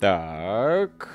Так.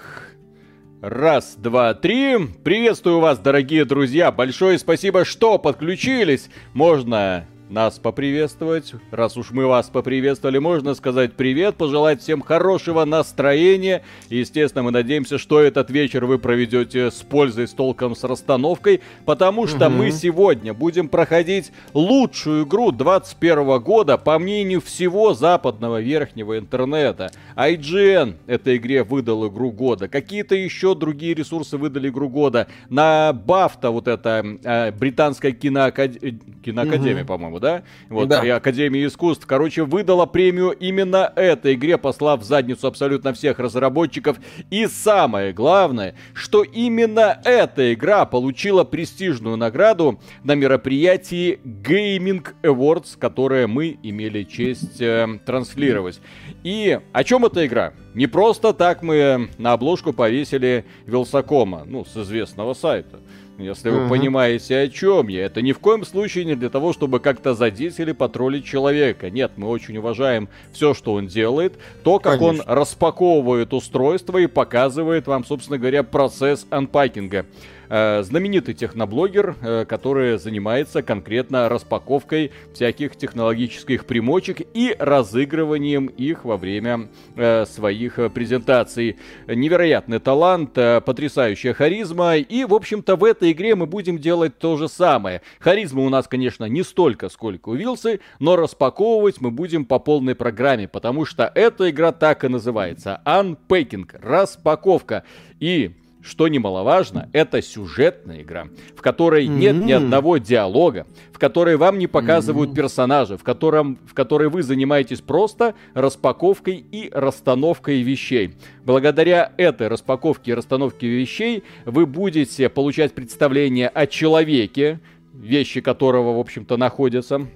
Раз, два, три. Приветствую вас, дорогие друзья. Большое спасибо, что подключились. Можно нас поприветствовать. Раз уж мы вас поприветствовали, можно сказать привет, пожелать всем хорошего настроения. Естественно, мы надеемся, что этот вечер вы проведете с пользой, с толком, с расстановкой, потому что угу. мы сегодня будем проходить лучшую игру 21 года, по мнению всего западного верхнего интернета. IGN этой игре выдал игру года, какие-то еще другие ресурсы выдали игру года. На Бафта вот эта э, британская киноакад... Э, киноакадемия, угу. по-моему, по-моему, да? Вот, да. и Академия искусств, короче, выдала премию именно этой игре, послав в задницу абсолютно всех разработчиков. И самое главное, что именно эта игра получила престижную награду на мероприятии Gaming Awards, которое мы имели честь э, транслировать. И о чем эта игра? Не просто так мы на обложку повесили Вилсакома, ну, с известного сайта. Если вы uh-huh. понимаете, о чем я. Это ни в коем случае не для того, чтобы как-то задеть или потроллить человека. Нет, мы очень уважаем все, что он делает. То, как Конечно. он распаковывает устройство и показывает вам, собственно говоря, процесс анпакинга. Э, знаменитый техноблогер, э, который занимается конкретно распаковкой всяких технологических примочек и разыгрыванием их во время э, своих презентаций. Невероятный талант, потрясающая харизма, и, в общем-то, в этой игре мы будем делать то же самое. Харизма у нас, конечно, не столько, сколько у Вилсы, но распаковывать мы будем по полной программе, потому что эта игра так и называется. Unpacking, распаковка. И что немаловажно, это сюжетная игра, в которой mm-hmm. нет ни одного диалога, в которой вам не показывают mm-hmm. персонажа, в, котором, в которой вы занимаетесь просто распаковкой и расстановкой вещей. Благодаря этой распаковке и расстановке вещей вы будете получать представление о человеке, вещи которого, в общем-то, находятся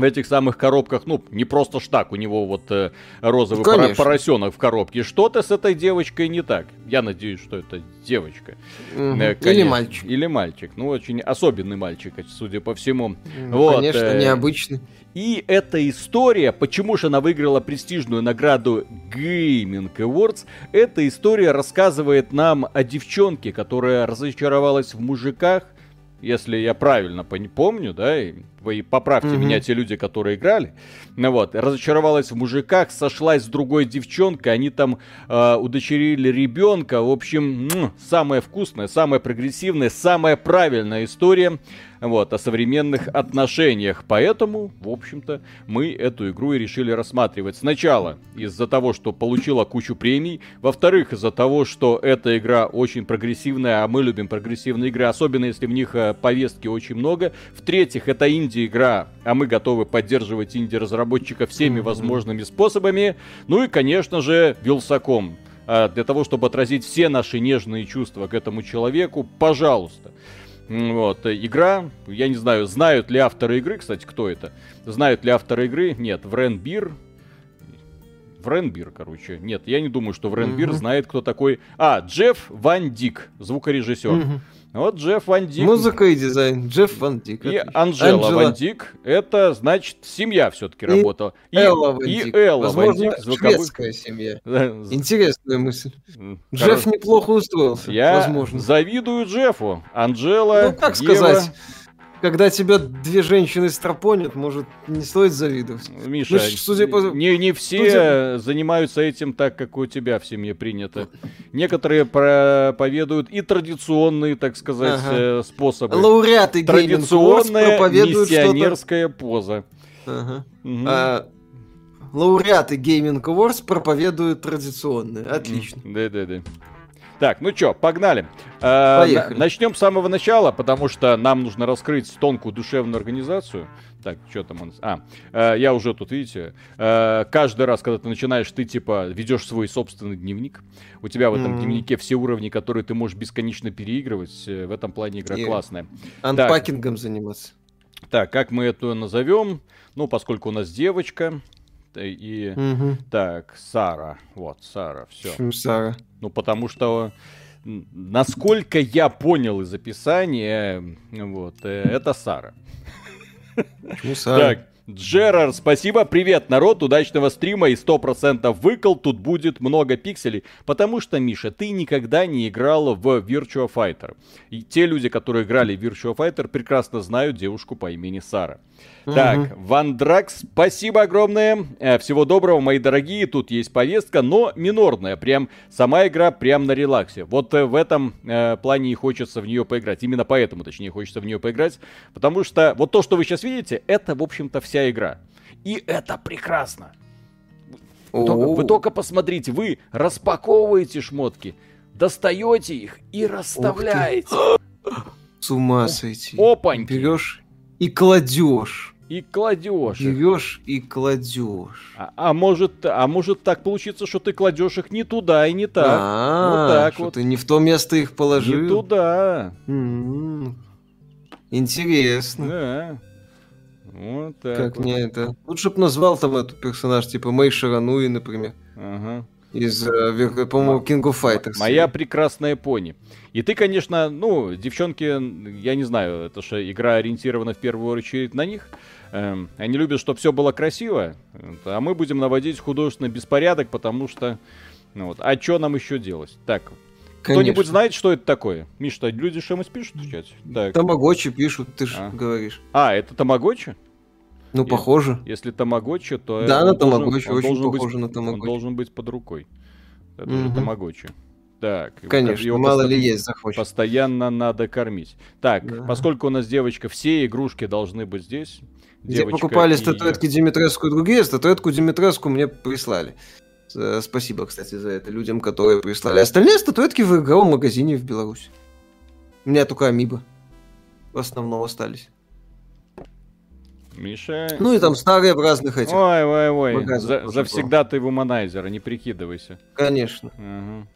в этих самых коробках, ну, не просто штак, у него вот э, розовый ну, поросенок в коробке. Что-то с этой девочкой не так. Я надеюсь, что это девочка. Угу. Э, Или мальчик. Или мальчик. Ну, очень особенный мальчик, судя по всему. Ну, вот, конечно, э, необычный. И эта история, почему же она выиграла престижную награду Gaming Awards, эта история рассказывает нам о девчонке, которая разочаровалась в мужиках, если я правильно помню, да, и вы поправьте mm-hmm. меня, те люди, которые играли. Ну вот, разочаровалась в мужиках, сошлась с другой девчонкой, они там э, удочерили ребенка. В общем, м- самая вкусная, самая прогрессивная, самая правильная история вот, о современных отношениях. Поэтому, в общем-то, мы эту игру и решили рассматривать. Сначала из-за того, что получила кучу премий. Во-вторых, из-за того, что эта игра очень прогрессивная, а мы любим прогрессивные игры, особенно если в них э, повестки очень много. В-третьих, это инди-игра, а мы готовы поддерживать инди-разработчиков всеми возможными способами. Ну и, конечно же, Вилсаком а, для того, чтобы отразить все наши нежные чувства к этому человеку, пожалуйста. Вот, игра, я не знаю, знают ли авторы игры, кстати, кто это? Знают ли авторы игры? Нет, Вренбир. Вренбир, короче. Нет, я не думаю, что Вренбир mm-hmm. знает, кто такой. А, Джефф Ван Дик, звукорежиссер. Mm-hmm. Вот Джефф Ван Дик. Музыка и дизайн. Джефф Ван Дик. И Анжела, Анжела Ван Дик. Это, значит, семья все-таки работала. И Элла Ван Дик. И Элла Возможно, Ван Дик. Звуковой... шведская семья. Интересная мысль. Джефф неплохо устроился. Я возможно. завидую Джеффу. Анжела, Ну, как Ева... когда тебя две женщины стропонят, может, не стоит завидовать. Миша, ну, судя по... не, не все судя... занимаются этим так, как у тебя в семье принято. Некоторые проповедуют и традиционные, так сказать, ага. Э, способы. Лауреаты Традиционная миссионерская поза. Ага. Угу. А, лауреаты Gaming Awards проповедуют традиционные. Отлично. Да-да-да. Так, ну чё, погнали. Э, Поехали. Начнем с самого начала, потому что нам нужно раскрыть тонкую душевную организацию. Так, что там нас? А, э, я уже тут, видите, э, каждый раз, когда ты начинаешь, ты типа ведешь свой собственный дневник. У тебя в этом mm. дневнике все уровни, которые ты можешь бесконечно переигрывать. В этом плане игра И классная. Анпакингом так. заниматься. Так, как мы это назовем? Ну, поскольку у нас девочка, и угу. так, Сара. Вот, Сара, все. Почему Сара? Ну, потому что насколько я понял из описания, вот, э, это Сара. Почему Сара? Так, Джерар, спасибо, привет, народ, удачного стрима и 100% выкол, тут будет много пикселей, потому что, Миша, ты никогда не играл в Virtua Fighter. И те люди, которые играли в Virtua Fighter, прекрасно знают девушку по имени Сара. Угу. Так, Ван Дракс, спасибо огромное. Э, всего доброго, мои дорогие. Тут есть повестка, но минорная. Прям сама игра прям на релаксе. Вот э, в этом э, плане и хочется в нее поиграть. Именно поэтому, точнее, хочется в нее поиграть. Потому что вот то, что вы сейчас видите, это, в общем-то, вся игра. И это прекрасно. Вы только, вы только посмотрите, вы распаковываете шмотки, достаете их и расставляете. С ума сойти. Опаньки. Берешь и кладешь. И кладешь. Берешь и кладешь. А, а может, а может так получиться, что ты кладешь их не туда и не так. А, вот так что вот. Ты не в то место их положил. Не туда. М-м-м. Интересно. Да. Вот так. Как вот. мне это. Лучше бы назвал там эту персонаж, типа Мэй Шарануи, например. Ага из, э, по-моему, King of Fighters. Моя прекрасная пони. И ты, конечно, ну, девчонки, я не знаю, это что игра ориентирована в первую очередь на них. Эм, они любят, чтобы все было красиво, а мы будем наводить художественный беспорядок, потому что, ну вот, а что нам еще делать? Так, кто-нибудь знает, что это такое? Миш, люди что-нибудь пишут в чате? Так. Тамагочи пишут, ты же а. говоришь. А, это Тамагочи? Ну, если, похоже. Если Тамагочи, то... Да, на Тамагочи, очень похоже быть, на Тамагочи. Он должен быть под рукой. Это угу. же Тамагочи. Так, Конечно, его мало ли есть захочет. Постоянно надо кормить. Так, да. поскольку у нас девочка, все игрушки должны быть здесь. Где покупали и... статуэтки Димитреску и другие, статуэтку Димитреску мне прислали. Спасибо, кстати, за это людям, которые прислали. Остальные статуэтки в игровом магазине в Беларуси. У меня только Амиба в основном остались. Миша... Ну и там старые в разных этих. Ой, ой, ой. За, за всегда ты вуманайзера, не прикидывайся. Конечно. Угу.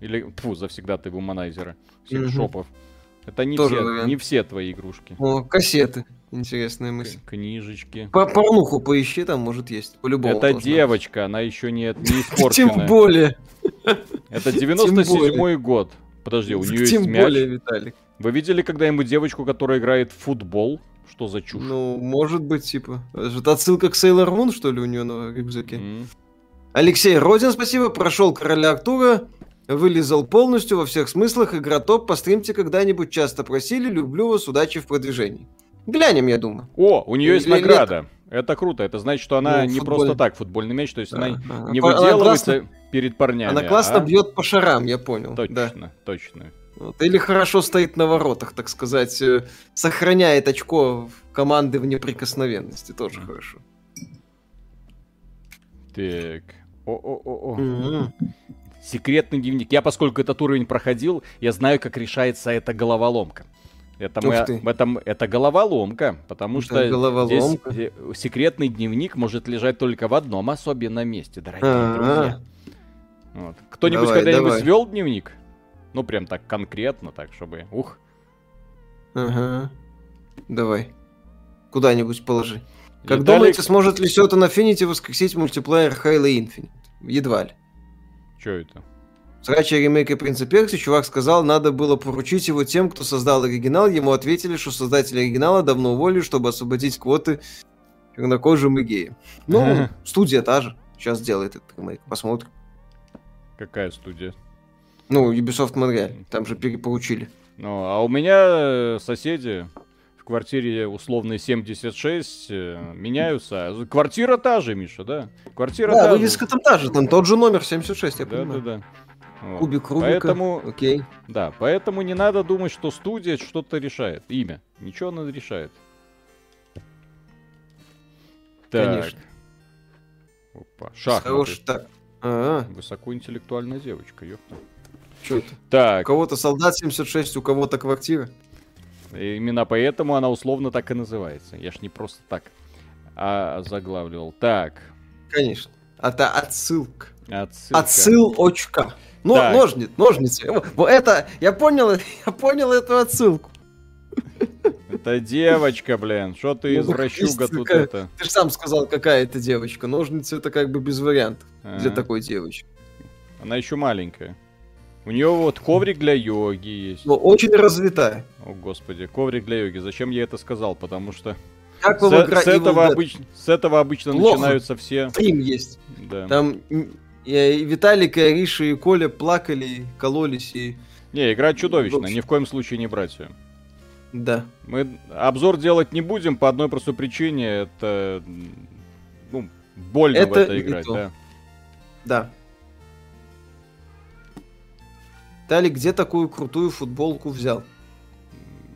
Или, фу, за всегда ты вуманайзера. Секс-шопов. Угу. Это не все, не все твои игрушки. О, кассеты. Интересная мысль. Книжечки. По порнуху поищи, там может есть. По-любому. Это девочка, быть. она еще не, не испорченная. Тем более. Это 97-й год. Подожди, у нее есть мяч. Тем более, Виталик. Вы видели когда-нибудь девочку, которая играет в футбол? Что за чушь? Ну, может быть, типа. Это отсылка к Sailor Moon, что ли, у нее на рюкзаке? Mm. Алексей Родин, спасибо. Прошел короля Артура. Вылезал полностью во всех смыслах. Игра топ. Постримте когда-нибудь. Часто просили. Люблю вас. Удачи в продвижении. Глянем, я думаю. О, у нее есть награда. Нет? Это круто. Это значит, что она ну, не футболь... просто так футбольный мяч, то есть да, она да. не выделывается она классно... перед парнями. Она классно а... бьет по шарам, я понял. Точно, да. точно. Вот. Или хорошо стоит на воротах, так сказать, э, сохраняет очко команды в неприкосновенности, тоже mm. хорошо. Так. О-о-о-о. Mm-hmm. Секретный дневник. Я, поскольку этот уровень проходил, я знаю, как решается эта головоломка. Это, мы, это, это головоломка, потому это что головоломка. здесь э, секретный дневник может лежать только в одном особенном месте, дорогие А-а-а. друзья. Вот. Кто-нибудь когда-нибудь свел дневник? Ну, прям так конкретно, так, чтобы... Ух. Ага. Давай. Куда-нибудь положи. Как Виталик... думаете, сможет ли Сёта на Affinity воскресить мультиплеер Halo Infinite? Едва ли. Чё это? Срача ремейка Принца Перси чувак сказал, надо было поручить его тем, кто создал оригинал. Ему ответили, что создатели оригинала давно уволили, чтобы освободить квоты чернокожим и геям. Ну, студия та же. Сейчас делает этот ремейк. Посмотрим. Какая студия? Ну, Ubisoft Montreal, там же перепоручили. Ну, а у меня э, соседи в квартире условной 76 э, меняются. Квартира та же, Миша, да? Квартира да, та вывеска же. там та же, там тот же номер 76, я да, понимаю. Да, да, вот. Кубик Рубика, поэтому, окей. Да, поэтому не надо думать, что студия что-то решает. Имя. Ничего она решает. Так. Конечно. Опа. Шахматы. Хорош, так. А-а. Высокоинтеллектуальная девочка, ёпта. Что это? Так. У кого-то солдат 76, у кого-то квартира. Именно поэтому она условно так и называется. Я ж не просто так а заглавливал. Так. Конечно. Это отсылка. Отсылка. Отсылочка. Но, так. ножниц, ножницы. Вот это, я понял, я понял эту отсылку. Это девочка, блин. Что ты ну, извращуга тут какая, это? Ты же сам сказал, какая это девочка. Ножницы это как бы без вариантов а -а -а. для такой девочки. Она еще маленькая. У нее вот коврик для йоги есть. Ну, очень развитая. О, господи, коврик для йоги. Зачем я это сказал? Потому что Как С, с этого, обыч- с этого обычно Плохо. начинаются все. Стрим есть. Да. Там и, Виталик, и Ариша, и Коля плакали, кололись, и... Не, игра чудовищная, В ни в коем случае не брать ее. Да. Мы обзор делать не будем по одной простой причине. Это ну, больно в Это это не играть, да. Да. Виталик, где такую крутую футболку взял?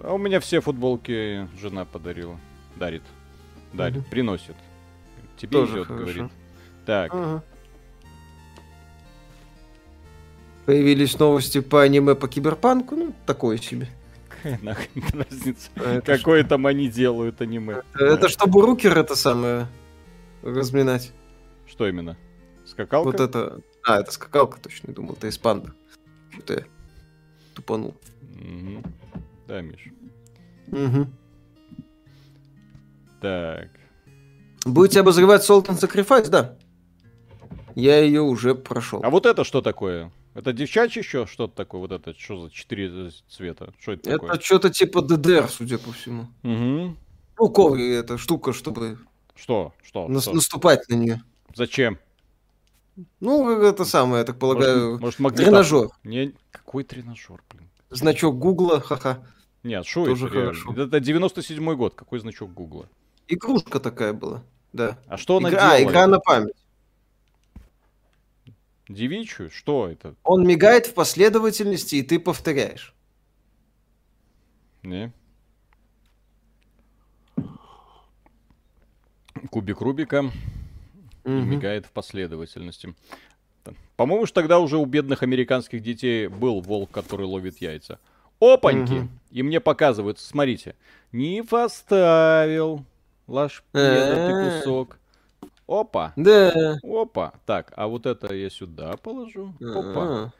А у меня все футболки жена подарила. Дарит. Дарит, Мгм. приносит. Тебе Тоже идет, хорошо. говорит. Так, Ага. Появились новости по аниме по киберпанку, ну, такое себе. какая нахрен разница? А это Какое там они делают аниме? что? Это чтобы рукер это самое разминать. Что именно? Скакалка? Вот это... А, это скакалка точно, думал, это из панда. Что-то я тупанул. Мгм. Да, Миш. Мгм. Так. Будете обозревать Salt and Sacrifice, да? Я ее уже прошел. А вот это что такое? Это девчачье еще что-то такое? Вот это что за четыре цвета? Что это, такое? Это что-то типа ДДР, судя по всему. Мгм. Ну, коври, эта штука, чтобы Что? Что? нас- Что? наступать на нее. Зачем? Ну, это самое, я так полагаю, Может, может тренажер. Не, какой тренажер, блин? Значок Гугла, ха-ха. Нет, шо Тоже это хорошо. Это 97-й год, какой значок Гугла? Игрушка такая была, да. А что она Игра- делала? а, игра на память. Девичью? Что это? Он мигает в последовательности, и ты повторяешь. Не? Кубик Рубика и Мгм. мигает в последовательности. По-моему, тогда уже у бедных американских детей был волк, который ловит яйца. Опаньки! Мгм. И мне показывают, смотрите. Не поставил лошпеда ты кусок. Опа, Да. опа. Так, а вот это я сюда положу. Опа.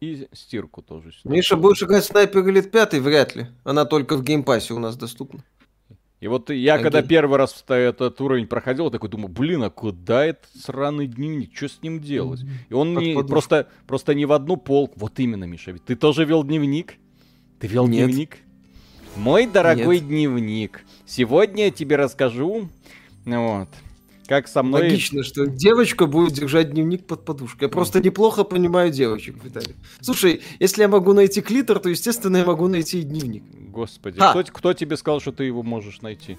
И стирку тоже сюда. Миша, будешь играть в Sniper Elite 5? Вряд ли. Она только в Game Pass е у нас доступна. И вот я, Окей. когда первый раз этот уровень проходил, такой думаю, блин, а куда этот сраный дневник? Что с ним делать? И он Под не, подушку. просто, просто не в одну полку. Вот именно, Миша, ведь ты тоже вел дневник? Ты вел Нет. дневник? Мой дорогой Нет. дневник. Сегодня я тебе расскажу, вот, как со мной... Логично, что девочка будет держать дневник под подушкой. Я просто неплохо понимаю девочек, Виталий. Слушай, если я могу найти клитор, то, естественно, я могу найти и дневник. Господи, А. кто, кто тебе сказал, что ты его можешь найти?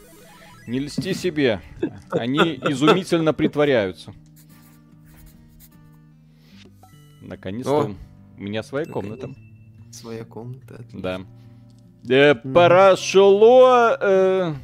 Не льсти себе. Они изумительно притворяются. Наконец-то у меня своя комната. Своя комната. отлично. Да. Э, прошло э,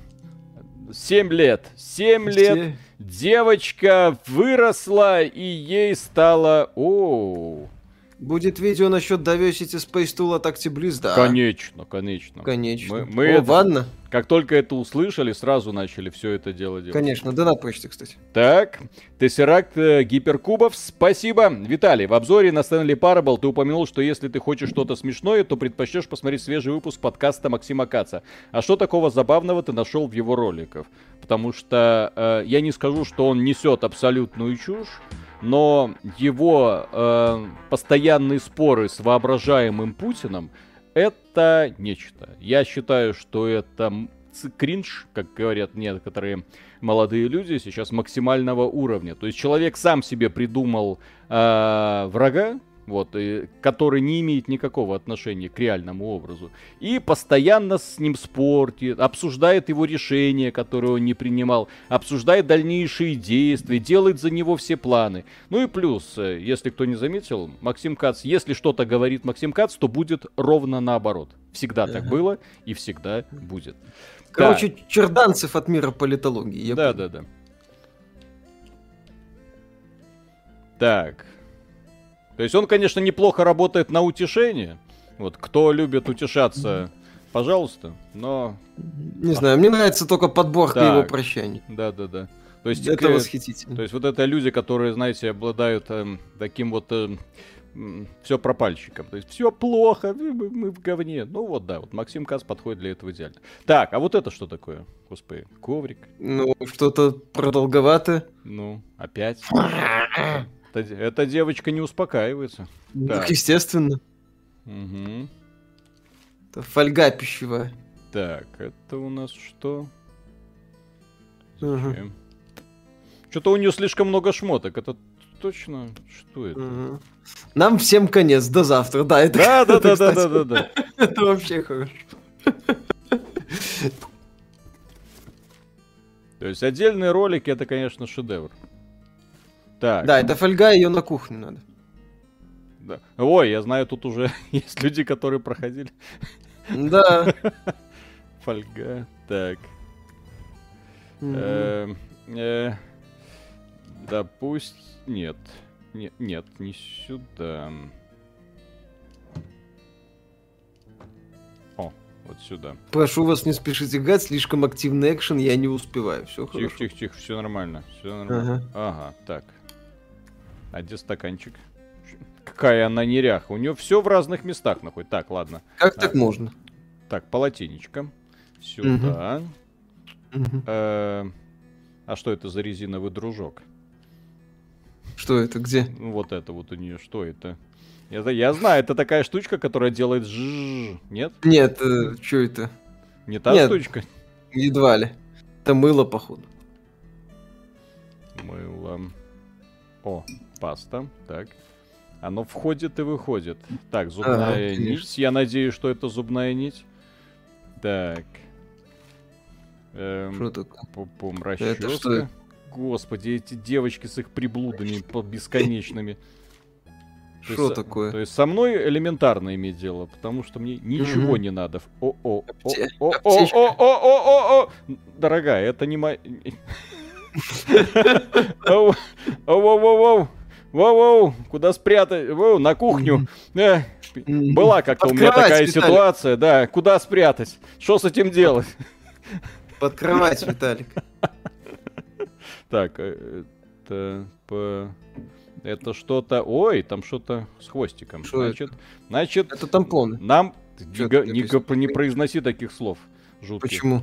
7 лет. 7 лет. Девочка выросла, и ей стало... О, Будет видео насчет Diversity Space Tool от Actibliz, да. конечно, конечно. Конечно. Мы- мы О, это- ладно. Как только это услышали, сразу начали все это дело делать. Конечно, да прочти, кстати. Так, Тессеракт э, Гиперкубов, спасибо. Виталий, в обзоре на Стэнли Парабл ты упомянул, что если ты хочешь что-то смешное, то предпочтешь посмотреть свежий выпуск подкаста Максима Каца. А что такого забавного ты нашел в его роликах? Потому что э, я не скажу, что он несет абсолютную чушь, но его э, постоянные споры с воображаемым Путиным это нечто. Я считаю, что это кринж, как говорят некоторые молодые люди, сейчас максимального уровня. То есть человек сам себе придумал э, врага, вот, и, который не имеет никакого отношения к реальному образу, и постоянно с ним спорит, обсуждает его решения, которые он не принимал, обсуждает дальнейшие действия, делает за него все планы. Ну и плюс, э, если кто не заметил, Максим Кац, если что-то говорит Максим Кац, то будет ровно наоборот. Всегда так было и всегда будет. Короче, черданцев от мира политологии. Да, понял. да, да. Так. То есть он, конечно, неплохо работает на утешение. Вот, кто любит утешаться, пожалуйста. Но, Не знаю, мне нравится только подборка Так. его прощаний. да, да, да. То есть, Это к- восхитительно. то есть вот это люди, которые, знаете, обладают эм, таким вот все пропальщиком. То есть все плохо, мы, мы- мы в говне. Ну вот да, вот Максим Кац подходит для этого идеально. Так, а вот это что такое? Господи, коврик. Ну, что-то продолговато. Ну, опять. Эта, эта девочка не успокаивается. Ну, Так. естественно. Мгм. Это фольга пищевая. Так, это у нас что? Зачем? Что-то у нее слишком много шмоток. Это точно? Что это? Мгм. Нам всем конец, до завтра. Да, это, Да, да, это, да, да, да, да, да. Это вообще хорошо. То есть отдельные ролики это, конечно, шедевр. Так. Да, это фольга, ее на кухню надо. да. Ой, я знаю, тут уже есть люди, которые проходили Да. фольга. Так. Эм, э, Да пусть... Нет. Не- Нет, не сюда. О, вот сюда. Прошу вас, не спешите гад, слишком активный экшен, я не успеваю. Все Тихо, хорошо. тихо, тихо, все нормально. Все нормально. Ага. так. А где стаканчик? Какая она неряха. У нее все в разных местах находит. Так, ладно. Как А. так можно? Так, полотенечко. Сюда. Э, А что это за резиновый дружок? Что это, где? Вот это вот у нее, что это? Я, я знаю, это такая штучка, которая делает жжж. Нет? Нет, что это? Не та Нет. штучка? Едва ли. Это мыло, походу. Мыло. О, паста. Так. Оно входит и выходит. Так, зубная Ага, нить. Я надеюсь, что это зубная нить. Так. Эм, Что такое? пум Это что расческа. Господи, эти девочки с их приблудами бесконечными. То Что есть, такое? То есть со мной элементарно иметь дело, потому что мне ничего не надо. О, о, о, Апте- о, о, аптечка. о, о, о, о, о. Дорогая, это не моя... Оу, оу, оу, оу, оу. Воу-воу, куда спрятать? Воу, на кухню. Э. Была как-то у меня такая Виталик. ситуация, да. Куда спрятать? Что с этим делать? Под кровать, Виталик. Так, э, это по... Это что-то... Ой, там что-то с хвостиком. Что значит, значит, Это тампоны. нам... Не, не, го- не произноси таких слов жутких. Почему?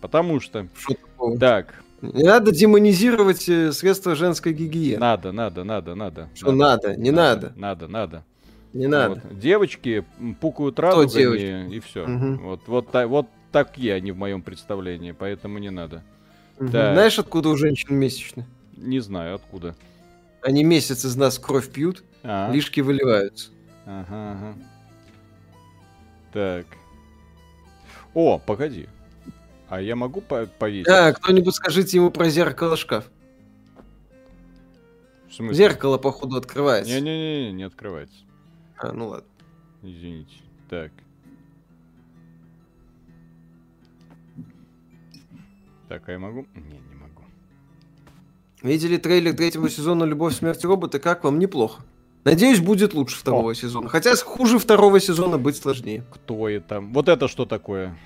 Потому что... Что такого? Так, Не надо демонизировать э, средства женской гигиены. надо, надо, надо, надо. Что надо? Не надо. Надо, надо. Не надо. Вот. Девочки пукают радугами и все. Мгм. Вот, вот, та- вот такие они в моем представлении, поэтому не надо. Мгм. Так. Знаешь, откуда у женщин месячные? Не знаю откуда. Они месяц из нас кровь пьют, А, лишки выливаются. Ага, ага. Так. О, погоди. А я могу по- повесить? А, кто-нибудь скажите ему про зеркало шкаф. Зеркало, походу, открывается. Не-не-не, не открывается. А, ну ладно. Извините. Так. Так, а я могу? Не, не могу. Видели трейлер третьего сезона «Любовь, смерть роботы»? Как вам? Неплохо. Надеюсь, будет лучше второго сезона. Хотя хуже второго сезона быть сложнее. Кто это? Вот это что такое?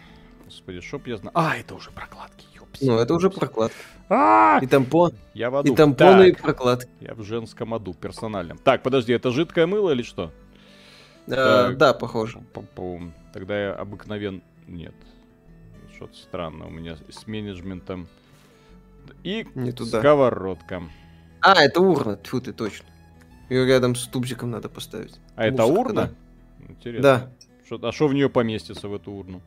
Господи, чтоб я знал. А, это уже прокладки, ёпси. Ну, это уже прокладка. А! И тампон, Я в аду. и тампоны, и Так, прокладки. Я в женском аду, персональном. Так, подожди, это жидкое мыло или что? Так. да, похоже. Тогда я обыкновен... Нет. Что-то странно у меня с менеджментом. И Не туда. сковородка. А, это урна. Тьфу ты, точно. Ее рядом с тубзиком надо поставить. А это Мусорка, урна? да. Интересно. Да. Шо- а что в нее поместится, в эту урну?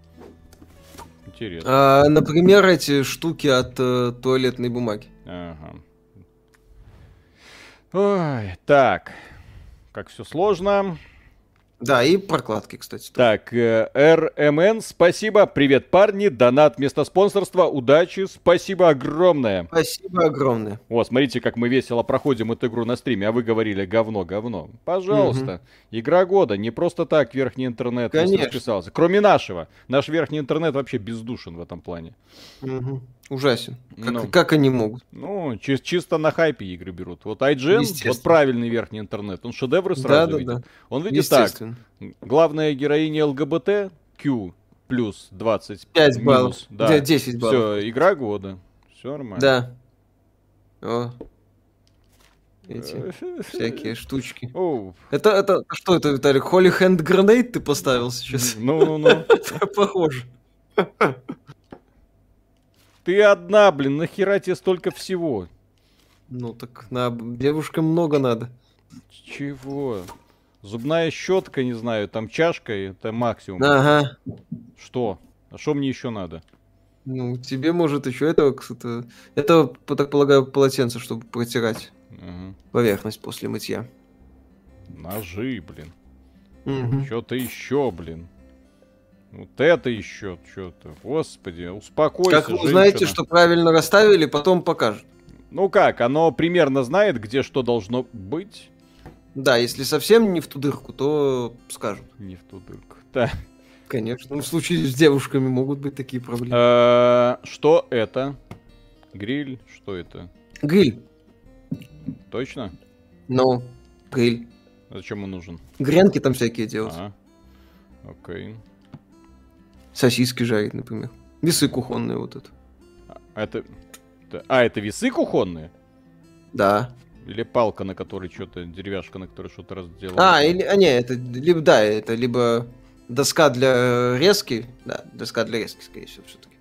Интересно. А, например, эти штуки от э, туалетной бумаги. Ага. Ой, так. Как все сложно. Да, и прокладки, кстати. тоже. Так, э, РМН, спасибо. Привет, парни. Донат вместо спонсорства. Удачи. Спасибо огромное. Спасибо огромное. О, смотрите, как мы весело проходим эту игру на стриме, а вы говорили говно, говно. Пожалуйста. Игра года. Не просто так верхний интернет не Конечно. расписался. Кроме нашего. Наш верхний интернет вообще бездушен в этом плане. Мгм. Ужасен. Как, Ну. как они могут? Ну, чи- чисто на хайпе игры берут. Вот IGN, вот правильный верхний интернет, он шедевры Да, сразу да, видит. да. Он видит так, главная героиня ЛГБТ, Q, плюс 20 5 баллов. минус. Да. Де- 10 баллов. Все, игра года. Все нормально. Да. О. Эти всякие штучки. Оу. Это, это, что это, Виталик? Holy Hand Grenade ты поставил сейчас? Ну-ну-ну. Похоже. Ты одна, блин, нахера тебе столько всего? Ну так на девушкам много надо. Чего? Зубная щетка, не знаю, там чашка, это максимум. Ага. Что? А что мне еще надо? Ну, тебе может еще это, это, это, так полагаю, полотенце, чтобы протирать угу. поверхность после мытья. Ножи, блин. Угу. Что-то еще, блин. Вот это еще что-то. Господи, успокойся. Как вы женщина. узнаете, что правильно расставили, потом покажут. Ну как, оно примерно знает, где что должно быть? Да, если совсем не в ту дырку, то скажут. Не в ту дырку. Да. Конечно. В случае с девушками могут быть такие проблемы. Э, что это? Гриль? Что это? Гриль. Точно? Ну, гриль. Зачем он нужен? Гренки там всякие делать. А, окей. Сосиски жарить, например. Весы кухонные вот это. А это... А, это весы кухонные? Да. Или палка, на которой что-то, деревяшка, на которой что-то разделано. А, или, а, не, это либо, да, это либо доска для резки, да, доска для резки, скорее всего, все-таки.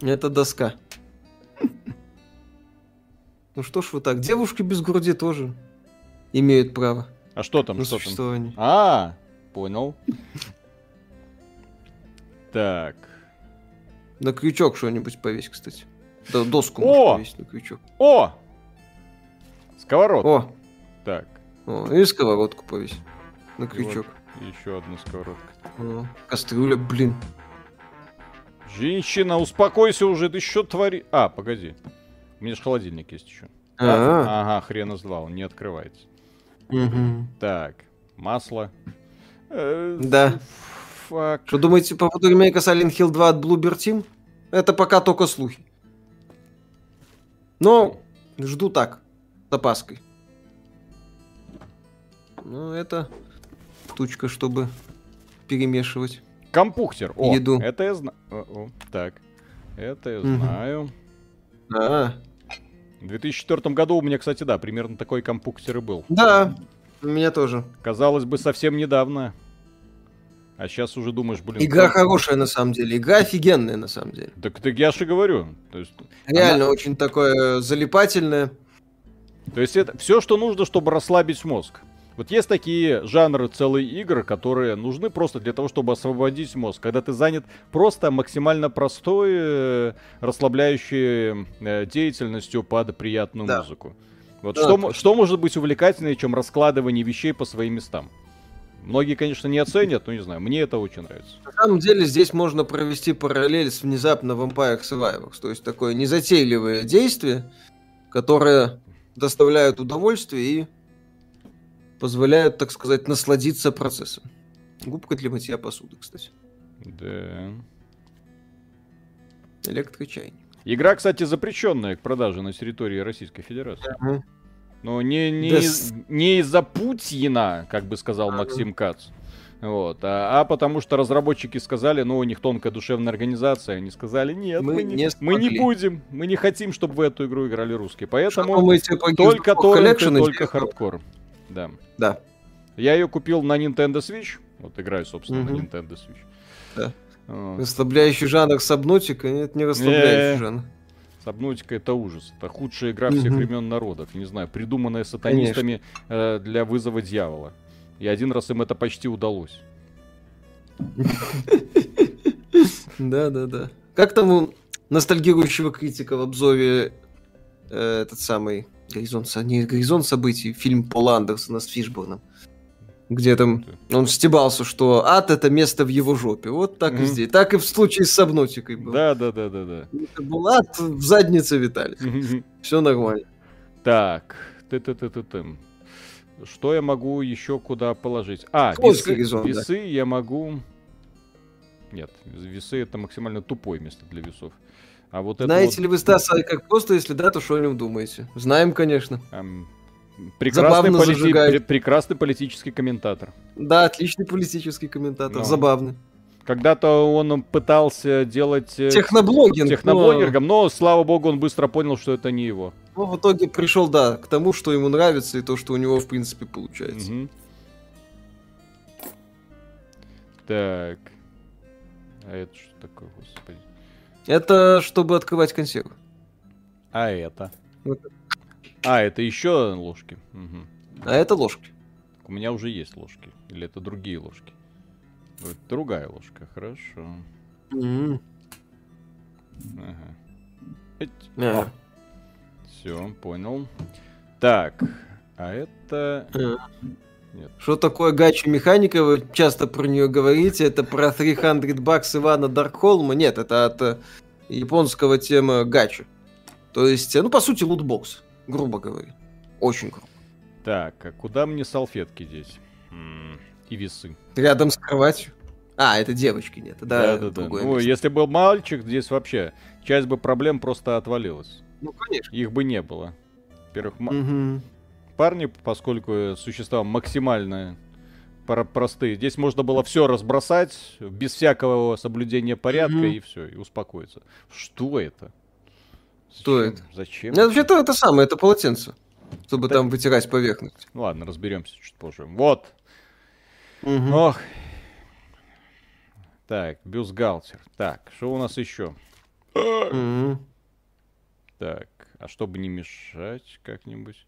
Это доска. Ну что ж вы так, девушки без груди тоже имеют право. А что там, что там? А, понял. Так. На крючок что-нибудь повесь, кстати. Да, доску О! повесить на крючок. О! Сковородка. О! Так. О, и сковородку повесь на крючок. И вот еще одна сковородка. О, кастрюля, блин. Женщина, успокойся уже, ты что твори... А, погоди. У меня же холодильник есть еще. А, ага, хрена он не открывается. Угу. Так, масло. Э, да. Фак. Что думаете по поводу ремейка Silent Hill 2 от Bloober Team? Это пока только слухи. Но жду так, с опаской. Ну, это тучка, чтобы перемешивать. Компухтер. О, еду. Это я знаю. Так. Это я знаю. А. В 2004 году у меня, кстати, да, примерно такой компухтер и был. Да, у меня тоже. Казалось бы, совсем недавно. А сейчас уже думаешь, блин... Игра как... хорошая на самом деле, игра офигенная на самом деле. Так, так я же говорю. То есть, Реально она... очень такое залипательное. То есть это все, что нужно, чтобы расслабить мозг. Вот есть такие жанры целые игр, которые нужны просто для того, чтобы освободить мозг. Когда ты занят просто максимально простой, э, расслабляющей э, деятельностью под приятную да. музыку. Вот да, что, что может быть увлекательнее, чем раскладывание вещей по своим местам? Многие, конечно, не оценят, но не знаю, мне это очень нравится. На самом деле здесь можно провести параллель с внезапно Vampire Survivors, то есть такое незатейливое действие, которое доставляет удовольствие и позволяют, так сказать, насладиться процессом. Губка для мытья посуды, кстати. Да. Электрочайник. Игра, кстати, запрещенная к продаже на территории Российской Федерации. Угу. Но не, не, да... из, не из-за Путина, как бы сказал ага. Максим Кац. Вот, а, а потому что разработчики сказали, ну, у них тонкая душевная организация, они сказали, нет, мы, мы, не, не мы не будем, мы не хотим, чтобы в эту игру играли русские, поэтому только торренты, только хардкор. Да. Да. Я ее купил на Nintendo Switch. Вот играю, собственно, угу. на Nintendo Switch. Да. Вот. Расслабляющий жанр Сабнотика, нет, не расслабляющий жанр. Сабнотика это ужас. Это худшая игра всех времен народов. Не знаю, придуманная сатанистами э, для вызова дьявола. И один раз им это почти удалось. Да, да, да. Как там у ностальгирующего критика в обзоре э, этот самый Горизонт, не горизонт событий, фильм Пола Андерсона с Фишборном. Где там он стебался, что ад это место в его жопе. Вот так mm-hmm. и здесь. Так и в случае с Сабнотикой был. Да, да, да, да, да. Это был ад в заднице Виталий. Mm-hmm. Все нормально. Так, ты ты ты ты ты Что я могу еще куда положить? А, весы, горизонт, весы да. я могу. Нет, весы это максимально тупое место для весов. А вот Знаете вот... ли вы Стаса как просто, если да, то что о нем думаете? Знаем, конечно. Эм, прекрасный, полити... Пр- прекрасный политический комментатор. Да, отличный политический комментатор, но... забавный. Когда-то он пытался делать... Э, Техноблогинг. Техноблогингом, но... но, слава богу, он быстро понял, что это не его. Ну, в итоге пришел, да, к тому, что ему нравится, и то, что у него, в принципе, получается. Угу. Так. А это что такое? Это чтобы открывать консервы. А это? А, это еще ложки. Угу. А это ложки. У меня уже есть ложки. Или это другие ложки? Вот другая ложка, хорошо. Мгм. Ага. Эть. А, Все, понял. Так, а это... а. Нет. Что такое гачу механика? Вы часто про нее говорите. Это про 300 бакс Ивана Даркхолма? Нет, это от э, японского тема гачу. То есть, э, ну, по сути, лутбокс, грубо говоря. Очень грубо. Так, а куда мне салфетки здесь? М, И весы. Рядом с кроватью. А, это девочки нет. Да, Да-да-да. другое Ну, место. если был мальчик, здесь вообще часть бы проблем просто отвалилась. Ну, конечно. Их бы не было. Во-первых, Мгм. Парни, поскольку существа максимально про- простые, здесь можно было все разбросать без всякого соблюдения порядка Мгм. и все, и успокоиться. Что это? Что Зачем? это? Зачем? Ну, вообще-то это самое, это полотенце. Чтобы Да. там вытирать поверхность. Ну ладно, разберемся чуть позже. Вот. Мгм. Ох. Так, бюстгальтер. Так, что у нас еще? Мгм. Так, а чтобы не мешать как-нибудь.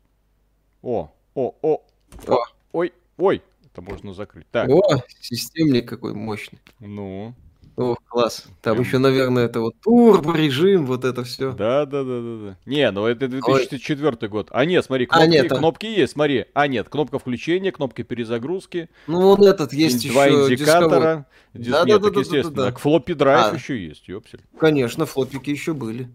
О, о, о, О. ой, ой, это можно закрыть. Так, О, системник какой мощный. ну, О, класс. Там еще, наверное, это вот турбо-режим, вот это все. да, да, да, да, да. Не, ну это 2004 год. А нет, смотри, А, кнопки, нет, а- кнопки есть, смотри. А нет, кнопка включения, кнопка перезагрузки, Ну, вот этот есть два еще индикатора. Дис- Да, нет, да, так да, да, естественно. да, да. Так флоппи драйв А. еще есть, ёпсель. Конечно, флопики еще были.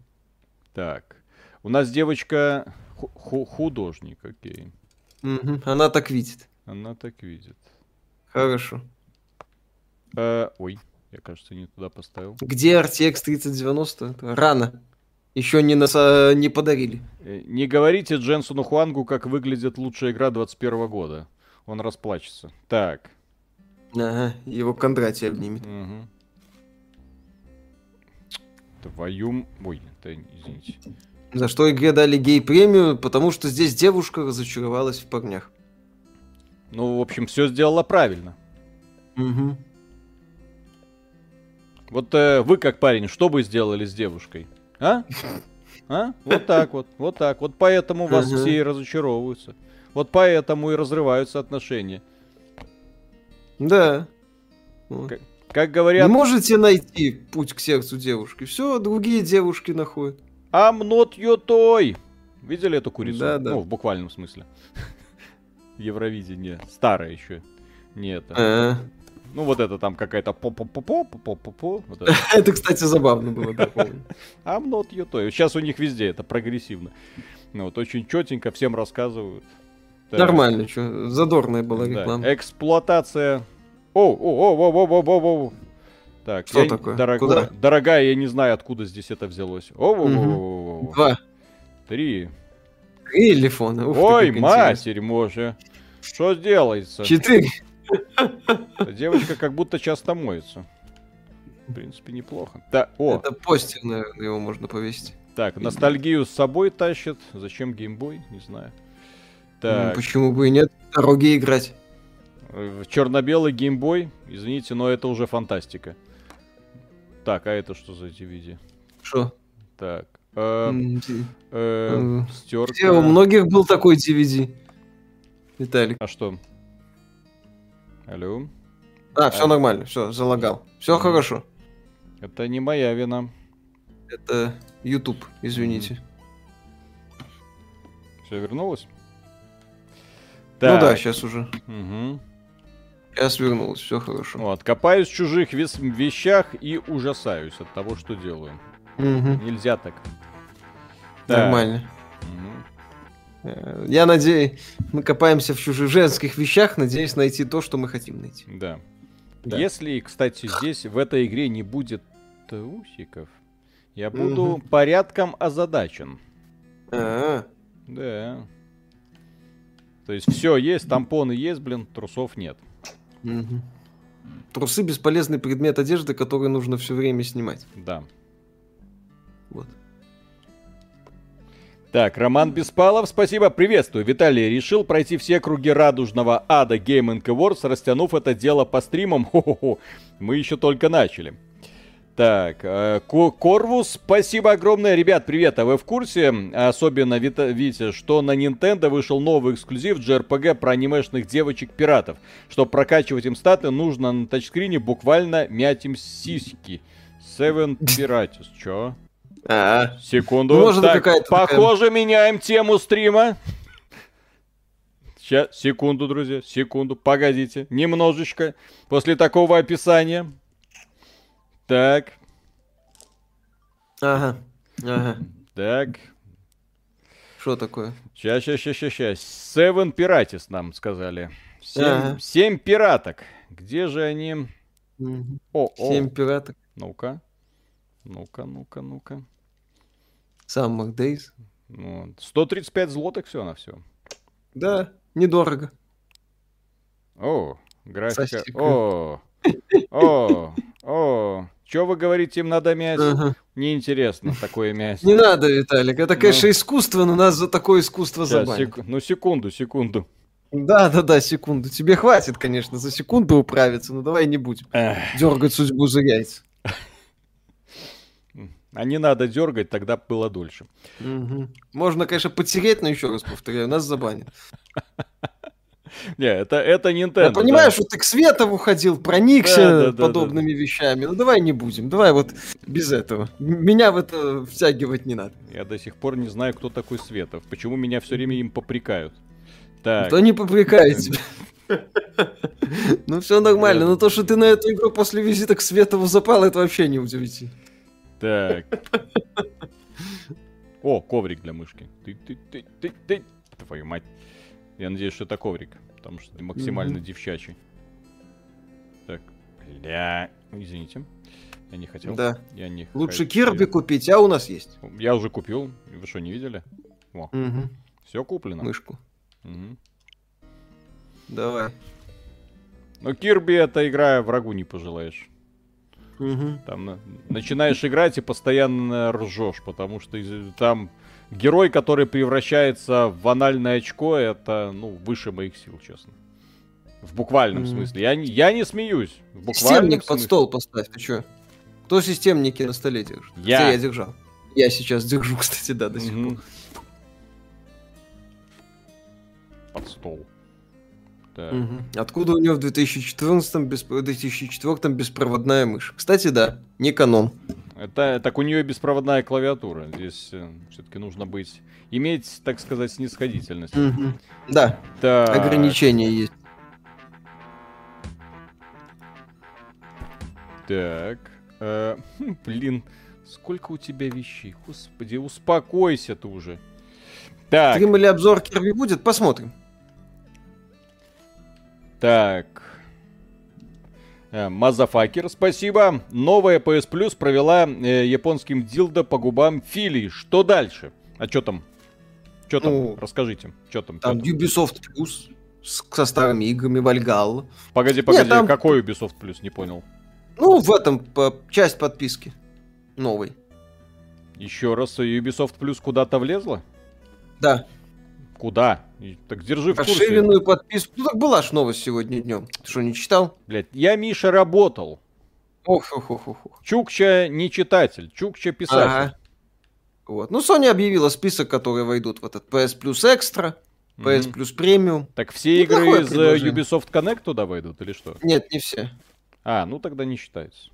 Так, у нас девочка художник, окей. Мгм, Она так видит. Она так видит. Хорошо. Э, ой, я, кажется, не туда поставил. Где RTX 3090? Это Рано. Еще не, нас, а, не подарили. Э, Не говорите Дженсону Хуангу, как выглядит лучшая игра 21 года. Он расплачется. Так. Ага, его Кондратий обнимет. Мгм. Твою... Ой, это, извините. За что игре дали гей-премию? Потому что здесь девушка разочаровалась в парнях. Ну, в общем, все сделала правильно. Мгм. Вот э, вы, как парень, что бы сделали с девушкой? А? А? Вот так вот, вот так. Вот поэтому вас Ага. все и разочаровываются. Вот поэтому и разрываются отношения. Да. Как- Как Не говорят, можете найти путь к сердцу девушки. Все, другие девушки находят. I'm not your toy. Видели эту курицу? Да, да. Ну, в буквальном смысле. Евровидение. Старое еще. Не это. А, Ну, вот это там какая-то по-по-по-по, по-по-по-по. Вот это. Это, кстати, забавно было, да, помню. I'm not your toy. Сейчас у них везде это прогрессивно. Ну, вот очень четенько всем рассказывают. Нормально, что, задорная была реклама. Эксплуатация. О, о, о, о, о, о, о, о. Так, Что я- такое? дорогой- Куда? Дорогая, я не знаю, откуда здесь это взялось. О, о, о, о, о. Два. Три. Телефона. Ух Ой, матерь може. Что делается? Четыре. Девочка как будто часто моется. В принципе, неплохо. Да, о, Это постер, наверное, его можно повесить. так, ностальгию с собой тащит. Зачем геймбой? Не знаю. Ну, Так, Почему бы и нет? Дороги играть. э, черно-белый геймбой. Извините, но это уже фантастика. Так, а это что за DVD? Что? Так, э, М, ди- э, стерка. У многих был такой DVD? Виталик. А что? Алло? А, все А. нормально, все, залагал. Все хорошо. Это не моя вина. Это YouTube, извините. Все вернулось? Ну да, сейчас уже. мгм. Сейчас вернулось, все хорошо. Вот, копаюсь в чужих вещах и ужасаюсь от того, что делаю. Мгм. Нельзя так. Нормально. Э, Я надеюсь, мы копаемся в чужих женских вещах, надеюсь найти то, что мы хотим найти. Да. Да. Если, кстати, здесь в этой игре не будет трусиков, я буду Мгм. порядком озадачен. А, Да. То есть все есть, тампоны есть, блин, трусов нет. Мгм. Трусы бесполезный предмет одежды, который нужно все время снимать. Да. Вот. Так, Роман Беспалов, спасибо, приветствую. Виталий решил пройти все круги радужного ада Gaming Awards, растянув это дело по стримам. Хо-хо-хо. Мы еще только начали. Так, э, Корвус, спасибо огромное. Ребят, привет, а вы в курсе, особенно видите, что на Nintendo вышел новый эксклюзив JRPG про анимешных девочек-пиратов. Чтобы прокачивать им статы, нужно на тачскрине буквально мять им сиськи. Seven Pirates, чё? А, Секунду. Ну, может, так, похоже, такая... меняем тему стрима. Сейчас, секунду, друзья, секунду, погодите, немножечко. После такого описания так. Ага. Ага. Так. Что такое? Сейчас, сейчас, сейчас, сейчас, сейчас. Seven Pirates нам сказали. Семь, ага. семь пираток. Где же они? Угу. О, о. Семь пираток. Ну-ка. Ну-ка, ну-ка, ну-ка. Самых Days. Вот. 135 злотых все на все. Да, недорого. О, графика. Сосика. О, о, о. Что вы говорите, им надо мять? Ага. Неинтересно такое мять. Не надо, Виталик. Это, конечно, ну... искусство, но нас за такое искусство Сейчас, забанят. Сек... Ну, секунду, секунду. Да, да, да, секунду. Тебе хватит, конечно, за секунду управиться, но давай не будем Эх. дергать судьбу за яйца. А не надо дергать, тогда было дольше. Угу. Можно, конечно, потереть, но еще раз повторяю, нас забанят. Не, это, это Nintendo. Я понимаю, да. что ты к Светову ходил, проникся да, да, подобными да, да. вещами. Ну давай не будем, давай вот без этого. Меня в это втягивать не надо. Я до сих пор не знаю, кто такой Светов. Почему меня все время им попрекают? Так. Кто не попрекает тебя? Ну все нормально, но то, что ты на эту игру после визита к Светову запал, это вообще не удивительно. Так. О, коврик для мышки. Ты, ты, ты, ты, ты. Твою мать. Я надеюсь, что это коврик, потому что ты максимально mm-hmm. девчачий. Так, бля, извините. Я не хотел. Да. Я не Лучше хотел. Кирби купить, а у нас есть. Я уже купил. Вы что, не видели? Во. Угу. Все куплено. Мышку. Угу. Давай. Но Кирби это игра врагу не пожелаешь. Угу. Там начинаешь играть и постоянно ржешь, потому что там герой, который превращается в анальное очко, это, ну, выше моих сил, честно. В буквальном mm. смысле. Я, я не смеюсь. В буквальном Системник смысле. под стол поставь, ты чё? Кто системники на столе держит? Я. Хотя я держал. Я сейчас держу, кстати, да, до сих пор. Под стол. Так. Угу. Откуда у него в 2014 без... 2004 беспроводная мышь? Кстати, да, не эконом. Это так у нее беспроводная клавиатура. Здесь э, все-таки нужно быть иметь, так сказать, снисходительность. Угу. Да. Так. Ограничения есть. Так. Э, хм, блин, сколько у тебя вещей? Господи, успокойся ты уже. Так. Стрим или обзор Кирби будет? Посмотрим. Так. Э, Мазафакер, спасибо. Новая PS Plus провела э, японским дилдо по губам Фили. Что дальше? А что там? Что там? Ну, Расскажите. Что там? Там Ubisoft Plus со старыми играми Вальгал. Погоди, погоди, Нет, там... какой Ubisoft Plus? Не понял. Ну, в этом по, часть подписки. Новый. Еще раз, Ubisoft Plus куда-то влезла? Да. Куда? Так держи в курсе. Расширенную подписку. Ну так была ж новость сегодня днем. Ты что, не читал? Блять, я, Миша, работал. Ох, ох, ох, ох. Чукча не читатель, Чукча писатель. Ага. Вот. Ну, Sony объявила список, которые войдут в этот PS Plus Extra, PS mm-hmm. Plus Premium. Так все игры из э, Ubisoft Connect туда войдут или что? Нет, не все. А, ну тогда не считается.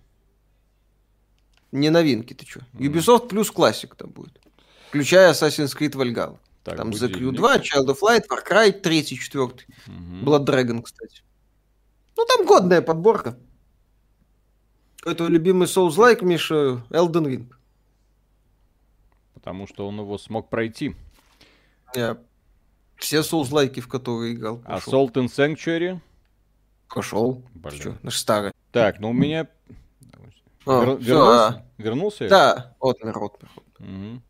Не новинки, ты что? Mm-hmm. Ubisoft Plus Classic там будет. Включая Assassin's Creed Valhalla. Так, Там The Crew 2, Child of Light, Far Cry 3, 4. Угу. Blood Dragon, кстати. Ну, там годная подборка. Твой любимый Souls-like, Миша? Elden Ring. Потому что он его смог пройти. Я все Souls-лайки, в которые играл. А Salt and Sanctuary? Пошел. Блин. Что, наш старый. Так, ну у меня... А, Вер... все, вернулся? А... вернулся? Да, вот народ. Угу.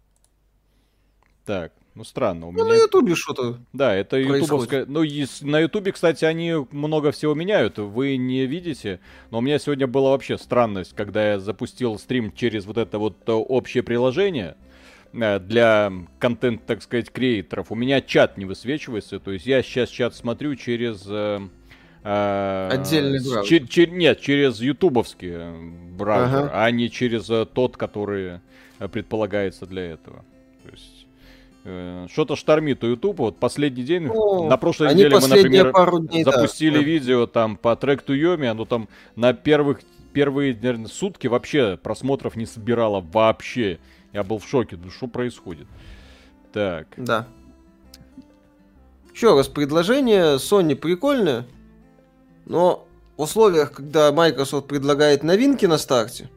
Так, ну, странно. У ну, меня... на Ютубе что-то Да, это ютубовская... Ну, и на Ютубе, кстати, они много всего меняют. Вы не видите. Но у меня сегодня была вообще странность, когда я запустил стрим через вот это вот э, общее приложение э, для контент, так сказать, креаторов. У меня чат не высвечивается. То есть я сейчас чат смотрю через э, Отдельный браузер. чер- чер- нет, через ютубовский браузер, Ага. а не через тот, который предполагается для этого. То есть что-то штормит у Ютуба. Вот последний день, Ну, на прошлой неделе мы, например, дней, запустили Да. видео там по трек Туйоми, оно там на первых первые, наверное, сутки вообще просмотров не собирало вообще. Я был в шоке, ну что происходит? Так, Да. Еще раз, предложение Sony прикольное, но в условиях, когда Microsoft предлагает новинки на старте,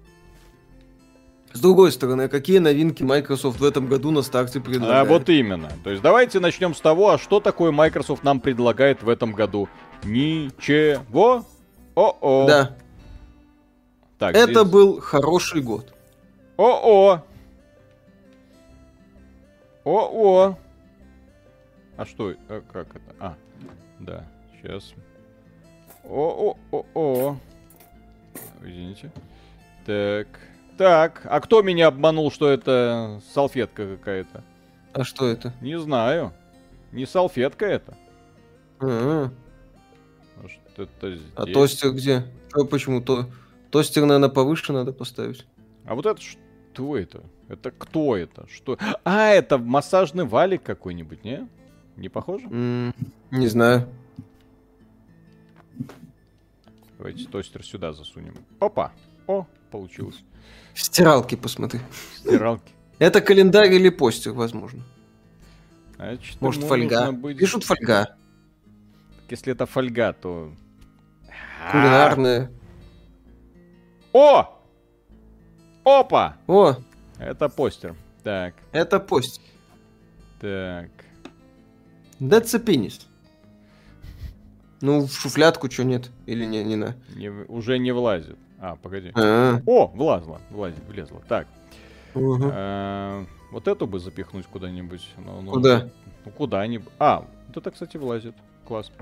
с другой стороны, какие новинки Microsoft в этом году на старте а, предлагает? вот именно. То есть давайте начнем с того, а что такое Microsoft нам предлагает в этом году? Ничего. О-о. Да, Так, это здесь- был хороший год. О-о. О-о. А что? э, как это? А, да, сейчас. О-о-о-о. Извините. Так. Так, а кто меня обманул, что это салфетка какая-то? А что это? Не знаю. Не салфетка это. А, Может, это здесь. а тостер где? Чё, почему то? Тостер, наверное, повыше надо поставить. А вот это что это? Это кто это? Что? А, это массажный валик какой-нибудь, не? Не похоже? М, не знаю. Давайте тостер сюда засунем. Опа! О, получилось. В стиралке посмотри. Стиралки. Это календарь или постер, возможно. Значит, Может, фольга. будет- Пишут фольга. Если это фольга, то... А! Кулинарная. О! Опа! О, Это постер. Так, это постер. так. That's a penis. Ну, в шуфлядку что нет? Или не, не на. Не в- уже не влазит. А, погоди. А, О, влазла, влазит, влезла. Так, ага. э, вот эту бы запихнуть куда-нибудь. Ну, ну, Куда? Ну, куда-нибудь. А, вот это, кстати, влазит. Класс.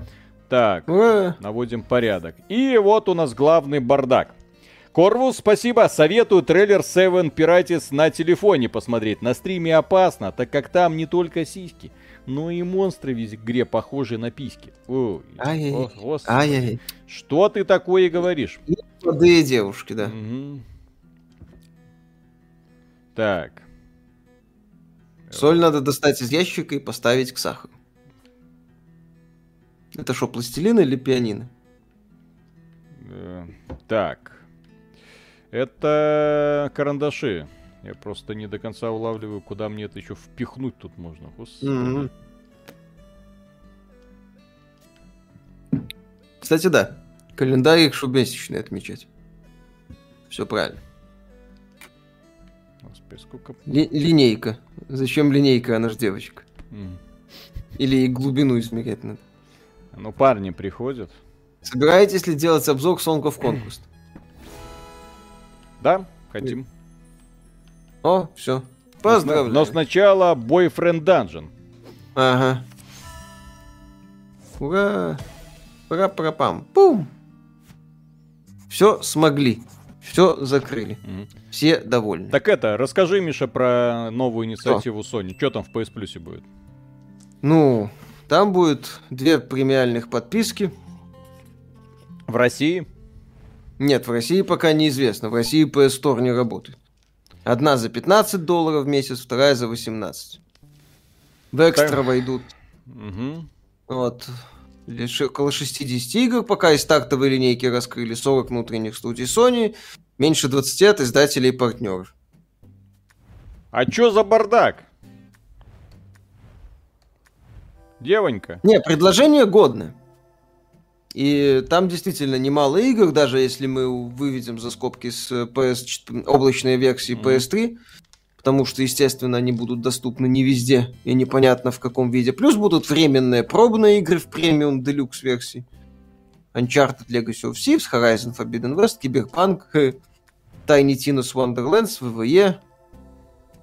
Так, Ура. наводим порядок. И вот у нас главный бардак. Корвус, спасибо. Советую трейлер Seven Pirates на телефоне посмотреть. На стриме опасно, так как там не только сиськи, но и монстры в игре похожи на письки. Ой, Ай-яй-яй. Что ты такое говоришь? Молодые девушки, да. Мгм. Так. Соль надо достать из ящика и поставить к сахару. Это что, пластилин или пианино? э, Так. Это карандаши. Я просто не до конца улавливаю, куда мне это еще впихнуть тут можно. Господи. Кстати, да. Календарь их шубмесячный отмечать. Все правильно. Господи, сколько... Ли- линейка. Зачем линейка, она же девочка. М. Или глубину измерять надо. Ну, парни приходят. Собираетесь ли делать обзор Song of Conquest? Да, хотим. О, все. Но Поздравляю. Но сначала Boyfriend Dungeon. Ага. Ура! Пара-пара-пам. Пум! Все смогли. Все закрыли. Мгм. Все довольны. Так это, расскажи, Миша, про новую инициативу Sony. Что там в PS Plus будет? Ну, там будет две премиальных подписки. В России? Нет, в России пока неизвестно. В России PS Store не работает. Одна за 15 долларов в месяц, вторая за 18. В экстра Так. войдут Мгм. вот, около 60 игр, пока из стартовой линейки раскрыли 40 внутренних студий Sony, меньше 20 от издателей и партнеров. А чё за бардак? Девонька. Не, предложение годное. И там действительно немало игр, даже если мы выведем за скобки с PS, чет- облачной версии Мгм. PS3, потому что, естественно, они будут доступны не везде и непонятно в каком виде. Плюс будут временные пробные игры в премиум делюкс версии. Uncharted Legacy of Thieves, Horizon Forbidden West, Cyberpunk, э, Tiny Tina's Wonderlands, WWE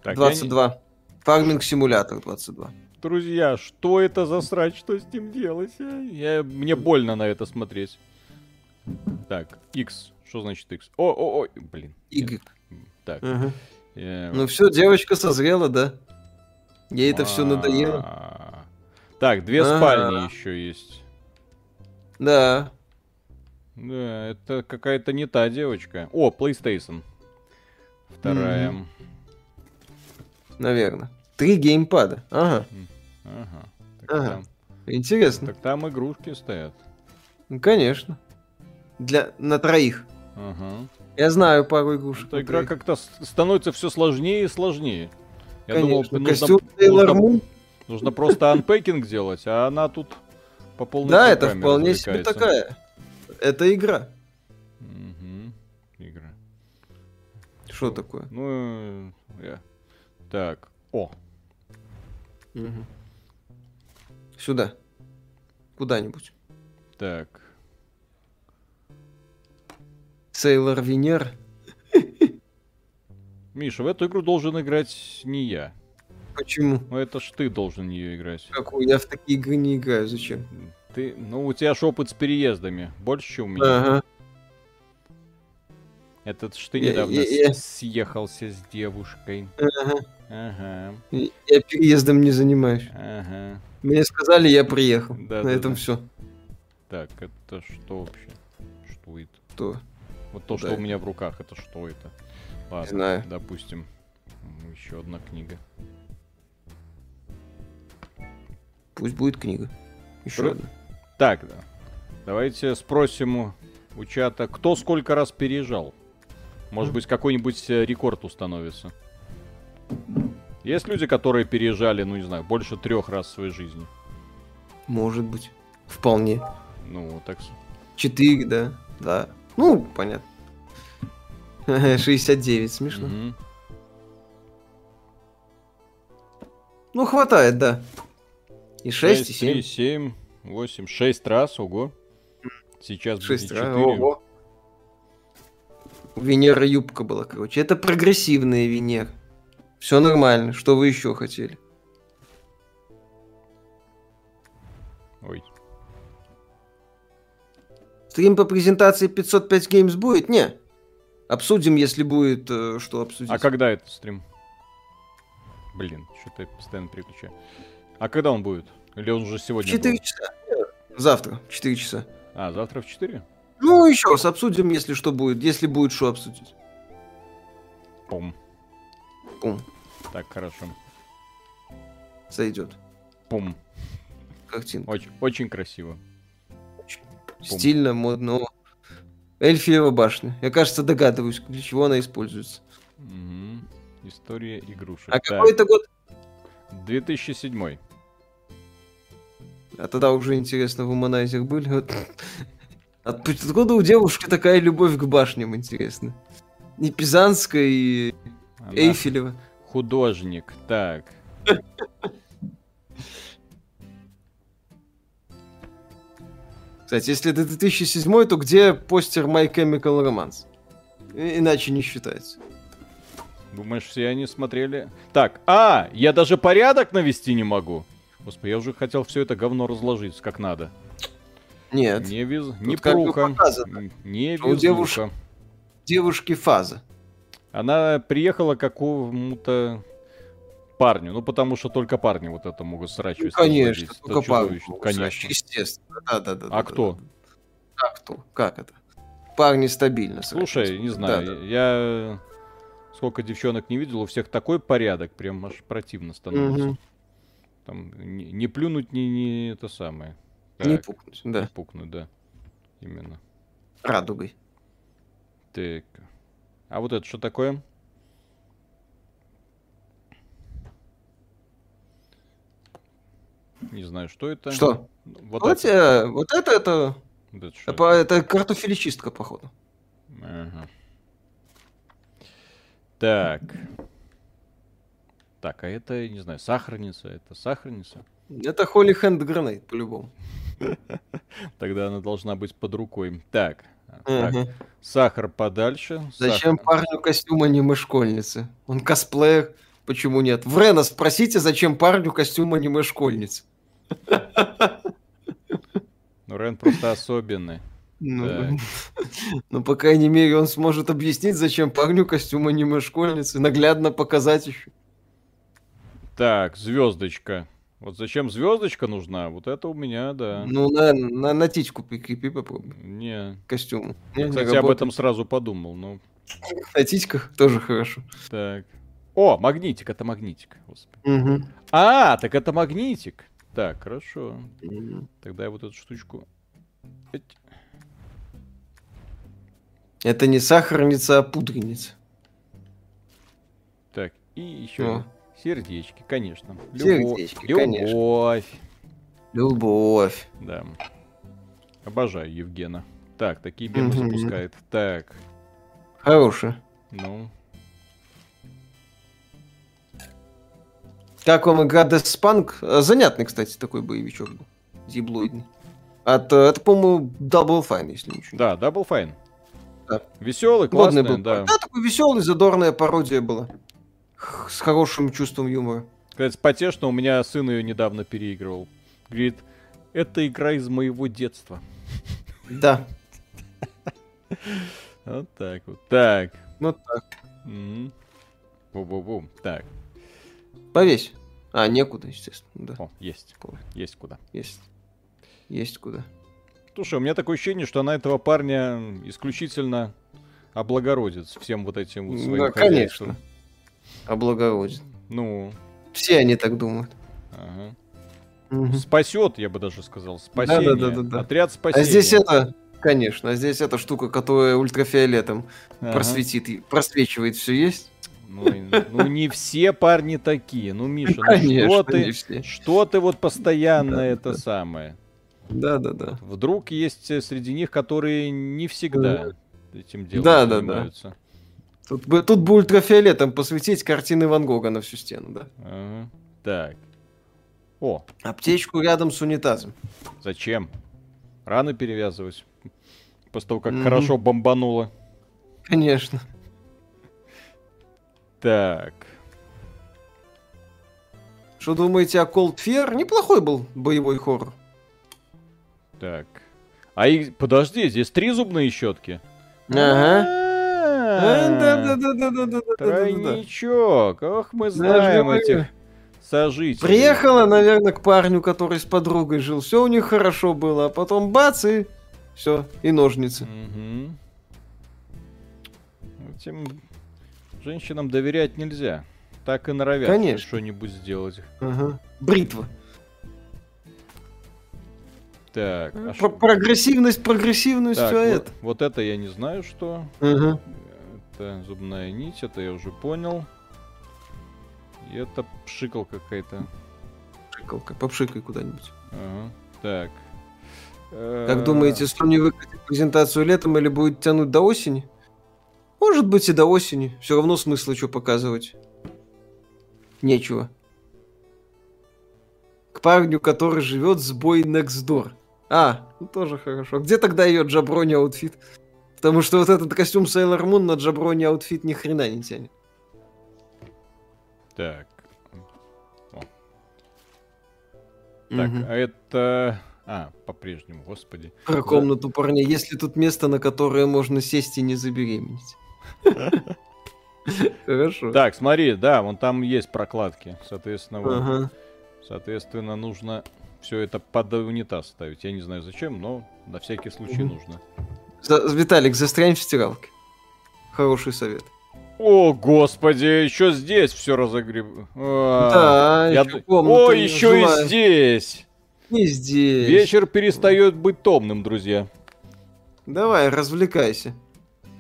Так, я не- 22, Farming Simulator 22. Друзья, что это за срач? Что с ним делать? а? Я... Мне больно на это смотреть. Так, X. Что значит X? О, о, ой, блин. Игры. Так. Ага. Ну все, девочка созрела, да? Ей это все надоело. а, Так, две спальни еще есть. Да. Да, это какая-то не та девочка. О, PlayStation. Вторая. Mm-hmm. Наверное. Три геймпада. Ага. Ага. Так ага. Там... Интересно. Так там игрушки стоят. Ну, конечно. Для... На троих. Ага. Я знаю пару игрушек. Эта игра как-то становится все сложнее и сложнее. Я Конечно. думал, Костюм нужно, нужно, нужно просто анпекинг делать, а она тут по полной Да, это вполне себе такая. Это игра. Угу. Игра. Что такое? Ну, я... Так, о. Угу. Сюда. Куда-нибудь. Так. Сейлор Венер. Миша, в эту игру должен играть не я. Почему? Ну это ж ты должен ее играть. Какую? Я в такие игры не играю, зачем? Ты, ну у тебя ж опыт с переездами больше, чем у меня. Ага. Этот ж ты недавно я, я, я... съехался с девушкой. Ага. Ага. Я переездом не занимаюсь. Ага. Мне сказали, я приехал. Да, На да, этом да. все. Так, это что вообще? Что это? Что? Вот то, что у меня в руках, это что это? Ладно, не знаю. допустим. Еще одна книга. Пусть будет книга. Еще Про... одна. Так, да. Давайте спросим у, у чата, кто сколько раз переезжал. Может быть, какой-нибудь э, рекорд установится. Есть люди, которые переезжали, ну не знаю, больше трех раз в своей жизни. Может быть. Вполне. Ну, так... Четыре, да. Да. Ну, понятно. 69, смешно. Угу. Ну, хватает, да. И 6, 6 и 7. 3, 7, 8, 6 раз, ого. Сейчас 6 будет 4. Раз, ого. Венера юбка была, короче. Это прогрессивная Венера. Все нормально. Что вы еще хотели? Ой. Стрим по презентации 505 Games будет? Не. Обсудим, если будет, э, что обсудить. А когда это стрим? Блин, что-то я постоянно переключаю. А когда он будет? Или он уже сегодня 4 был? часа. Завтра, 4 часа. А, завтра в 4? Ну, еще раз обсудим, если что будет. Если будет что обсудить. Пум. Пум. Так, хорошо. Зайдет. Пум. Картинка. Очень, очень красиво. Стильно, модно. Эльфиева башня. Я, кажется, догадываюсь, для чего она используется. Угу. История игрушек. А какой это год? 2007. А тогда уже интересно, в Уманайзер были? Откуда у девушки такая любовь к башням, интересно? Не Пизанская и Она Эйфелева. Художник, так. Кстати, если это 2007, то где постер My Chemical Romance? Иначе не считается. Думаешь, все они смотрели? Так, а, я даже порядок навести не могу. Господи, я уже хотел все это говно разложить как надо. Нет. Не вез... Не пруха. Не везуха. Девуш... Девушки фаза. Она приехала к какому-то парню. Ну, потому что только парни вот это могут срачивать. Ну, конечно, только парни. Конечно. Естественно. Да, да, да. А да, кто? Да. Как кто? Как это? Парни стабильно. Слушай, не знаю, да, да. я сколько девчонок не видел, у всех такой порядок, прям аж противно становится. Угу. Там не, не плюнуть, не, не это самое. Так, не пукнуть, да. Не пукнуть, да. Именно. Радугой. Так. А вот это что такое? Не знаю, что это. Что? Вот, вот, это. вот это это. Вот это, это, это картофелечистка, походу. Ага. Так. Так, а это, не знаю, сахарница, это сахарница? Это Холли Хэнд Гранейт, по-любому. Тогда она должна быть под рукой. Так, так сахар подальше. Зачем сахар. парню костюм аниме-школьницы? Он косплеер, почему нет? Врена спросите, зачем парню костюм аниме-школьницы? Ну, Рен просто особенный. Ну, ну, по крайней мере, он сможет объяснить, зачем парню костюм аниме-школьницы, наглядно показать еще. Так, звездочка. Вот зачем звездочка нужна? Вот это у меня, да. Ну, на, на, на титьку прикрепи попробуй. Не. Костюму. Я, Не, кстати, не об этом сразу подумал. Ну, На титьках тоже хорошо. так. О, магнитик, это магнитик. Господи. Мгм. А, так это магнитик. Так, хорошо. Тогда я вот эту штучку... Это не сахарница, а пудреница. Так, и еще О. сердечки, конечно. Сердечки, конечно. Любовь. Любовь. Да. Обожаю Евгена. Так, такие мемы Мгм. запускает. Так, Хорошая. ну. Как вам игра Death Punk? Э, Занятный, кстати, такой боевичок был. Зиблоидный. От, э, это, по-моему, Double Fine, если ничего. Да, Double Fine. Да. Веселый, классный, был. да. Да, такой веселый, задорная пародия была. С хорошим чувством юмора. Кстати, потешно, у меня сын ее недавно переигрывал. Говорит, это игра из моего детства. Да. Вот так вот. Так. Вот так. Бу-бу-бу. Так. Повесь. А, некуда, естественно. Да, О, есть. Есть куда. есть. Есть куда. Слушай, у меня такое ощущение, что она этого парня исключительно облагородит всем вот этим вот своим Да, конечно. Облагородит. Ну, Все они так думают. ага. Мгм. спасет, я бы даже сказал. Спасение. Да-да-да-да-да. Отряд А спасения. здесь это, конечно, а здесь эта штука, которая ультрафиолетом Ага. просветит, просвечивает, все есть. Ну, ну, не все парни такие. Ну, Миша, ну Конечно, что ты, что ты вот постоянно Да, это да. самое? Да, да, да. Вдруг есть э, среди них, которые не всегда этим делом Да, да, да. занимаются. Тут бы, тут бы ультрафиолетом посветить картины Ван Гога на всю стену, да. Ага. Так. О, Аптечку рядом с унитазом. зачем? Раны перевязывать. После того, как Мгм. хорошо бомбануло. Конечно. Так. Что думаете о Cold Fear? Неплохой был боевой хоррор. Так. А и подожди, здесь три зубные щетки. Ага. Тройничок. Ох, мы знаем этих сожителей. Приехала, наверное, к парню, который с подругой жил. Все у них хорошо было, а потом бац и все, и ножницы. Мгм. Женщинам доверять нельзя. Так и норовят Конечно. что-нибудь сделать. Ага. Бритва. Так, а Про- прогрессивность, прогрессивность, так, все вот, это. вот это я не знаю, что. Ага. Это зубная нить, это я уже понял. И это пшикал какая-то. Пшикалка, попшикай куда-нибудь. Ага. Так. Как Э, думаете, Sony выкатит презентацию летом или будет тянуть до осени? Может быть и до осени. Все равно смысла что показывать. Нечего. К парню, который живет с Boy Next Door. А, ну тоже хорошо. Где тогда ее jabroni outfit? Потому что вот этот костюм Sailor Moon на jabroni outfit ни хрена не тянет. Так. О. Так, Мгм. а это... А, по-прежнему, господи. Про комнату парней. Если тут место, на которое можно сесть и не забеременеть. Хорошо. Так, смотри, да, вон там есть прокладки. Соответственно, Ага. соответственно, нужно все это под унитаз ставить. Я не знаю зачем, но на всякий случай Мгм. нужно. За- Виталик, застрянь в стиралке. Хороший совет. О, господи, еще здесь все разогреб. А, Да, я комната О, еще и здесь. Не здесь. Вечер перестает быть томным, друзья. Давай, развлекайся.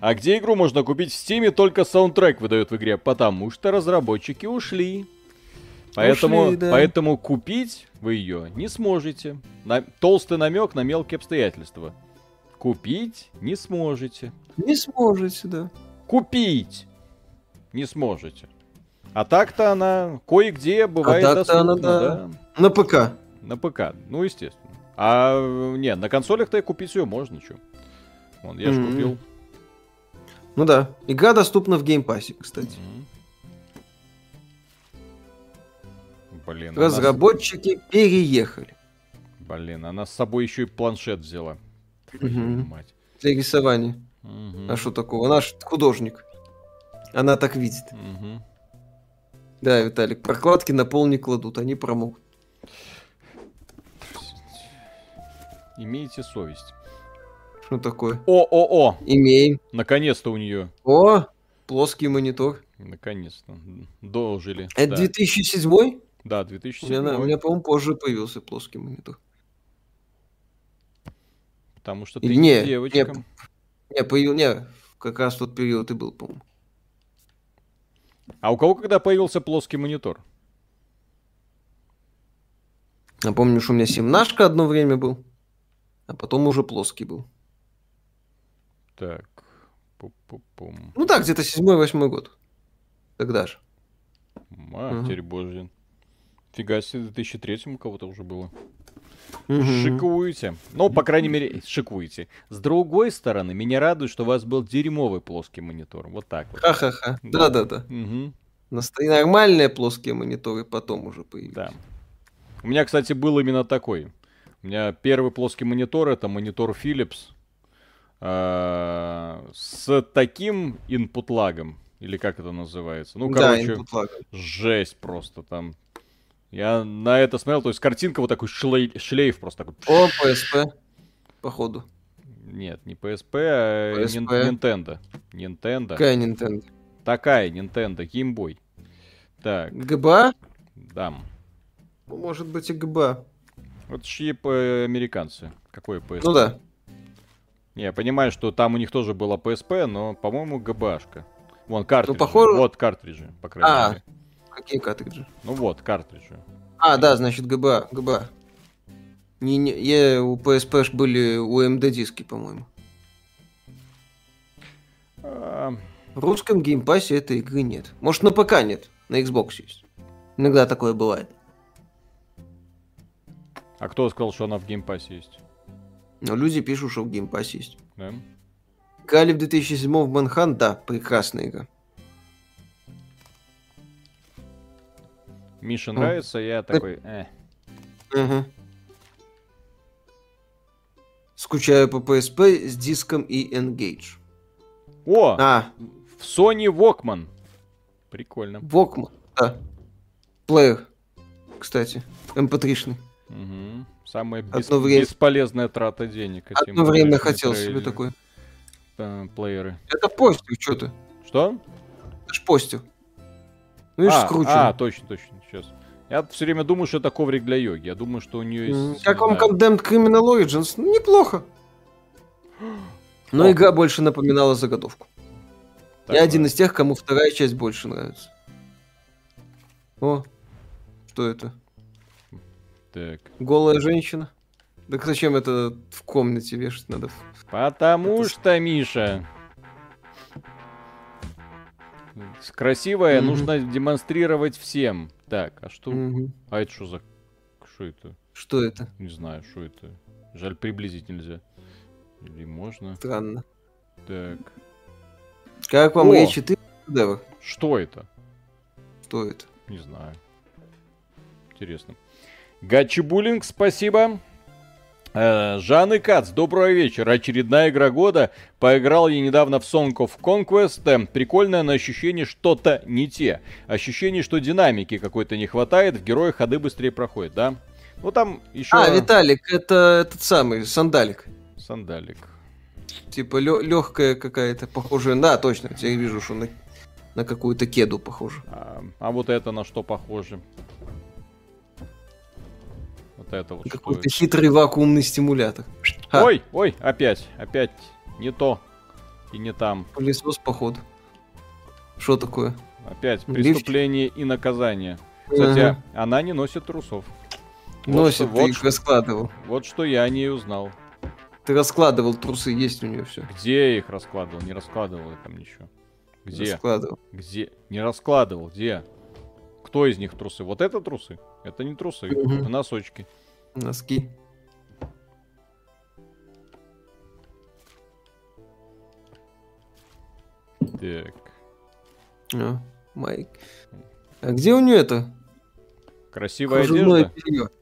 А где игру можно купить в Стиме, только саундтрек выдают в игре, потому что разработчики ушли. Поэтому, Ушли, да. поэтому купить вы ее не сможете. На- толстый намек на мелкие обстоятельства. Купить не сможете. Не сможете, да. Купить не сможете. А так-то она кое-где бывает так-то доступна, она, да. да. На ПК. На ПК, ну естественно. А э, не, на консолях-то и купить ее можно, что. Вон, я же Мгм. купил. Ну да. Игра доступна в Game Pass е, кстати. Блин, Разработчики переехали. блин, она с собой еще и планшет взяла. Мгм. мать. Для рисования. Мгм. А что такого? Она ж художник. Она так видит. Мгм. Да, Виталик, прокладки на пол не кладут, они промокнут. Имейте совесть. Что такое? О-о-о! Имеем. Наконец-то у нее. О, плоский монитор. Наконец-то. Дожили. Это да. 2007? Да, У 2007. меня, у меня, по-моему, позже появился плоский монитор. Потому что Или ты не, не девочка. не, Не, появ... не, как раз тот период и был, по-моему. А у кого когда появился плоский монитор? Напомню, что у меня семнашка одно время был, а потом уже плоский был. Так. Пу-пу-пум. Ну да, где-то седьмой-восьмой год. Тогда же. Матерь божья. Фига себе, в 2003 у кого-то уже было. Мгм. Шикуете. Ну, по крайней мере, шикуете. С другой стороны, меня радует, что у вас был дерьмовый плоский монитор. Вот так вот. Ха-ха-ха. Да. Да-да-да. Мгм, Наста- Нормальные плоские мониторы потом уже появились. да. У меня, кстати, был именно такой. У меня первый плоский монитор это монитор Philips с таким input лагом. Или как это называется? Ну, да, короче, lag. жесть просто там. Я на это смотрел, то есть картинка вот такой шлей- шлейф просто такой. О, PSP, походу. Нет, не PSP, а PSP. Nintendo. Nintendo. Какая Nintendo? Такая Nintendo, Game Boy. Так, ГБА? да. Ну, Может быть и ГБА. Вот чьи американцы. Какой PSP? Ну да. Я понимаю, что там у них тоже была PSP, но, по-моему, ГБАшка. Вон, картриджи. похоже- Вот картриджи, по крайней А. мере. Какие картриджи? Ну вот, картриджи. А, да, значит GBA, GBA. Не, не, я, у PSP ж были UMD диски, по-моему. А, В русском Game Pass е этой игры нет. Может, на ПК нет, на Xbox есть. Иногда такое бывает. а кто сказал, что она в Game Pass е есть? Но люди пишут, что в Game Pass е есть. Да? Играли в 2007 в Манхан, да, прекрасная игра. Мише Ну. нравится, я такой, э. Мгм. Скучаю по PSP с диском и Engage. О, А, в Sony Walkman. Прикольно. Walkman, да. Плеер, кстати, mp3-шный. Мгм. Самая Одно бес- время- бесполезная трата денег. Одно время мп3 хотел себе трейлеры, такой. э, плееры. Это постер, что ты? Что? Это ж постер. Ну и а, скручено. а, точно, точно, сейчас. Я все время думаю, что это коврик для йоги. Я думаю, что у нее есть... Как вам Condemned Criminal Origins? Ну, неплохо. Но О. игра больше напоминала заготовку. Я такое. один из тех, кому вторая часть больше нравится. О, что это? Так. Голая женщина? Так зачем это в комнате вешать надо? Потому Это что, Миша... Красивое Мгм. нужно демонстрировать всем. Так, а что... Мгм. А это что за... Что это? Что это? Не знаю, что это. Жаль, приблизить нельзя. Или можно? Странно. Так. Как вам О! речи ты, Дева? Что это? Что это? Не знаю. Интересно. Гачи-буллинг, спасибо. Э, Жан и Кац, доброго вечера. Очередная игра года. Поиграл я недавно в Song of Conquest. Э, Прикольное на ощущение что-то не те. Ощущение, что динамики какой-то не хватает. В героях ходы быстрее проходят, да? Ну там еще... А, Виталик, это этот самый, сандалик. Сандалик. Типа легкая какая-то, похожая. Да, точно, я вижу, что на, на какую-то кеду похоже. А, а вот это на что похоже? Вот это вот Какой-то хитрый вакуумный стимулятор. Ха, Ой, ой, опять, опять не то и не там. Пылесос, походу. Что такое? Опять преступление и наказание. Кстати, Ага. она не носит трусов. Вот Носит, что- ты вот, их что- раскладывал. вот что я о ней узнал. Ты раскладывал трусы, есть у нее все. Где я их раскладывал? Не раскладывал я там ничего. Где? Раскладывал. Где? Не раскладывал. Где? Кто из них трусы? Вот это трусы? Это не трусы, это носочки. Носки. Так. А, Майк. А где у нее это? Красивая Кружевное одежда.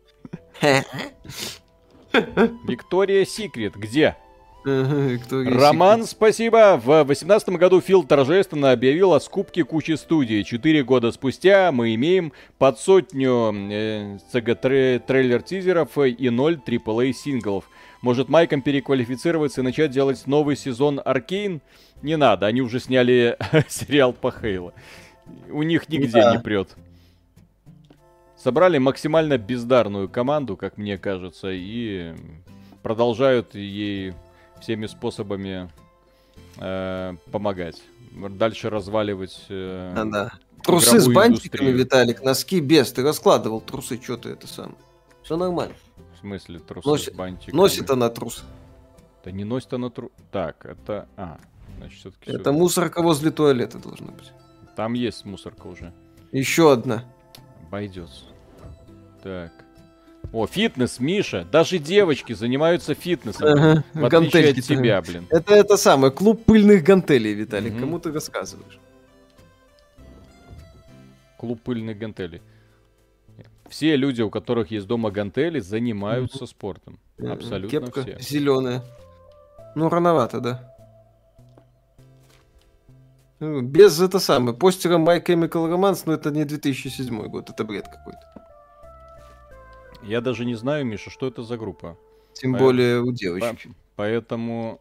Виктория Секрет. Где? Роман, спасибо. В 2018 году Фил торжественно объявил о скупке кучи студий. Четыре года спустя мы имеем под сотню э, CG-трейлер-тизеров и ноль AAA синглов. Может Майком переквалифицироваться и начать делать новый сезон Аркейн? Не надо, они уже сняли сериал по Хейлу. У них нигде да. не прет. Собрали максимально бездарную команду, как мне кажется, и продолжают ей всеми способами э, помогать. Дальше разваливать э, а, да. Трусы с бантиками, индустрию. Виталик, носки без. Ты раскладывал трусы, что ты это сам. Все нормально. В смысле трусы Носит, с бантиками? Носит она трусы. Да не носит она трус. Так, это... А, значит, все-таки... Это все... мусорка возле туалета должна быть. Там есть мусорка уже. Еще одна. Обойдется. Так. О, фитнес, Миша. Даже девочки занимаются фитнесом. Ага, в отличие от тебя, блин. Это это самое, клуб пыльных гантелей, Виталий. Угу. Кому ты рассказываешь? Клуб пыльных гантелей. Все люди, у которых есть дома гантели, занимаются угу. спортом. Абсолютно Кепка все. зеленая. Ну, рановато, да. Ну, без это самое. Постера My Chemical Romance, но это не 2007 год, это бред какой-то. Я даже не знаю, Миша, что это за группа. Тем По... более у девочек. По... Поэтому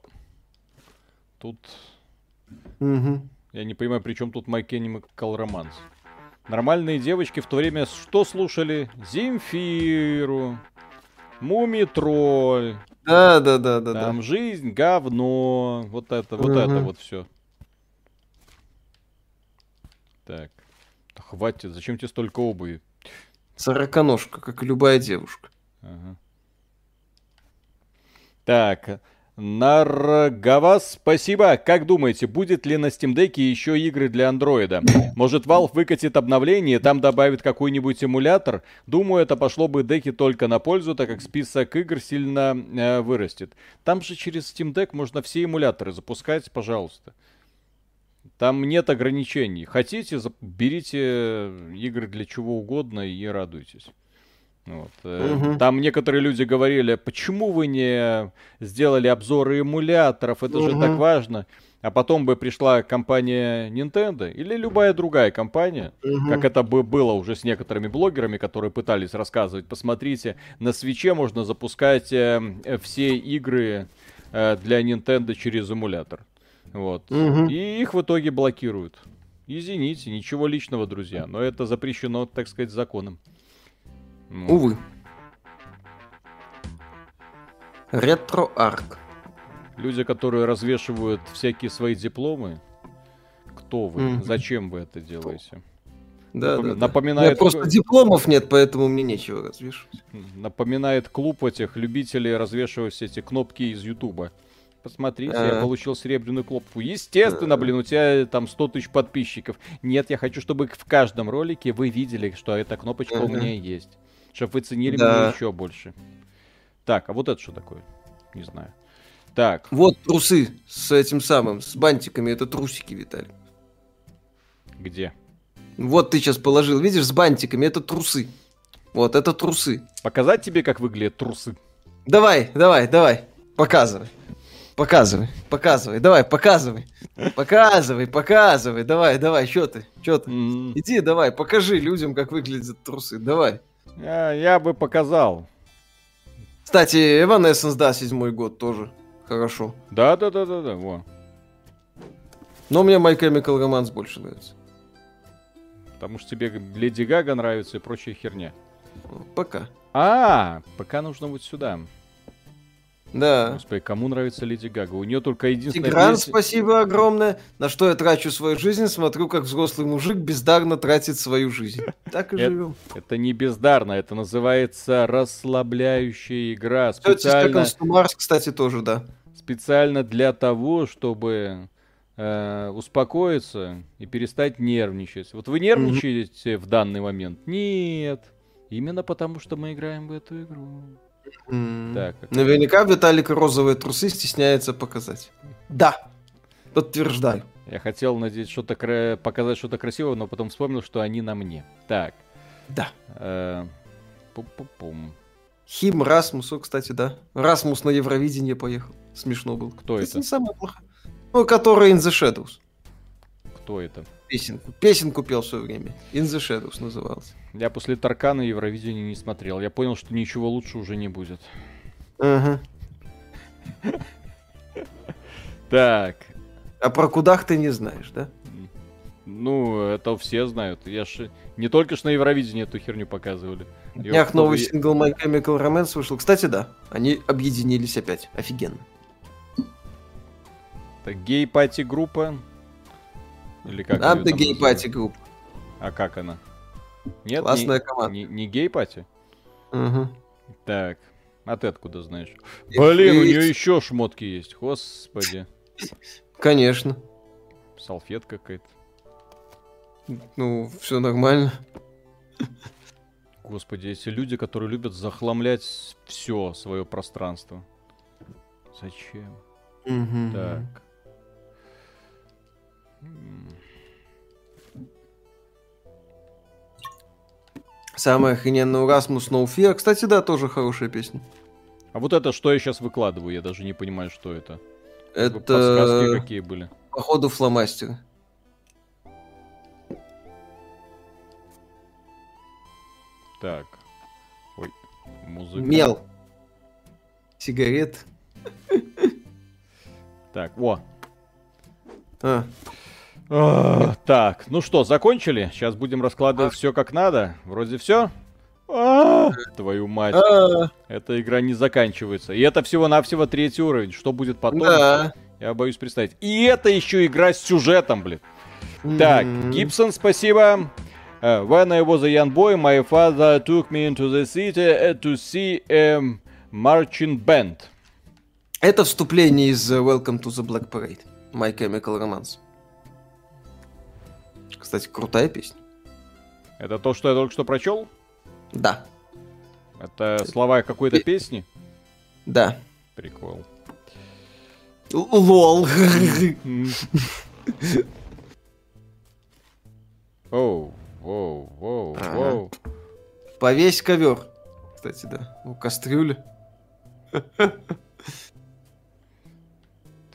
тут... Угу. Я не понимаю, при чем тут My Chemical Romance. Нормальные девочки в то время что слушали? Земфиру, Муми Тролль. Да, да, да, да. Там да. жизнь, говно. Вот это, вот угу. это вот все. Так. Хватит, зачем тебе столько обуви? Сороконожка, как и любая девушка. Ага. Так, Наргавас, спасибо. Как думаете, будет ли на Steam Deck еще игры для андроида? Может, Valve выкатит обновление, там добавит какой-нибудь эмулятор? Думаю, это пошло бы деки только на пользу, так как список игр сильно э, вырастет. Там же через Steam Deck можно все эмуляторы запускать, пожалуйста. Там нет ограничений. Хотите, берите игры для чего угодно и радуйтесь. Вот. Угу. Там некоторые люди говорили, почему вы не сделали обзоры эмуляторов, это угу. же так важно. А потом бы пришла компания Nintendo или любая другая компания, угу. как это бы было уже с некоторыми блогерами, которые пытались рассказывать. Посмотрите, на свече можно запускать э, все игры э, для Nintendo через эмулятор. Вот. Угу. И их в итоге блокируют. Извините, ничего личного, друзья, но это запрещено, так сказать, законом. Вот. Увы. Ретро-арк. Люди, которые развешивают всякие свои дипломы, кто вы? Mm. Зачем вы это делаете? Да, Напом... да, Напоминает... У меня просто дипломов нет, поэтому мне нечего развешивать. Напоминает клуб этих любителей развешивать эти кнопки из Ютуба. Посмотрите, я получил серебряную кнопку. Естественно, блин, у тебя там 100 тысяч подписчиков. Нет, я хочу, чтобы в каждом ролике вы видели, что эта кнопочка у меня есть. Чтобы вы ценили меня еще больше. Так, а вот это что такое? Не знаю. Так. Вот трусы с этим самым, с бантиками. Это трусики, Виталий. Где? Вот ты сейчас положил, видишь, с бантиками. Это трусы. Вот, это трусы. Показать тебе, как выглядят трусы? Давай, давай, давай. Показывай. Показывай, показывай, давай, показывай. Показывай, показывай, давай, давай, что ты, что ты? Иди, давай, покажи людям, как выглядят трусы, давай. Я, я бы показал. Кстати, Evanescence, да, седьмой год тоже. Хорошо. Да, да, да, да, да, во. Но мне My Chemical Romance больше нравится. Потому что тебе Леди Гага нравится и прочая херня. Пока. А, пока нужно вот сюда. Да. Господи, кому нравится Леди Гага? У нее только единственное... Тигран, песня... спасибо огромное. На что я трачу свою жизнь, смотрю, как взрослый мужик бездарно тратит свою жизнь. Так и живем. Это не бездарно, это называется расслабляющая игра. Специально... Марс, кстати, тоже, да. Специально для того, чтобы э, успокоиться и перестать нервничать. Вот вы нервничаете в данный момент? Нет. Именно потому, что мы играем в эту игру. Mm. Так, как... Наверняка Виталик розовые трусы стесняется показать. Да, подтверждаю. Я хотел надеть что-то кра... показать что-то красивое, но потом вспомнил, что они на мне. Так. Да. Э... Пум-пум-пум. Хим Расмусу, кстати, да. Расмус на Евровидение поехал. Смешно было. Кто это? не самое плохое. Ну, который In the Shadows. Кто это? Песенку. Песенку пел в свое время. In the Shadows назывался. Я после Таркана Евровидение не смотрел. Я понял, что ничего лучше уже не будет. Ага. Так. А про кудах ты не знаешь, да? Ну, это все знают. Я ж не только что на Евровидении эту херню показывали. На днях новый сингл My Chemical Romance вышел. Кстати, да, они объединились опять. Офигенно. Так, гей-пати группа? Или как? Надо гей-пати группа. А как она? Нет, Классная не, команда. Не, не гей-пати? Угу. Так, а ты откуда знаешь? Блин, у нее еще шмотки есть, господи. Конечно. Салфетка какая-то. Ну, все нормально. Господи, эти люди, которые любят захламлять все свое пространство. Зачем? Угу. Так. Самая охрененная у Расмус No Fear. Кстати, да, тоже хорошая песня. А вот это что я сейчас выкладываю? Я даже не понимаю, что это. Это... Подсказки какие были? Походу фломастер. Так. Ой, музыка. Мел. Сигарет. Так, о. А. А, так, ну что, закончили? Сейчас будем раскладывать все как надо. Вроде все. А, твою мать. А. Эта игра не заканчивается. И это всего-навсего третий уровень. Что будет потом? Я боюсь представить. И это еще игра с сюжетом, блин. Так. Гибсон, спасибо. Uh, when I was a young boy, my father took me into the city uh, to see a marching band. Это вступление из э, Welcome to the Black Parade. My Chemical Romance. Кстати, крутая песня. Это то, что я только что прочел? Да. Это слова какой-то песни? Да. Прикол. Лол. Оу, воу, воу, воу. Повесь ковер. Кстати, да. У кастрюли.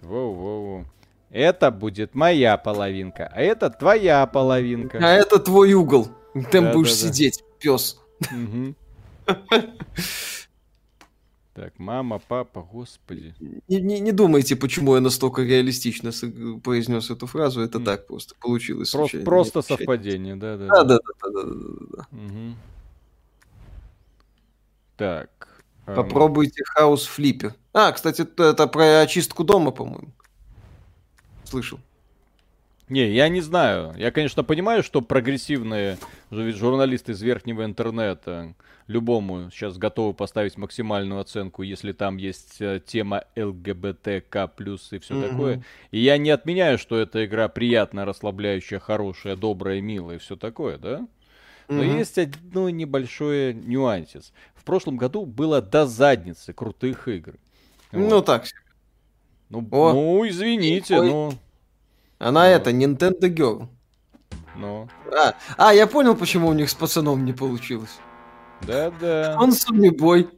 Воу, воу, воу. Это будет моя половинка, а это твоя половинка. А это твой угол. Там Да, будешь да, да. сидеть, пес. Мгм. Так, мама, папа, господи. Не, не- не думайте, почему я настолько реалистично произнес эту фразу. Это так просто получилось. Просто, случайно, совпадение, да, да. Да, да, да, да, да, да, да. Так. эм, Попробуйте хаус флиппер. А, кстати, это про очистку дома, по-моему. Слышал. Не, я не знаю. Я, конечно, понимаю, что прогрессивные журналисты из верхнего интернета любому сейчас готовы поставить максимальную оценку, если там есть э, тема ЛГБТК+, и все Мгм. такое. И я не отменяю, что эта игра приятная, расслабляющая, хорошая, добрая, милая и все такое, да? Но Мгм. есть одно небольшое нюансис. В прошлом году было до задницы крутых игр. Ну Вот. так. себе. Ну, о, ну, извините, ой. ну, Она Ну. это, Nintendo Girl. ну, А, а, я понял, почему у них с пацаном не получилось. да-да. Он Сонибой.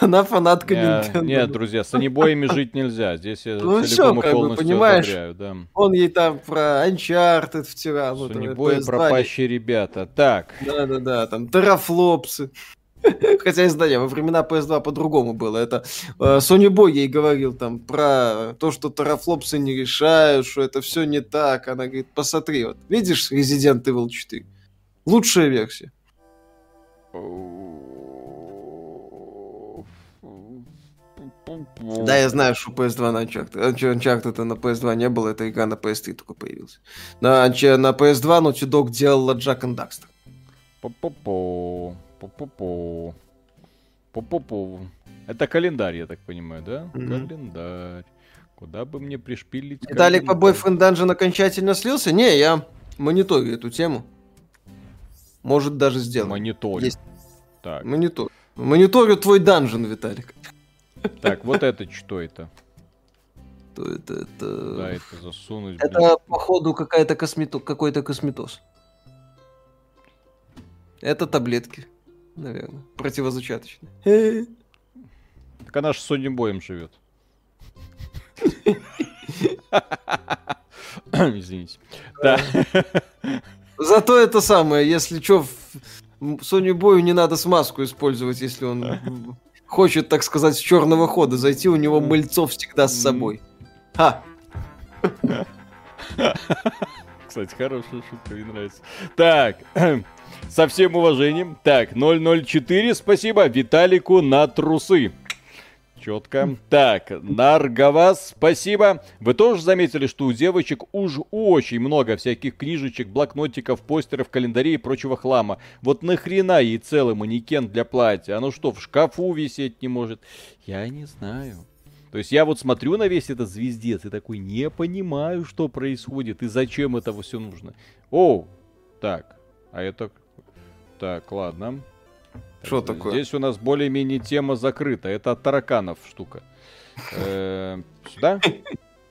Она фанатка Не, Nintendo. Нет, друзья, с анибоями жить нельзя. Здесь я Ну целиком всё, и как бы, полностью понимаешь. одобряю, да. Он ей там про Uncharted втирал. PS2. пропащие ребята. Так, Да-да-да, там терафлопсы. Хотя, не знаю, во времена PS2 по-другому было. Это э, Sony Boy ей говорил там про то, что терафлопсы не решают, что это все не так. Она говорит, посмотри, вот видишь Resident Evil 4? Лучшая версия. Да, я знаю, что PS2 на Uncharted. Unch- Uncharted на PS2 не было, эта игра на PS3 только появилась. На, на PS2 Naughty Dog делала Jack and Daxter. По-по-по. По-по-по. По-по-по. Это календарь, я так понимаю, да? Мгм. Календарь. Куда бы мне пришпилить Виталик по? Boyfriend Dungeon окончательно слился? Не, я мониторю эту тему. Может, даже сделаю. Монитор. Есть. Так, Монитор. Мониторю твой данжен, Виталик. так, вот это что это? То это, это... Да, это засунуть. блин. Это, походу, какая-то космето... какой-то косметоз. Это таблетки. Наверное. Противозачаточный. Так она же с Сонни Боем живет. Извините. Да. Зато это самое, если что, Соню Бою не надо смазку использовать, если он хочет, так сказать, с черного хода зайти, у него мыльцов всегда с собой. Ха! Кстати, хорошая шутка, мне нравится. Так, со всем уважением. Так, 004, спасибо Виталику на трусы. Четко. Так, Наргавас, спасибо. Вы тоже заметили, что у девочек уж очень много всяких книжечек, блокнотиков, постеров, календарей и прочего хлама. Вот нахрена ей целый манекен для платья? Оно что, в шкафу висеть не может? Я не знаю. То есть я вот смотрю на весь этот звездец и такой не понимаю, что происходит и зачем это все нужно. О, так, а это... Так, ладно. Что такое? Здесь у нас более-менее тема закрыта. Это от тараканов штука. Э, сюда?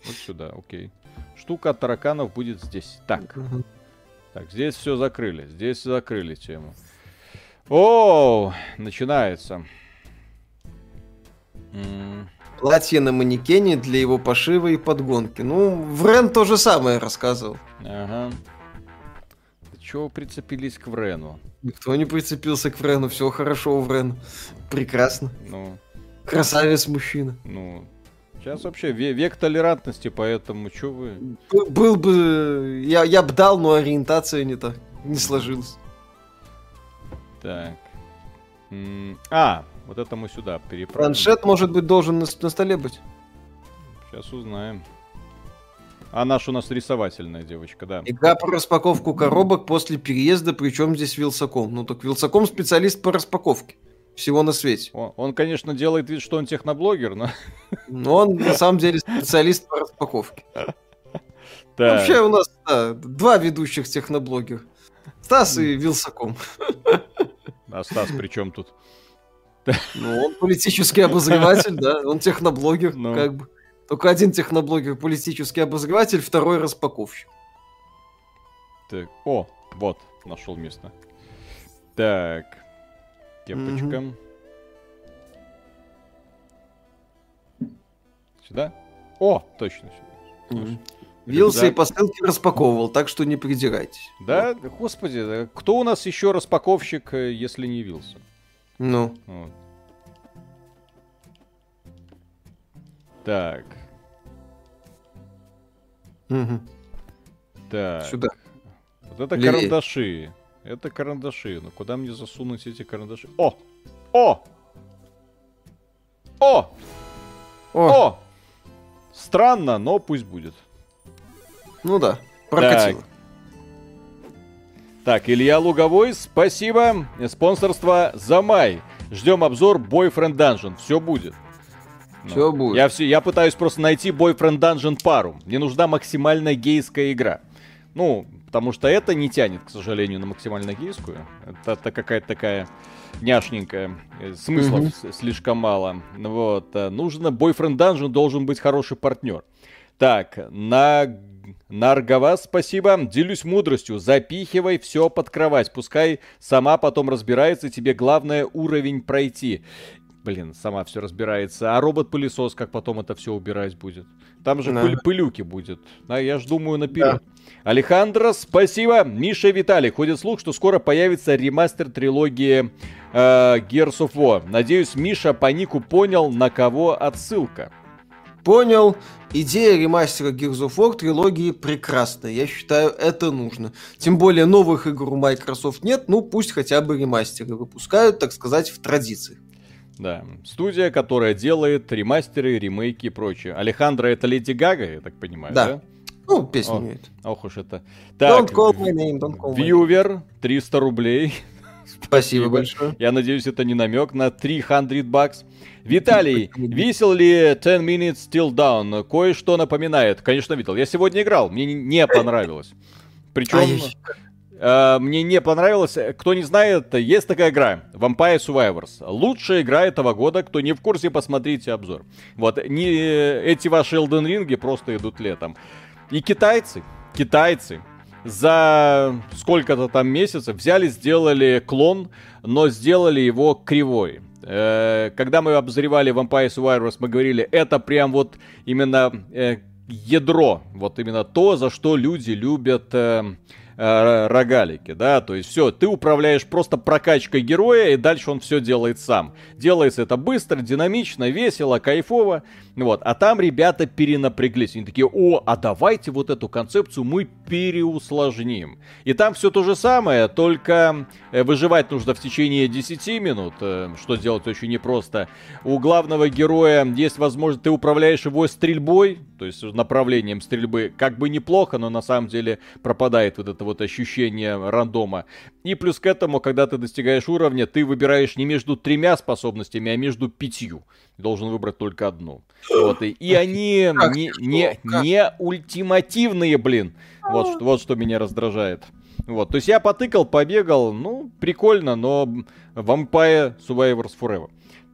Вот сюда, окей. Штука от тараканов будет здесь. Так. Так, здесь все закрыли. Здесь закрыли тему. О, начинается. Платье на манекене для его пошива и подгонки. Ну, Врен то же самое рассказывал. Ага. Чего прицепились к Врену? Никто не прицепился к Врену, все хорошо у Врена. Прекрасно. Ну. Красавец мужчина. Ну, Сейчас вообще век толерантности, поэтому что вы... Был бы... Я, я бы дал, но ориентация не так. Не сложилась. Так. А, вот это мы сюда переправим. Планшет, может быть, должен на, на столе быть. Сейчас узнаем. А наша у нас рисовательная девочка, да. Игра по распаковку коробок после переезда, причем здесь Вилсаком. Ну так Вилсаком специалист по распаковке. Всего на свете. Он, он, конечно, делает вид, что он техноблогер, но... Но он на самом деле специалист по распаковке. Вообще у нас да, два ведущих техноблогера. Стас и Вилсаком. А Стас при чем тут? Ну, он политический обозреватель, да, он техноблогер, ну. как бы. Только один техноблогер политический обозреватель, второй распаковщик. Так, о, вот, нашел место. Так, кепочка. Mm-hmm. Сюда? О, точно сюда. Mm-hmm. Вился и посылки распаковывал, так что не придирайтесь. Да, вот. господи, кто у нас еще распаковщик, э, если не Вилса? Ну. Вот. Так. Угу. Так. Сюда. Вот это Левее. карандаши. Это карандаши. Ну куда мне засунуть эти карандаши? О! О! О! О! О! Странно, но пусть будет. Ну да, прокатило. Так. так, Илья Луговой, спасибо. Спонсорство за май. Ждем обзор Boyfriend Dungeon. Все будет. Все будет. Я, все, я пытаюсь просто найти Boyfriend Dungeon пару. Мне нужна максимально гейская игра. Ну, потому что это не тянет, к сожалению, на максимально гейскую. Это, это какая-то такая няшненькая. Э, смыслов mm-hmm. слишком мало. Вот. Э, нужно Boyfriend Dungeon должен быть хороший партнер. Так, на Наргавас, спасибо. Делюсь мудростью. Запихивай все под кровать. Пускай сама потом разбирается. Тебе главное уровень пройти блин, сама все разбирается. А робот-пылесос, как потом это все убирать будет? Там же да. пыль, пылюки будет. Да, я ж думаю наперед. Да. Алехандро, спасибо. Миша и Виталий. Ходит слух, что скоро появится ремастер трилогии э, Gears of War. Надеюсь, Миша по нику понял, на кого отсылка. Понял. Идея ремастера Gears of War трилогии прекрасная. Я считаю, это нужно. Тем более новых игр у Microsoft нет, ну пусть хотя бы ремастеры выпускают, так сказать, в традициях. Да, студия, которая делает ремастеры, ремейки и прочее. Алехандро это Леди Гага, я так понимаю, да? да? Ну, песню О, имеет. Ох уж это. Так, don't call my name, don't call Вьювер, 300 рублей. Спасибо большое. Я надеюсь, это не намек на 300 бакс. Виталий, висел ли 10 Minutes Still Down? Кое-что напоминает. Конечно, видел. Я сегодня играл, мне не понравилось. Причем... Э, мне не понравилось. Кто не знает, есть такая игра Vampire Survivors. Лучшая игра этого года. Кто не в курсе, посмотрите обзор. Вот, не эти ваши Elden Ring просто идут летом. И китайцы, китайцы за сколько-то там месяцев взяли, сделали клон, но сделали его кривой. Э, когда мы обозревали Vampire Survivors, мы говорили, это прям вот именно э, ядро, вот именно то, за что люди любят э, э, рогалики, да, то есть все, ты управляешь просто прокачкой героя, и дальше он все делает сам. Делается это быстро, динамично, весело, кайфово, вот, а там ребята перенапряглись, они такие, о, а давайте вот эту концепцию мы переусложним. И там все то же самое, только э, выживать нужно в течение 10 минут, э, что делать очень непросто. У главного героя есть возможность, ты управляешь его стрельбой, то есть направлением стрельбы, как бы неплохо, но на самом деле пропадает вот это вот ощущение рандома. И плюс к этому, когда ты достигаешь уровня, ты выбираешь не между тремя способностями, а между пятью. Должен выбрать только одну. Вот, и, и они не, не, не ультимативные, блин. Вот, что, вот что меня раздражает. Вот, то есть я потыкал, побегал, ну, прикольно, но Vampire Survivors Forever.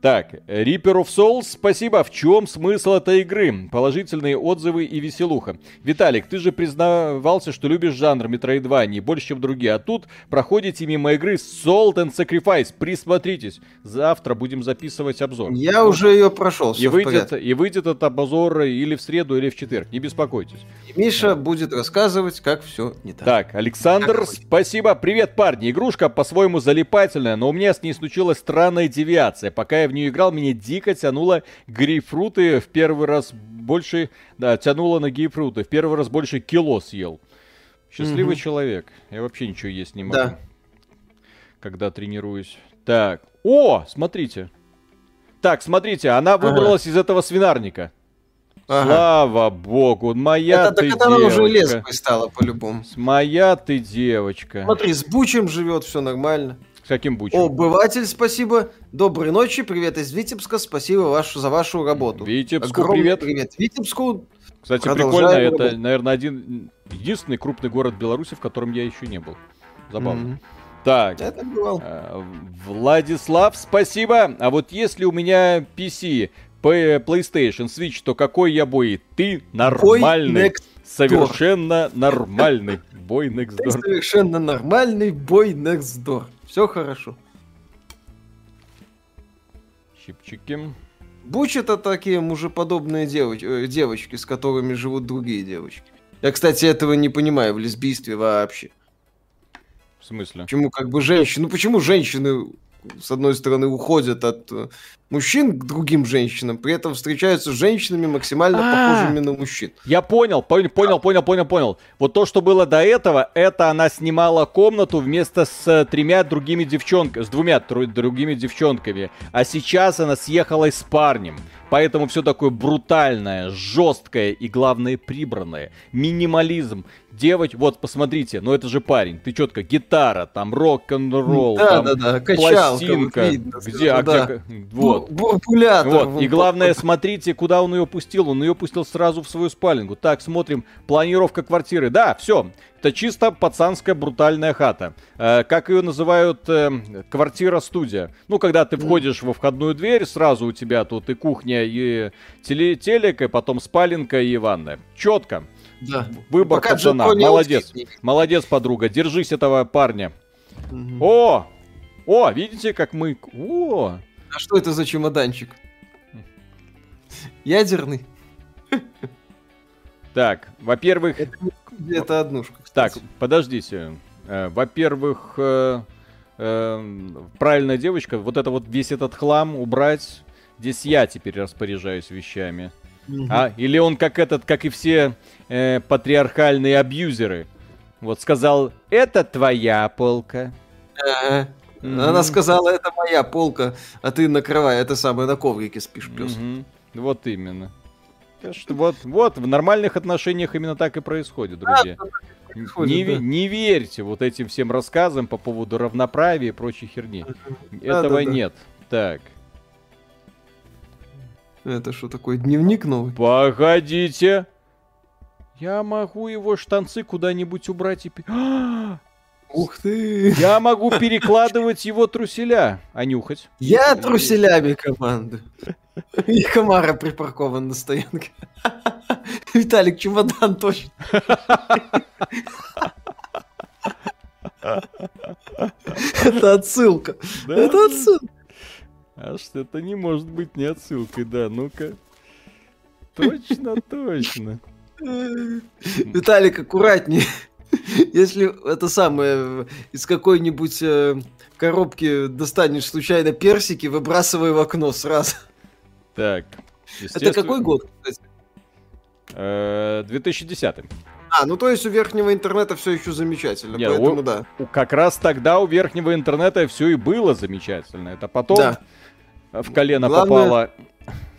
Так, Reaper of Souls, спасибо. В чем смысл этой игры? Положительные отзывы и веселуха. Виталик, ты же признавался, что любишь жанр Metroidvania больше, чем другие. А тут проходите мимо игры Salt and Sacrifice. Присмотритесь. Завтра будем записывать обзор. Я вот. уже ее прошел. И выйдет, и выйдет этот обзор или в среду, или в четверг. Не беспокойтесь. И Миша да. будет рассказывать, как все не так. Так, Александр, как спасибо. Привет, парни. Игрушка по-своему залипательная, но у меня с ней случилась странная девиация. Пока я в нее играл, меня дико тянуло грейпфруты в первый раз больше, да, тянуло на грейпфруты, в первый раз больше кило съел. Счастливый mm-hmm. человек. Я вообще ничего есть не могу. Да. Когда тренируюсь. Так. О, смотрите. Так, смотрите, она выбралась ага. из этого свинарника. Ага. Слава богу, моя это, ты так девочка. она уже лесбой стала по-любому. Моя ты девочка. Смотри, с Бучем живет, все нормально. С каким бучем? Обыватель, спасибо. Доброй ночи, привет из Витебска, спасибо вашу, за вашу работу. Витебску Огромный привет. привет. Витебску. Кстати, прикольно, работать. это, наверное, один, единственный крупный город Беларуси, в котором я еще не был. Забавно. Mm-hmm. Так, я так бывал. Э, Владислав, спасибо. А вот если у меня PC, PlayStation, Switch, то какой я бой? Ты нормальный. Совершенно нормальный. Бой next door. Ты совершенно нормальный бой next door. Все хорошо. Щипчики. Буч это такие мужеподобные девоч... Э, девочки, с которыми живут другие девочки. Я, кстати, этого не понимаю в лесбийстве вообще. В смысле? Почему как бы женщины... Ну почему женщины, с одной стороны, уходят от э, мужчин к другим женщинам, при этом встречаются с женщинами максимально А-а-а. похожими на мужчин. Я понял, понял, понял, понял, понял, понял. Вот то, что было до этого, это она снимала комнату вместо с тремя другими девчонками, с двумя другими девчонками. А сейчас она съехалась с парнем. Поэтому все такое брутальное, жесткое и, главное, прибранное. Минимализм. Девочь, вот, посмотрите, ну это же парень. Ты четко, гитара, там рок-н-ролл, да, там да, да, пластинка. Видно, где, а да. где, вот. Бурбулятор. Вот. И главное, смотрите, куда он ее пустил. Он ее пустил сразу в свою спальню. Так, смотрим, планировка квартиры. Да, все, это чисто пацанская брутальная хата. Э, как ее называют, э, квартира-студия. Ну, когда ты входишь во входную дверь, сразу у тебя тут и кухня, и теле телек, и потом спаленка и ванная. Четко. Да. Выбор Пока пацана. Молодец. Молодец, подруга. Держись этого парня. Угу. О! О, видите, как мы... О! А что это за чемоданчик? Ядерный. Так, во-первых... Это, это однушка. Кстати. Так, подождите. Э, во-первых, э, э, правильная девочка, вот это вот весь этот хлам убрать. Здесь я теперь распоряжаюсь вещами. Угу. А, или он как этот, как и все э, патриархальные абьюзеры. Вот сказал, это твоя полка. Угу. Она сказала, это моя полка, а ты накрывай, это самое, на коврике спишь, пес. Угу. Вот именно. Вот, вот, в нормальных отношениях именно так и происходит, друзья. Да, происходит, не, да. не верьте вот этим всем рассказам по поводу равноправия и прочей херни. Да, Этого да, да. нет. Так. Это что такое, дневник новый? Погодите. Я могу его штанцы куда-нибудь убрать и... Ух ты! Я могу перекладывать его труселя, а нюхать. Я труселями команду. И комара припаркован на стоянке. Виталик, чемодан точно. Это отсылка. Это отсылка. А что это не может быть не отсылкой, да, ну-ка. Точно, точно. Виталик, аккуратнее. Если это самое из какой-нибудь э, коробки достанешь случайно персики, выбрасывай в окно сразу. Так. Это какой год, кстати? 2010. Э, а, ну то есть у верхнего интернета все еще замечательно, Нет, поэтому у, да. Как раз тогда у верхнего интернета все и было замечательно. Это потом да. в колено Главное... попало,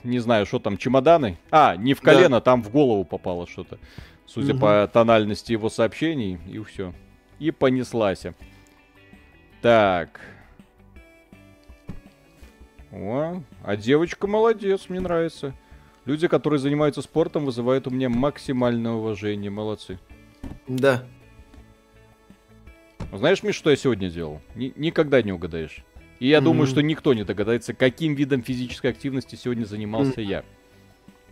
не знаю, что там, чемоданы? А, не в колено, да. там в голову попало что-то. Судя угу. по тональности его сообщений, и все. И понеслась. Так. О, а девочка молодец, мне нравится. Люди, которые занимаются спортом, вызывают у меня максимальное уважение. Молодцы. Да. Знаешь, Миш, что я сегодня делал? Ни- никогда не угадаешь. И я mm-hmm. думаю, что никто не догадается, каким видом физической активности сегодня занимался mm-hmm. я.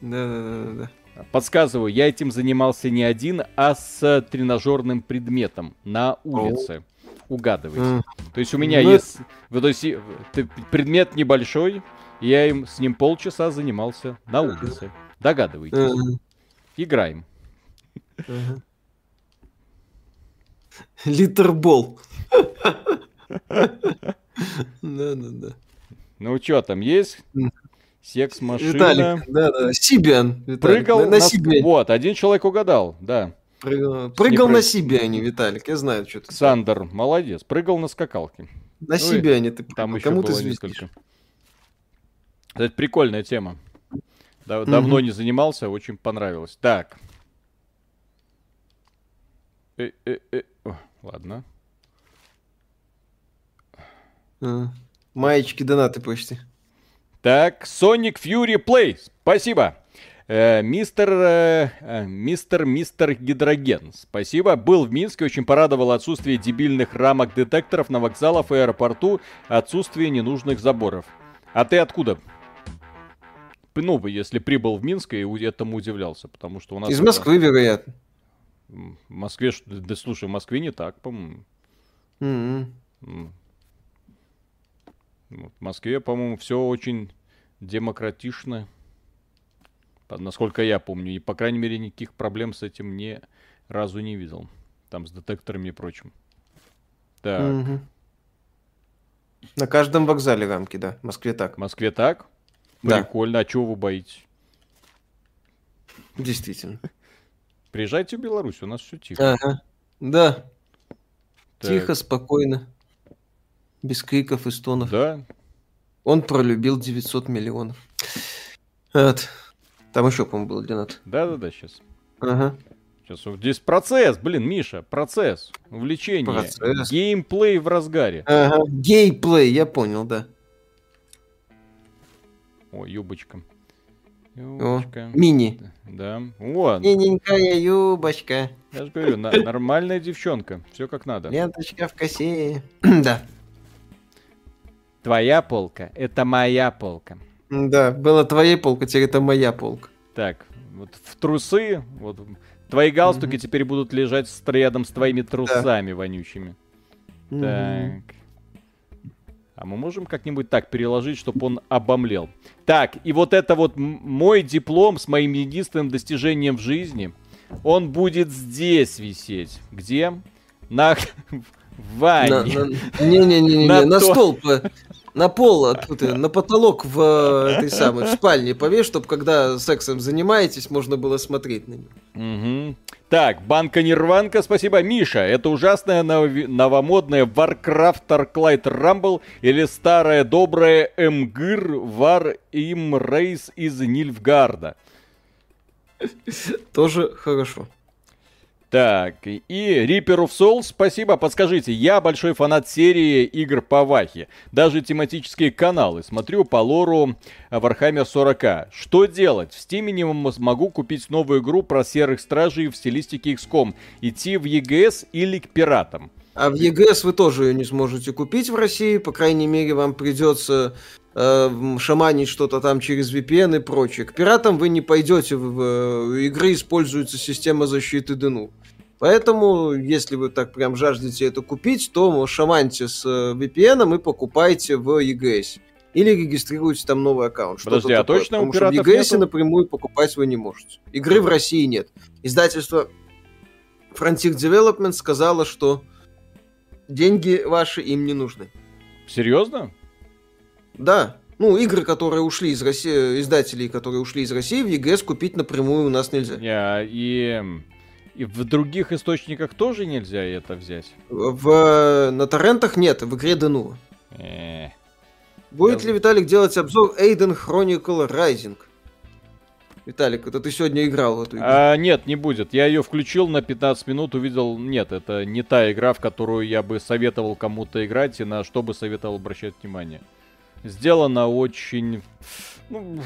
Да-да-да. Подсказываю, я этим занимался не один, а с тренажерным предметом на улице. Угадывайте. То есть у меня mm. есть... То есть предмет небольшой, я им с ним полчаса занимался на улице. Догадывайтесь. Играем. Литербол. Да-да-да. Ну что там есть? Секс-машина. Виталик, да, да. Сибиан. Прыгал на, на Сибиане. Вот, один человек угадал, да. Прыгал, прыгал на Сибиане, Виталик, я знаю, что ты. Сандер, молодец, прыгал на скакалке. На ну, Сибиане ты Там еще Кому было ты несколько. Это прикольная тема. Да, давно не занимался, очень понравилось. Так. Э -э -э. О, ладно. А, маечки донаты почти. Так, Sonic Fury Play. Спасибо. Э, мистер, э, э, мистер, мистер Гидроген, спасибо. Был в Минске, очень порадовал отсутствие дебильных рамок детекторов на вокзалах и аэропорту, отсутствие ненужных заборов. А ты откуда? ну, если прибыл в Минск и этому удивлялся, потому что у нас... Из Москвы, это... вероятно. В Москве, да слушай, в Москве не так, по-моему. Mm-hmm. В Москве, по-моему, все очень демократично, насколько я помню. И, по крайней мере, никаких проблем с этим ни разу не видел. Там с детекторами и прочим. Так. Угу. На каждом вокзале рамки, да. В Москве так. В Москве так? Да. Прикольно. А чего вы боитесь? Действительно. Приезжайте в Беларусь, у нас все тихо. Ага. Да. Так. Тихо, спокойно. Без криков и стонов. Да. Он пролюбил 900 миллионов. Вот. Там еще, по-моему, был донат. Да-да-да, сейчас. Ага. Сейчас здесь процесс, блин, Миша, процесс, увлечение, процесс. геймплей в разгаре. Ага, геймплей, я понял, да. О, юбочка. Юбочка. О, мини. Да. О. Миненькая юбочка. Я же говорю, на, нормальная девчонка. Все как надо. Ленточка в косе. да. Твоя полка — это моя полка. Да, была твоя полка, теперь это моя полка. Так, вот в трусы, вот твои галстуки mm-hmm. теперь будут лежать рядом с твоими трусами да. вонючими. Mm-hmm. Так. А мы можем как-нибудь так переложить, чтобы он обомлел. Так, и вот это вот мой диплом с моим единственным достижением в жизни, он будет здесь висеть. Где? На... В ванне. Не-не-не, на, на, на стол на пол, тут, на потолок в э, этой самой в спальне повесь, чтобы когда сексом занимаетесь, можно было смотреть на него. Угу. Так, банка Нирванка, спасибо. Миша, это ужасная нов- новомодная Warcraft Arclight Rumble или старая добрая Мгр War Im Race из Нильфгарда? Тоже хорошо. Так, и Reaper of Souls, спасибо, подскажите, я большой фанат серии игр по Вахе, даже тематические каналы, смотрю по лору Warhammer 40. Что делать? В Steam не смогу купить новую игру про серых стражей в стилистике XCOM, идти в EGS или к пиратам. А в EGS вы тоже ее не сможете купить в России, по крайней мере, вам придется э, шаманить что-то там через VPN и прочее. К пиратам вы не пойдете, в, в игры используется система защиты ДНУ. Поэтому, если вы так прям жаждете это купить, то шаманьте с э, VPN и покупайте в EGS. Или регистрируйте там новый аккаунт. Подожди, а такое. точно Потому у что в EGS нету? напрямую покупать вы не можете. Игры в России нет. Издательство Frontier Development сказала, что деньги ваши им не нужны. Серьезно? Да. Ну, игры, которые ушли из России, издателей, которые ушли из России, в EGS купить напрямую у нас нельзя. Yeah, и, и в других источниках тоже нельзя это взять? В, на торрентах нет, в игре Дену. Э, Будет Я... ли Виталик делать обзор Aiden Chronicle Rising? Виталик, это ты сегодня играл в эту игру? А, нет, не будет. Я ее включил на 15 минут, увидел... Нет, это не та игра, в которую я бы советовал кому-то играть и на что бы советовал обращать внимание. Сделано очень... Ну,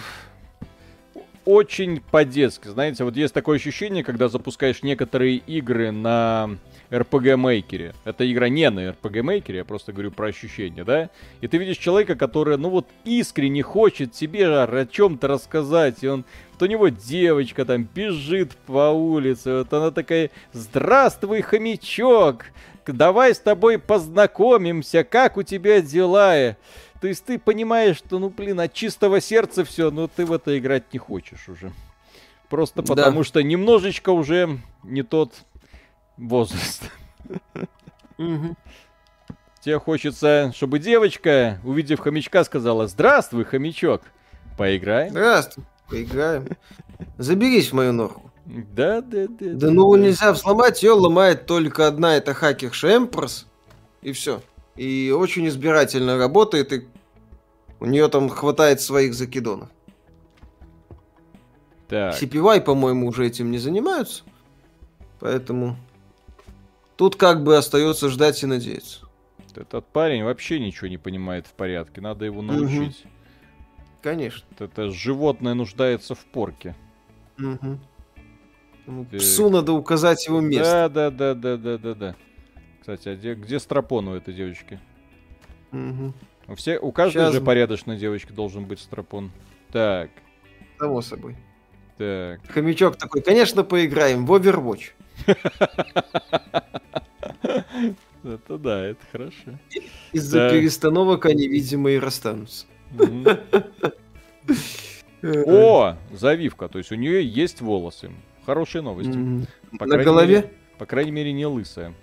очень по-детски, знаете, вот есть такое ощущение, когда запускаешь некоторые игры на RPG Maker. Это игра не на RPG Maker, я просто говорю про ощущения, да? И ты видишь человека, который, ну вот, искренне хочет тебе о чем-то рассказать, и он... Вот у него девочка там бежит по улице, вот она такая, здравствуй, хомячок, давай с тобой познакомимся, как у тебя дела? То есть ты понимаешь, что, ну, блин, от чистого сердца все, но ты в это играть не хочешь уже. Просто потому да. что немножечко уже не тот возраст. Тебе хочется, чтобы девочка, увидев хомячка, сказала «Здравствуй, хомячок, поиграем?» Здравствуй, поиграем. Заберись в мою норку. Да, да, да. Да, ну нельзя взломать, ее ломает только одна, это хакер Шемперс, и все и очень избирательно работает, и у нее там хватает своих закидонов. Так. CPY, по-моему, уже этим не занимаются. Поэтому тут как бы остается ждать и надеяться. Этот парень вообще ничего не понимает в порядке. Надо его научить. Угу. Конечно. Это животное нуждается в порке. Угу. Псу надо указать его место. Да, да, да, да, да, да, да. Кстати, а где, где стропон у этой девочки? Угу. У, все, у каждой Сейчас... же порядочной девочки должен быть стропон. Так. Само собой. Так. Хомячок такой, конечно, поиграем в Overwatch. Это да, это хорошо. Из-за перестановок они, видимо, и расстанутся. О, завивка, то есть у нее есть волосы. Хорошие новости. На голове? По крайней мере, не лысая.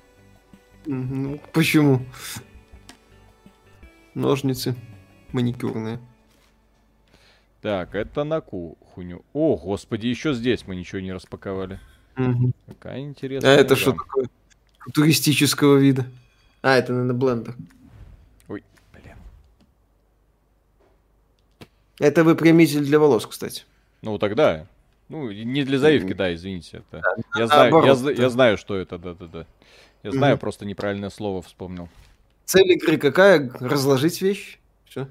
Ну, почему? Ножницы маникюрные. Так, это на кухню. О, господи, еще здесь мы ничего не распаковали. Угу. Какая интересная. А это что такое? Туристического вида. А, это, наверное, блендер. Ой, блин. Это выпрямитель для волос, кстати. Ну, тогда. Ну, не для завивки, да, извините. Это... Да, я, знаю, я, я знаю, что это, да-да-да. Я знаю, mm просто неправильное слово вспомнил. Цель игры какая? Разложить вещи? Все.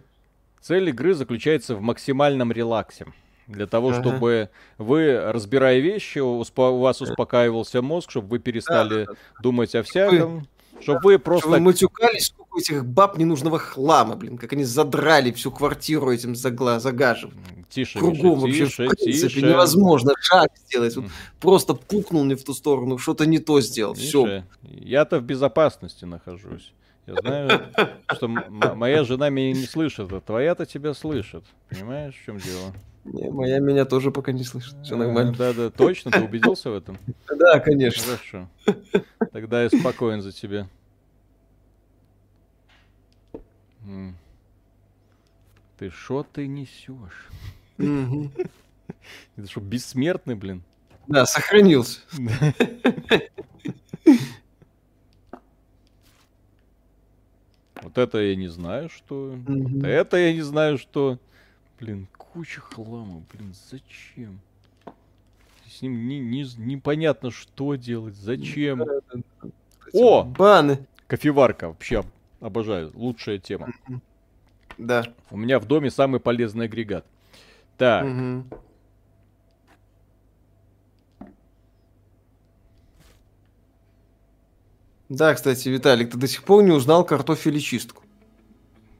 Цель игры заключается в максимальном релаксе. Для того, ага. чтобы вы, разбирая вещи, у вас успокаивался мозг, чтобы вы перестали да, да, да. думать о всяком. Вы чтобы вы просто... Чтобы вы матюкались, сколько этих баб ненужного хлама, блин, как они задрали всю квартиру этим загла... загажем. Тише, Кругом Миша, вообще, тише, в принципе, тише. невозможно шаг сделать. Вот просто пукнул не в ту сторону, что-то не то сделал. Все. Я-то в безопасности нахожусь. Я знаю, что моя жена меня не слышит, а твоя-то тебя слышит. Понимаешь, в чем дело? Не, моя меня тоже пока не слышит. Все нормально. Да, да, точно, ты убедился в этом? Да, конечно. Хорошо. Тогда я спокоен за тебя. Ты что ты несешь? Это что, бессмертный, блин? Да, сохранился. Вот это я не знаю, что. Это я не знаю, что. Блин, куча хлама, блин, зачем? С ним не, не, непонятно, что делать, зачем. О! Баны! Кофеварка, вообще обожаю, лучшая тема. Да. У меня в доме самый полезный агрегат. Так. Угу. Да, кстати, Виталик, ты до сих пор не узнал картофелечистку.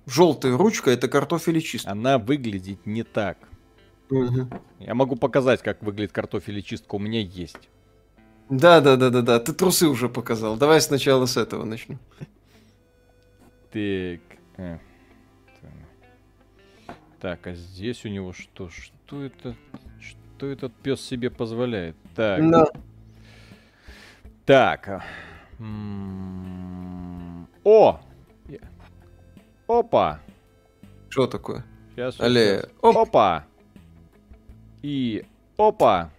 Желтая ручка это картофелечистка. Она выглядит не так. Угу. Я могу показать, как выглядит картофелечистка. У меня есть. Да, да, да, да, да. Ты трусы уже показал. Давай сначала с этого начнем. Так. э, Так, а здесь у него что? Что это? Что этот пес себе позволяет? Так. Да. Так. М, О! Опа! Что такое? Сейчас. Алле, оп. Опа! И опа!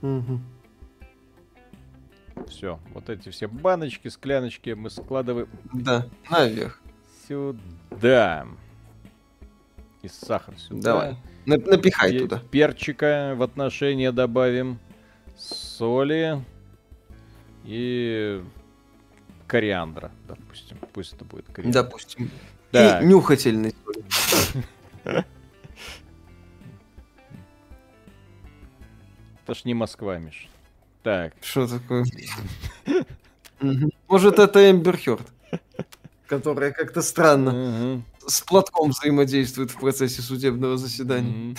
Мгм. Все, вот эти все баночки, скляночки мы складываем Да, наверх. сюда. И сахар сюда. Давай. На- Напихай туда. Перчика в отношение добавим. Соли. И кориандра, допустим. Пусть это будет кориандр. Допустим. Так. И нюхательный. Это ж не Москва, Миш. Так. Что такое? Может, это Эмбер Хёрд, которая как-то странно с платком взаимодействует в процессе судебного заседания.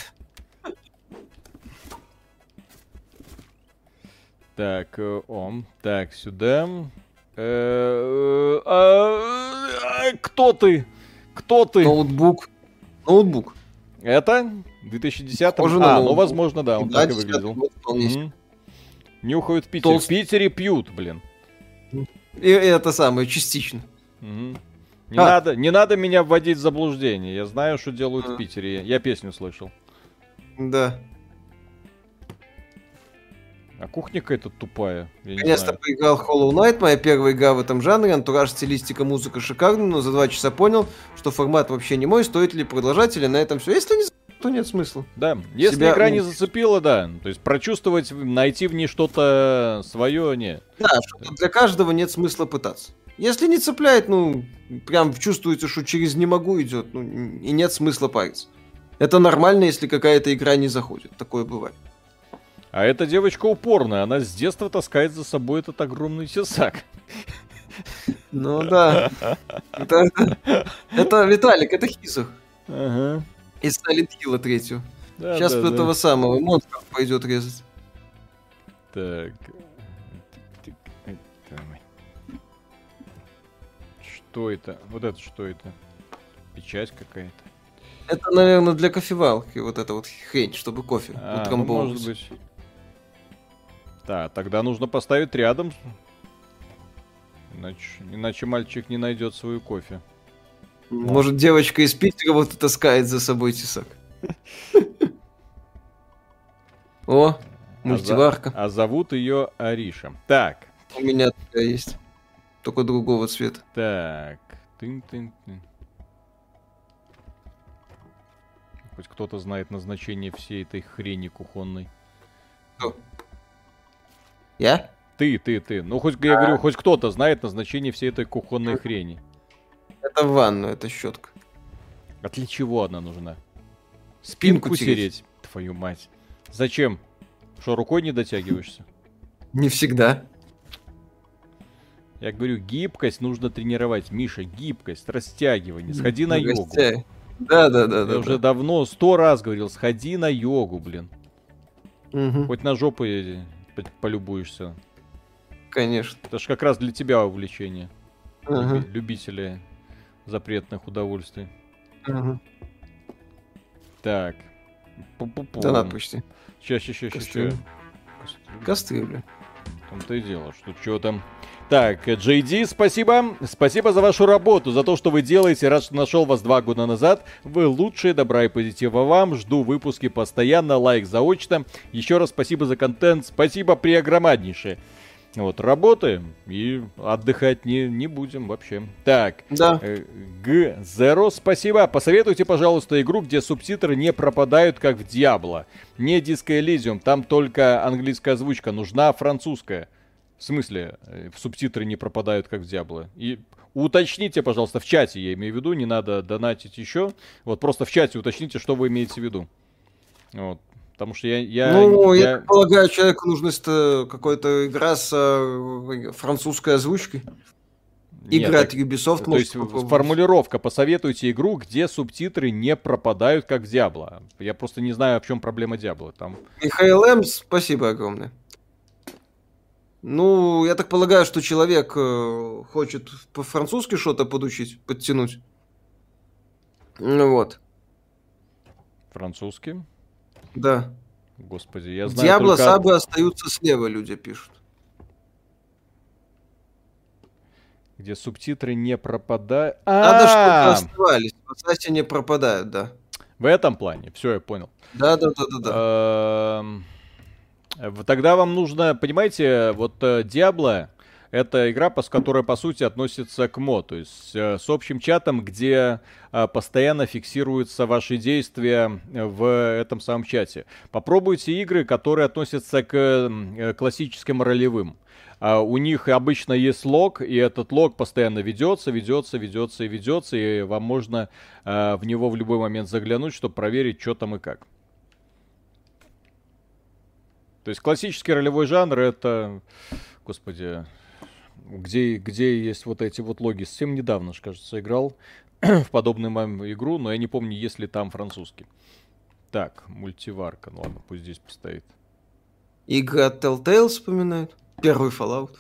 Так, э, ом. Так, сюда. Э, а, а, Кто ты? Кто ты? Ноутбук. Ноутбук. Это? В 2010 Похоже А, ну возможно, да, он так и выглядел. Нюхают в Питере. В Питере пьют, блин. И это самое, частично. Не, А. надо, не надо меня вводить в заблуждение. Я знаю, что делают в А. Питере. Я, я песню слышал. Да. А кухня какая-то тупая. Наконец-то поиграл Hollow Knight, моя первая игра в этом жанре, антураж, стилистика, музыка шикарная, но за два часа понял, что формат вообще не мой, стоит ли продолжать или на этом все. Если не то нет смысла. Да, если себя игра не зацепила, да. То есть прочувствовать, найти в ней что-то свое, не. Да, что для каждого нет смысла пытаться. Если не цепляет, ну, прям чувствуете, что через не могу идет, ну, и нет смысла париться. Это нормально, если какая-то игра не заходит. Такое бывает. А эта девочка упорная, она с детства таскает за собой этот огромный тесак. Ну да. Это, это Виталик, это Хизах. Ага. Из Silent Hill третью. Да, Сейчас да, вот да. этого самого монстра пойдет резать. Так. Что это? Вот это что это? Печать какая-то. Это, наверное, для кофевалки, вот эта вот хрень, чтобы кофе А, ну, может быть. Да, тогда нужно поставить рядом. Иначе, иначе мальчик не найдет свою кофе. Может, девочка из Питера вот и таскает за собой тесак. О, А мультиварка. А зовут ее Ариша. Так, У меня такая есть. Только другого цвета. так. Тын-тын-тын. Хоть кто-то знает назначение всей этой хрени кухонной. Я? Ты, ты, ты. Ну, хоть, я говорю, хоть кто-то знает назначение всей этой кухонной хрени. Это ванну, это щетка. А для чего она нужна? Спинку Спинку тереть. Твою мать. Зачем? Что, рукой не дотягиваешься? Не всегда. Я говорю, гибкость нужно тренировать. Миша, гибкость, растягивание. Сходи на йогу. Растяй. Да, да, да, Я да. уже давно, сто раз говорил, сходи на йогу, блин. да. Мгм, Хоть на жопу полюбуешься. Конечно. Это ж как раз для тебя увлечение. Ага, Люби- Любителя запретных удовольствий. ага. Так. Пу-пу-пу. Донат почти. Ща, ща, ща, ща, ща. Кастрюля. Том-то и дело, что что там. Так, JD, спасибо. Спасибо за вашу работу, за то, что вы делаете. Рад, что нашел вас два года назад. Вы лучшие, добра и позитива вам. Жду выпуски постоянно, лайк заочно. Еще раз спасибо за контент. Спасибо преогромаднейшее. Вот, работаем и отдыхать не, не будем вообще. Так, Да. Э, Г. Zero, спасибо. Посоветуйте, пожалуйста, игру, где субтитры не пропадают, как в Диабло. Не Disco Elysium, там только английская озвучка, нужна французская. В смысле, э, субтитры не пропадают, как в Диабло. И уточните, пожалуйста, в чате, я имею в виду, не надо донатить еще. Вот просто в чате уточните, что вы имеете в виду. Вот. Потому что я... я, ну, я, я- полагаю, человеку нужна какая-то игра с э, французской озвучкой. Игра от Ubisoft То есть попробовать. формулировка посоветуйте игру, где субтитры не пропадают, как в Диабло. Я просто не знаю, в чем проблема Диабло. Там Михаил М, спасибо огромное. Ну, я так полагаю, что человек э, хочет по-французски что-то подучить, подтянуть. Ну вот. Французский? Да. Господи, я знаю Диабло только... Сабы остаются слева, люди пишут. Где субтитры не пропадают. Надо, чтобы оставались. В Ассасе не пропадают, да. В этом плане, все, я понял. Да, да, да, да, да. Тогда вам нужно, понимаете, вот Диабло это игра, с которой, по сути, относится к мо, то есть э, с общим чатом, где э, постоянно фиксируются ваши действия в этом самом чате. Попробуйте игры, которые относятся к э, классическим ролевым. Uh, у них обычно есть лог, и этот лог постоянно ведется, ведется, ведется и ведется, и вам можно в него в любой момент заглянуть, чтобы проверить, что там и как. То есть классический ролевой жанр это, господи, где, где есть вот эти вот логи. Совсем недавно, кажется, играл в подобную игру, но я не помню, есть ли там французский. Так, мультиварка, ну ладно, пусть здесь постоит. Игра Telltale вспоминают. Первый Fallout.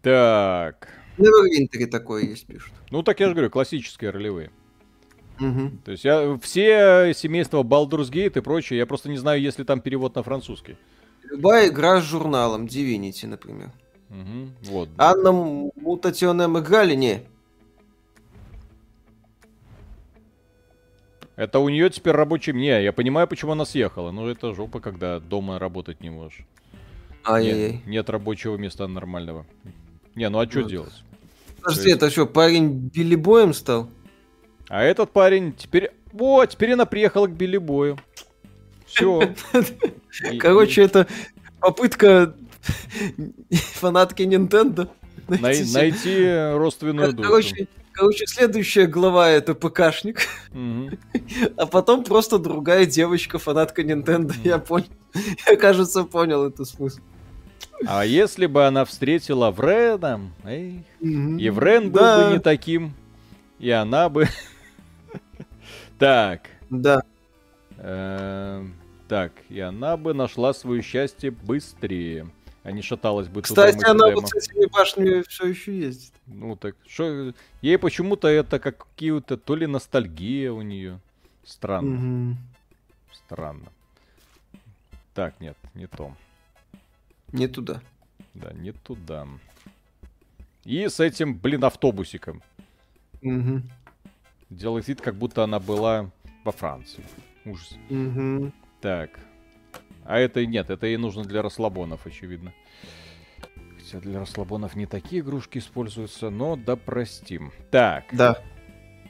Так. Neverwinter такое есть, пишут. Ну, так я же говорю, классические ролевые. Угу. То есть я, все семейства Baldur's Gate и прочее, я просто не знаю, есть ли там перевод на французский. Любая игра с журналом, Divinity, например. Угу, вот. Анна Мутационем играли? Не. Это у нее теперь рабочий... Не, я понимаю, почему она съехала. Но это жопа, когда дома работать не можешь. Ай-яй-яй. Нет, нет рабочего места нормального. Не, ну а что Вот. делать? Подожди, есть- это что, парень Билли Боем стал? А этот парень теперь... О, теперь она приехала к Билли Бою. Все. Короче, это попытка фанатки Nintendo найти родственную душу. Короче, короче, следующая глава это ПКшник, а потом просто другая девочка, фанатка Nintendo. Я понял. Я, кажется, понял эту смысл. А если бы она встретила Врена, И Врен был бы не таким, и она бы... Так, Да. эм, так, и она бы нашла свое счастье быстрее, а не шаталась бы Кстати, туда она вот с этими башнями все еще ездит. Ну так, что... Ей почему-то это как какие-то, то ли ностальгия у нее. Странно, Мгм. странно. Так, нет, не то. Не туда. Да, не туда. И с этим, блин, автобусиком. Мгм. Делает вид, как будто она была во Франции. Ужас. Мгм. Так. А это нет, это ей нужно для расслабонов, очевидно. Хотя для расслабонов не такие игрушки используются, но да простим. Так. Да.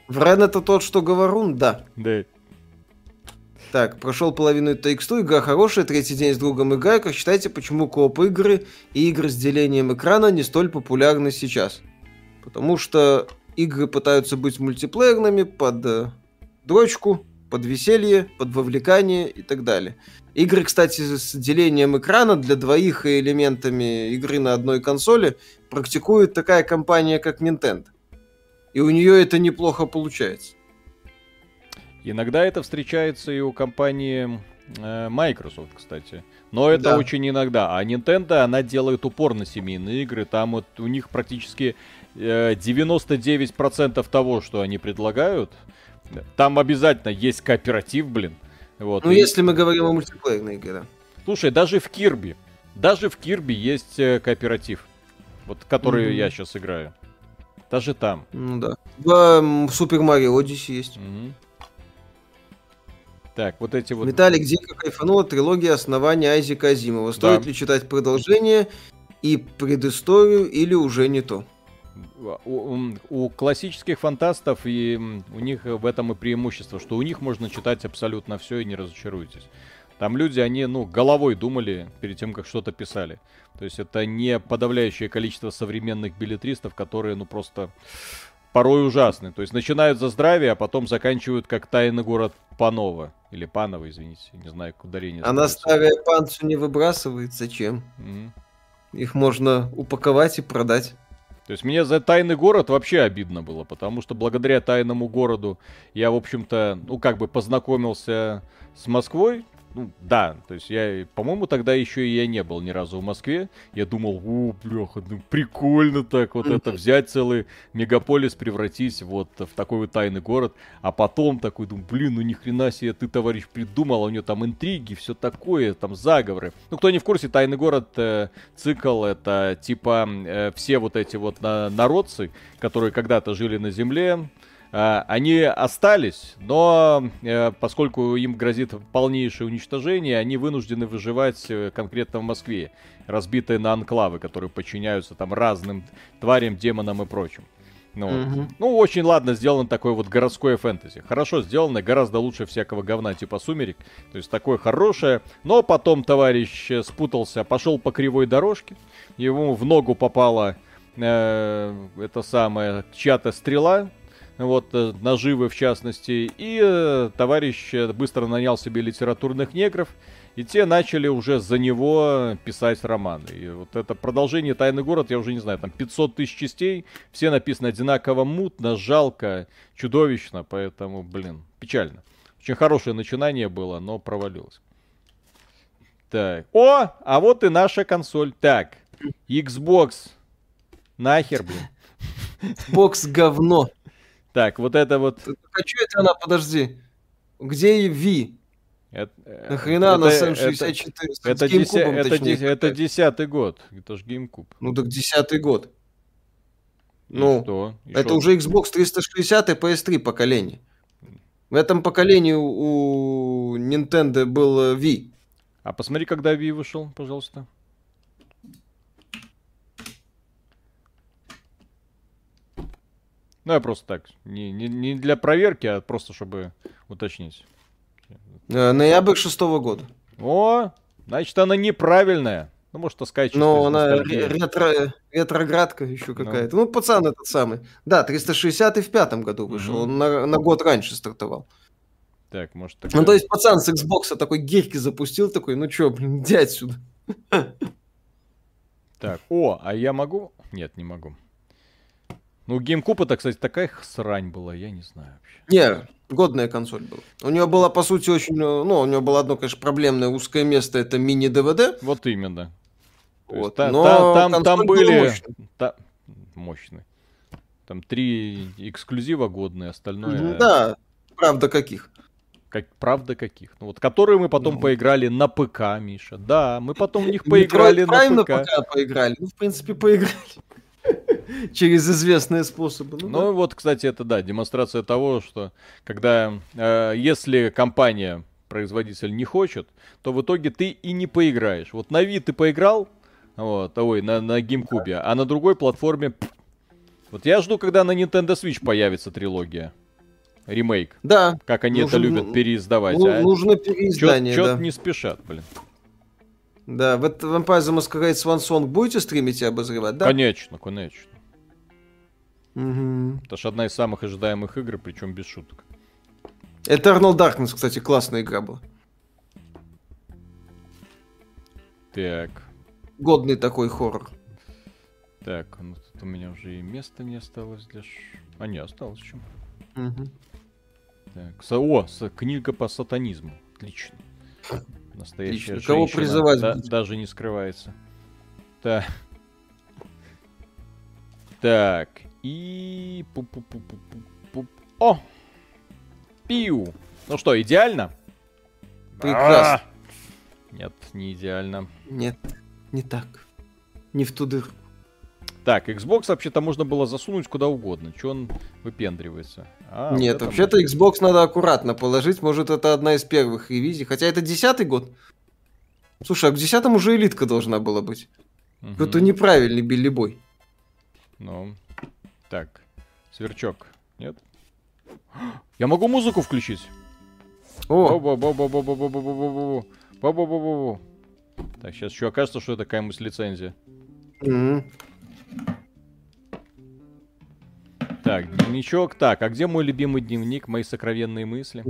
Врен это тот, что говорун, да. Да. Так, прошел половину тексту, игра хорошая, третий день с другом играю. Как считаете, почему кооп игры и игры с делением экрана не столь популярны сейчас? Потому что игры пытаются быть мультиплеерными под э, дрочку, под веселье, под вовлекание и так далее. Игры, кстати, с делением экрана для двоих и элементами игры на одной консоли практикует такая компания, как Nintendo. И у нее это неплохо получается. Иногда это встречается и у компании э, Microsoft, кстати. Но это Да. очень иногда. А Nintendo, она делает упор на семейные игры. Там вот у них практически э, 99% того, что они предлагают, там обязательно есть кооператив, блин. Вот. Ну, И- если мы говорим о мультиплеерной игре, да. Слушай, даже в Кирби, даже в Кирби есть э, кооператив, вот который Мгм. я сейчас играю. Даже там. Ну да. В Супер Марио Одиссе есть. Мгм. Так, вот эти вот... Виталик дико кайфанул от трилогии основания Айзека Азимова. Стоит Да. ли читать продолжение и предысторию, или уже не то? У, у- классических фантастов и у них в этом и преимущество, что у них можно читать абсолютно все и не разочаруйтесь. Там люди, они, ну, головой думали перед тем, как что-то писали. То есть это не подавляющее количество современных билетристов, которые, ну, просто порой ужасны. То есть начинают за здравие, а потом заканчивают как тайный город Панова. Или Панова, извините, не знаю, как ударение. Она старая панцу не выбрасывает. Зачем? Мгм. Их можно упаковать и продать. То есть мне за тайный город вообще обидно было, потому что благодаря тайному городу я, в общем-то, ну как бы познакомился с Москвой, ну, да, то есть я, по-моему, тогда еще и я не был ни разу в Москве. Я думал, о, бляха, ну прикольно так вот это взять целый мегаполис, превратить вот в такой вот тайный город. А потом такой, думаю, блин, ну ни хрена себе ты, товарищ, придумал, а у него там интриги, все такое, там заговоры. Ну, кто не в курсе, тайный город, э, цикл, это типа э, все вот эти вот на, народцы, которые когда-то жили на земле, они остались, но э, поскольку им грозит полнейшее уничтожение, они вынуждены выживать э, конкретно в Москве, разбитые на анклавы, которые подчиняются там разным тварям, демонам и прочим. Ну, угу. ну, очень ладно сделано такое вот городское фэнтези. Хорошо сделано, гораздо лучше всякого говна типа Сумерек. То есть такое хорошее. Но потом товарищ э, спутался, пошел по кривой дорожке. Ему в ногу попала э, это самая чья-то стрела вот, э, наживы в частности, и э, товарищ э, быстро нанял себе литературных негров, и те начали уже за него писать романы. И вот это продолжение «Тайный город», я уже не знаю, там 500 тысяч частей, все написаны одинаково мутно, жалко, чудовищно, поэтому, блин, печально. Очень хорошее начинание было, но провалилось. Так. О, а вот и наша консоль. Так, Xbox. Нахер, блин. Xbox говно. Так, вот это вот... А что это она, подожди? Где V? Это, Нахрена она с М64? Это, это, деся, это, это десятый год. Это же GameCube. Ну так десятый год. И ну, что? И это уже Xbox 360 и PS3 поколение. В этом поколении у Nintendo был V. А посмотри, когда V вышел, пожалуйста. Ну, я просто так, не, не, не для проверки, а просто чтобы уточнить. Э, ноябрь шестого года. О, значит, она неправильная. Ну, может, таскать Ну, она ретро, ретроградка еще ну. какая-то. Ну. ну, пацан этот самый. Да, 360 и в пятом году вышел. Угу. Он на, на год раньше стартовал. Так, может, такая... Ну, то есть пацан с Xbox такой гирки запустил, такой, ну чё, блин, иди отсюда. Так, о, а я могу? Нет, не могу. Ну, GameCube это, кстати, такая срань была, я не знаю вообще. Не, годная консоль была. У нее была, по сути, очень... Ну, у нее было одно, конечно, проблемное узкое место, это мини-ДВД. Вот именно. Вот. Та, Но та, там, там были... Та... Мощный. Там три эксклюзива годные, остальное... Да, правда каких. Как, правда каких? Ну вот, которые мы потом ну. поиграли на ПК, Миша. Да, мы потом в них поиграли на ПК. на ПК поиграли. Ну, в принципе, поиграли. Через известные способы. Ну, ну да. вот, кстати, это да, демонстрация того, что когда, э, если компания, производитель не хочет, то в итоге ты и не поиграешь. Вот на вид ты поиграл, вот, ой, на, на GameCube, а на другой платформе... Вот я жду, когда на Nintendo Switch появится трилогия. Ремейк. Да. Как они нужен, это любят переиздавать. Ну, а? Нужно переиздание, Чё, да. Чё-то не спешат, блин. Да, в Vampire the Masquerade Swan Song будете стримить и обозревать, да? Конечно, конечно. Угу. Это же одна из самых ожидаемых игр, причем без шуток. Eternal Darkness, кстати, классная игра была. Так. Годный такой хоррор. Так, ну тут у меня уже и места не осталось для... Ш... А, не, осталось чем. Угу. Так, о, книга по сатанизму. Отлично. Настоящая Отлично. Кого призывать? Да, даже не скрывается. Так. Так. И... Пу -пу -пу -пу -пу -пу. О! Пиу! Ну что, идеально? Прекрасно. А! Нет, не идеально. Нет, не так. Не в ту дырку. Так, Xbox вообще-то можно было засунуть куда угодно. Че он выпендривается? А, Нет, вот вообще-то Xbox надо аккуратно положить. Может, это одна из первых ревизий. Хотя это десятый год. Слушай, а к десятому уже элитка должна была быть. Угу. Это неправильный Билли Бой. Ну, так, сверчок, нет? Я могу музыку включить? О! Так, сейчас еще окажется, что это какая-нибудь лицензия. Так, дневничок. Так, а где мой любимый дневник, мои сокровенные мысли?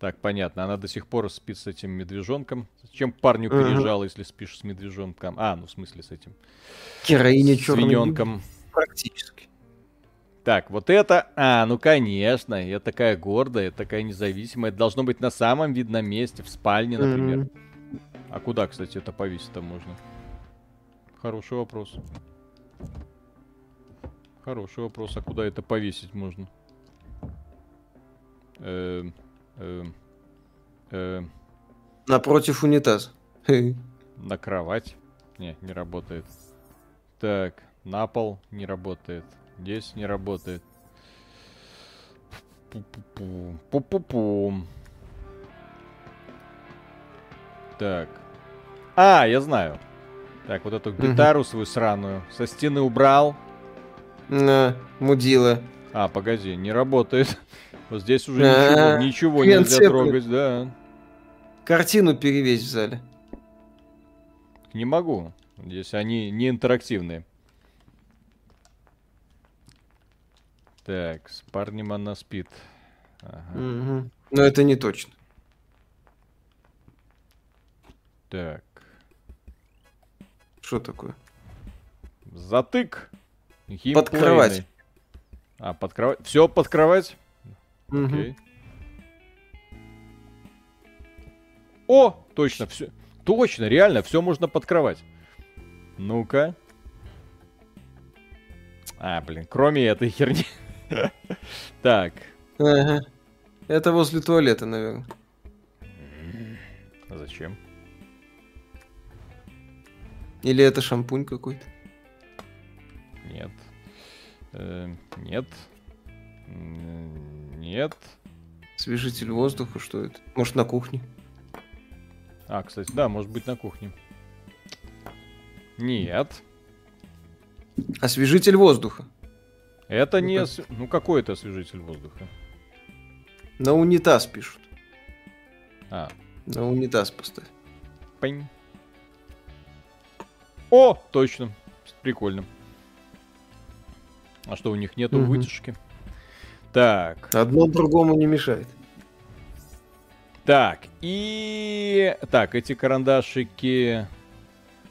Так, понятно, она до сих пор спит с этим медвежонком. Зачем парню переезжал, если спишь с медвежонком? А, ну в смысле с этим. Героиня свиненком. Практически. Так, вот это... А, ну конечно, я такая гордая, такая независимая. Это должно быть на самом видном месте, в спальне, например. Mm-hmm. А куда, кстати, это повесить-то можно? Хороший вопрос. Хороший вопрос, а куда это повесить можно? Эм, эм, эм. Напротив унитаз. На кровать? Не, не работает. Так, на пол не работает. Здесь не работает. Пу-пу-пу. Так. А, я знаю. Так, вот эту гитару свою сраную со стены убрал. На, мудила. А, погоди, не работает. Вот здесь уже ничего, ничего нельзя трогать, да. Картину перевесь в зале. Не могу. Здесь они не интерактивные. Так, с парнем она спит. Ага. Угу. Но это не точно. Так. Что такое? Затык. Под кровать. А, под кровать. Все под кровать? Угу. Окей. О, точно, все. Точно, реально, все можно под кровать. Ну-ка. А, блин, кроме этой херни. Так. Ага. Это возле туалета, наверное. А зачем? Или это шампунь какой-то? Нет. Э, нет. Нет. Свежитель воздуха, что это? Может, на кухне? А, кстати, да, может быть на кухне. Нет. Освежитель воздуха. Это ну не... Ос... Ну, какой это освежитель воздуха? На унитаз пишут. А. На унитаз поставь. Пень. О, точно. Прикольно. А что, у них нету угу. вытяжки? Так. Одно другому не мешает. Так, и... Так, эти карандашики...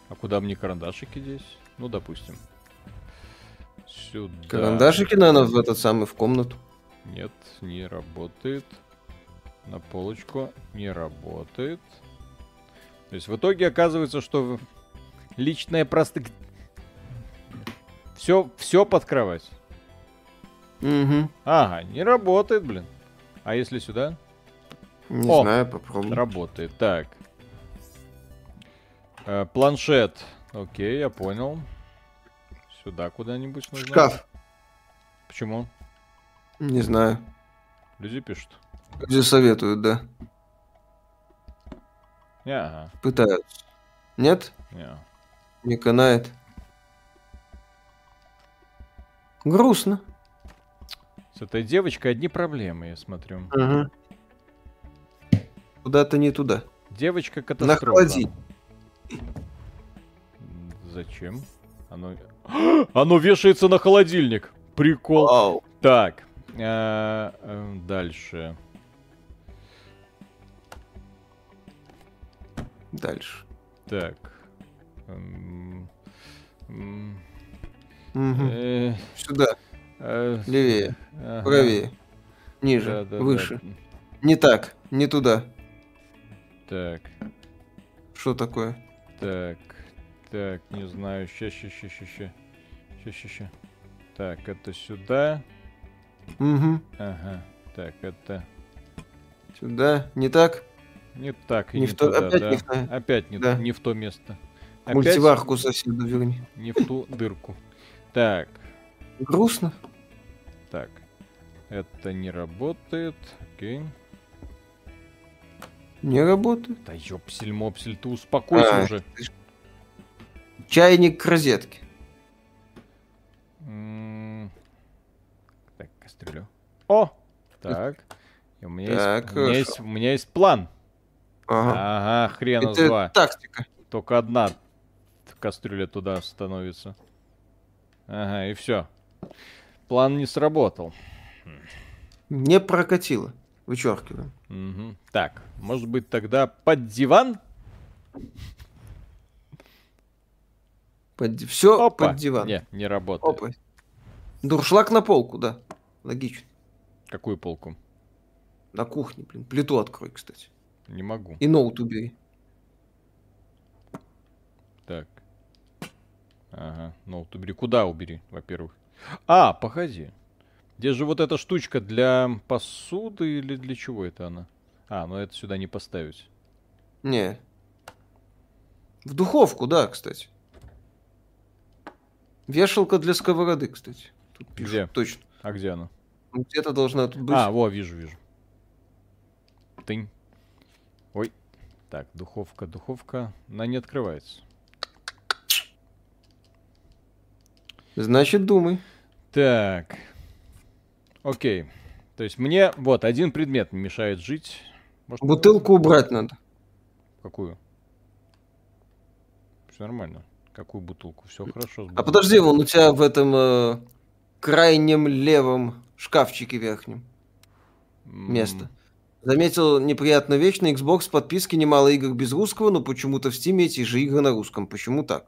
А куда мне карандашики здесь? Ну, допустим. Сюда. Карандашики, наверное, в этот самый, в комнату. Нет, не работает. На полочку не работает. То есть в итоге оказывается, что личное просто... Все, все под кровать. Угу. Ага, не работает, блин. А если сюда? Не О, знаю, попробуй. Работает. Так. Э, планшет. Окей, я понял. Сюда куда-нибудь нужно. Шкаф. Почему? Не знаю. Люди пишут. Люди советуют, да. Не, ага. Пытаются. Нет? Не. Не канает. Грустно. С этой девочкой одни проблемы, я смотрю. Угу. Куда-то не туда. Девочка катастрофа. На Зачем? Оно... Оно вешается на холодильник. Прикол. Вау. Так. А, а, дальше. Дальше. Так. Угу. Сюда. Э, Левее. Ага. Правее. Ниже. Да, да, выше. Да. Не так. Не туда. Так. Что такое? Так. Так, не знаю. Ща, ща, ща, ща, ща. Ща, ща, ща. Так, это сюда. Угу. Ага. Так, это... Сюда. Не так? Не так и не, не в то... туда, Опять да. Не в... Опять не, да. не в то место. Опять Мультиварку соседу верни. Не в ту дырку. Так. Грустно. Так. Это не работает. Окей. Не работает. Да ёпсель-мопсель, ты успокойся а, уже. Чайник к розетке. Так, кастрюлю. О! Так. И у меня, так, есть, у, меня есть, у меня есть план. Ага, ага хрена Это два. тактика. Только одна кастрюля туда становится. Ага, и все. План не сработал. Не прокатило. Вычеркиваем. Угу. Так, может быть тогда под диван? Под... Все Опа. под диван. Не, не работает. Опа. Дуршлаг на полку, да. Логично. Какую полку? На кухне, блин. Плиту открой, кстати. Не могу. И ноут убери. Так. Ага, ноут убери. Куда убери, во-первых? А, погоди. Где же вот эта штучка для посуды или для чего это она? А, ну это сюда не поставить. Не. В духовку, да, кстати. Вешалка для сковороды, кстати. Тут пишут, где? Точно. А где она? Ну, где-то должна тут быть. А, во, вижу, вижу. Тынь. Ой. Так, духовка, духовка. Она не открывается. Значит, думай. Так. Окей. То есть мне вот один предмет мешает жить. Может, Бутылку убрать надо. Какую? Все нормально. Какую бутылку? Все хорошо. А подожди, вон у тебя в этом э, крайнем левом шкафчике верхнем место. Заметил неприятную вещь, на Xbox подписки немало игр без русского, но почему-то в Steam эти же игры на русском. Почему так?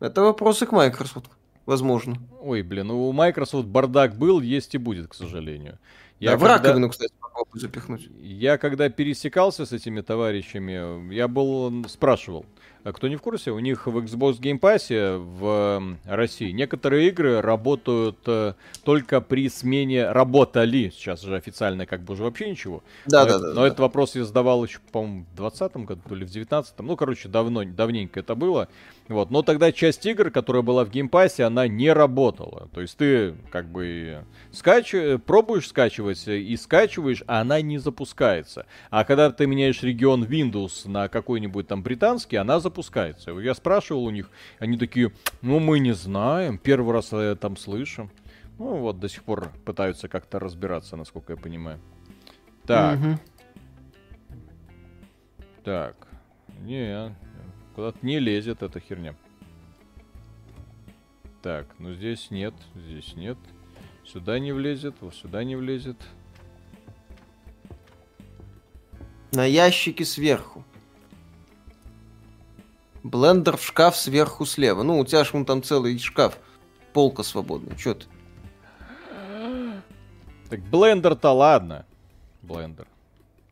Это вопросы к Microsoft, возможно. Ой, блин, у Microsoft бардак был, есть и будет, к сожалению. Я да, когда... в раковину, кстати, попробуй запихнуть. Я когда пересекался с этими товарищами, я был, спрашивал, кто не в курсе, у них в Xbox Game Pass в России некоторые игры работают э, только при смене работали. Сейчас же официально как бы уже вообще ничего. Да, но да, это, да. Но да. этот вопрос я задавал еще, по-моему, в 20 году или в 19 Ну, короче, давно, давненько это было. Вот. Но тогда часть игр, которая была в Game Pass, она не работала. То есть ты как бы скач... пробуешь скачивать и скачиваешь, а она не запускается. А когда ты меняешь регион Windows на какой-нибудь там британский, она запускается. Я спрашивал у них, они такие, ну мы не знаем, первый раз я там слышим. Ну вот до сих пор пытаются как-то разбираться, насколько я понимаю. Так. Угу. Так. Не, куда-то не лезет эта херня. Так, ну здесь нет, здесь нет. Сюда не влезет, вот сюда не влезет. На ящике сверху. Блендер в шкаф сверху слева. Ну, у тебя ж вон там целый шкаф. Полка свободная. Чё ты? Так блендер-то ладно. Блендер.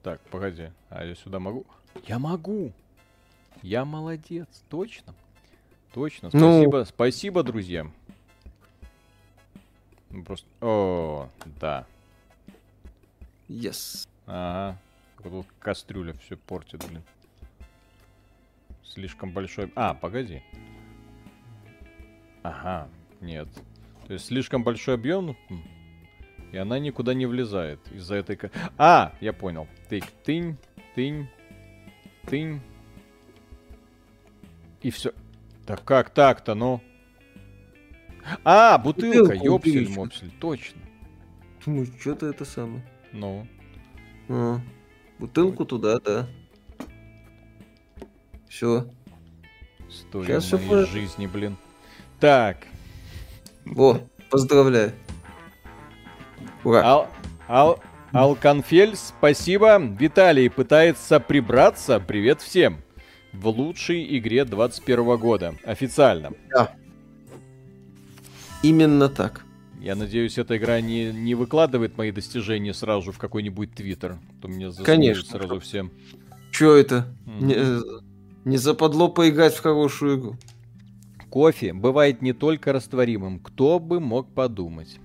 Так, погоди. А я сюда могу? Я могу. Я молодец. Точно. Точно. Ну. Спасибо. Ну... Спасибо, друзья. Просто... О, да. Yes. Ага. Тут кастрюля все портит, блин. Слишком большой... А, погоди. Ага, нет. То есть слишком большой объем, хм. и она никуда не влезает из-за этой... А, я понял. Тык, тынь, тынь, тынь. И все. Так как так-то, ну? А, бутылка, ёпсель, мопсель, точно. Ну, что-то это самое. Ну. А, бутылку туда, да. Все. Сейчас моей все жизни, блин. Так. Во, поздравляю. Ура. Ал, ал, Алканфель, спасибо. Виталий пытается прибраться. Привет всем. В лучшей игре 21 года. Официально. Да. Именно так. Я надеюсь, эта игра не, не выкладывает мои достижения сразу в какой-нибудь твиттер. А то мне Конечно. сразу всем. Че это? Mm-hmm. Не, э, западло поиграть в хорошую игру. Кофе бывает не только растворимым. Кто бы мог подумать?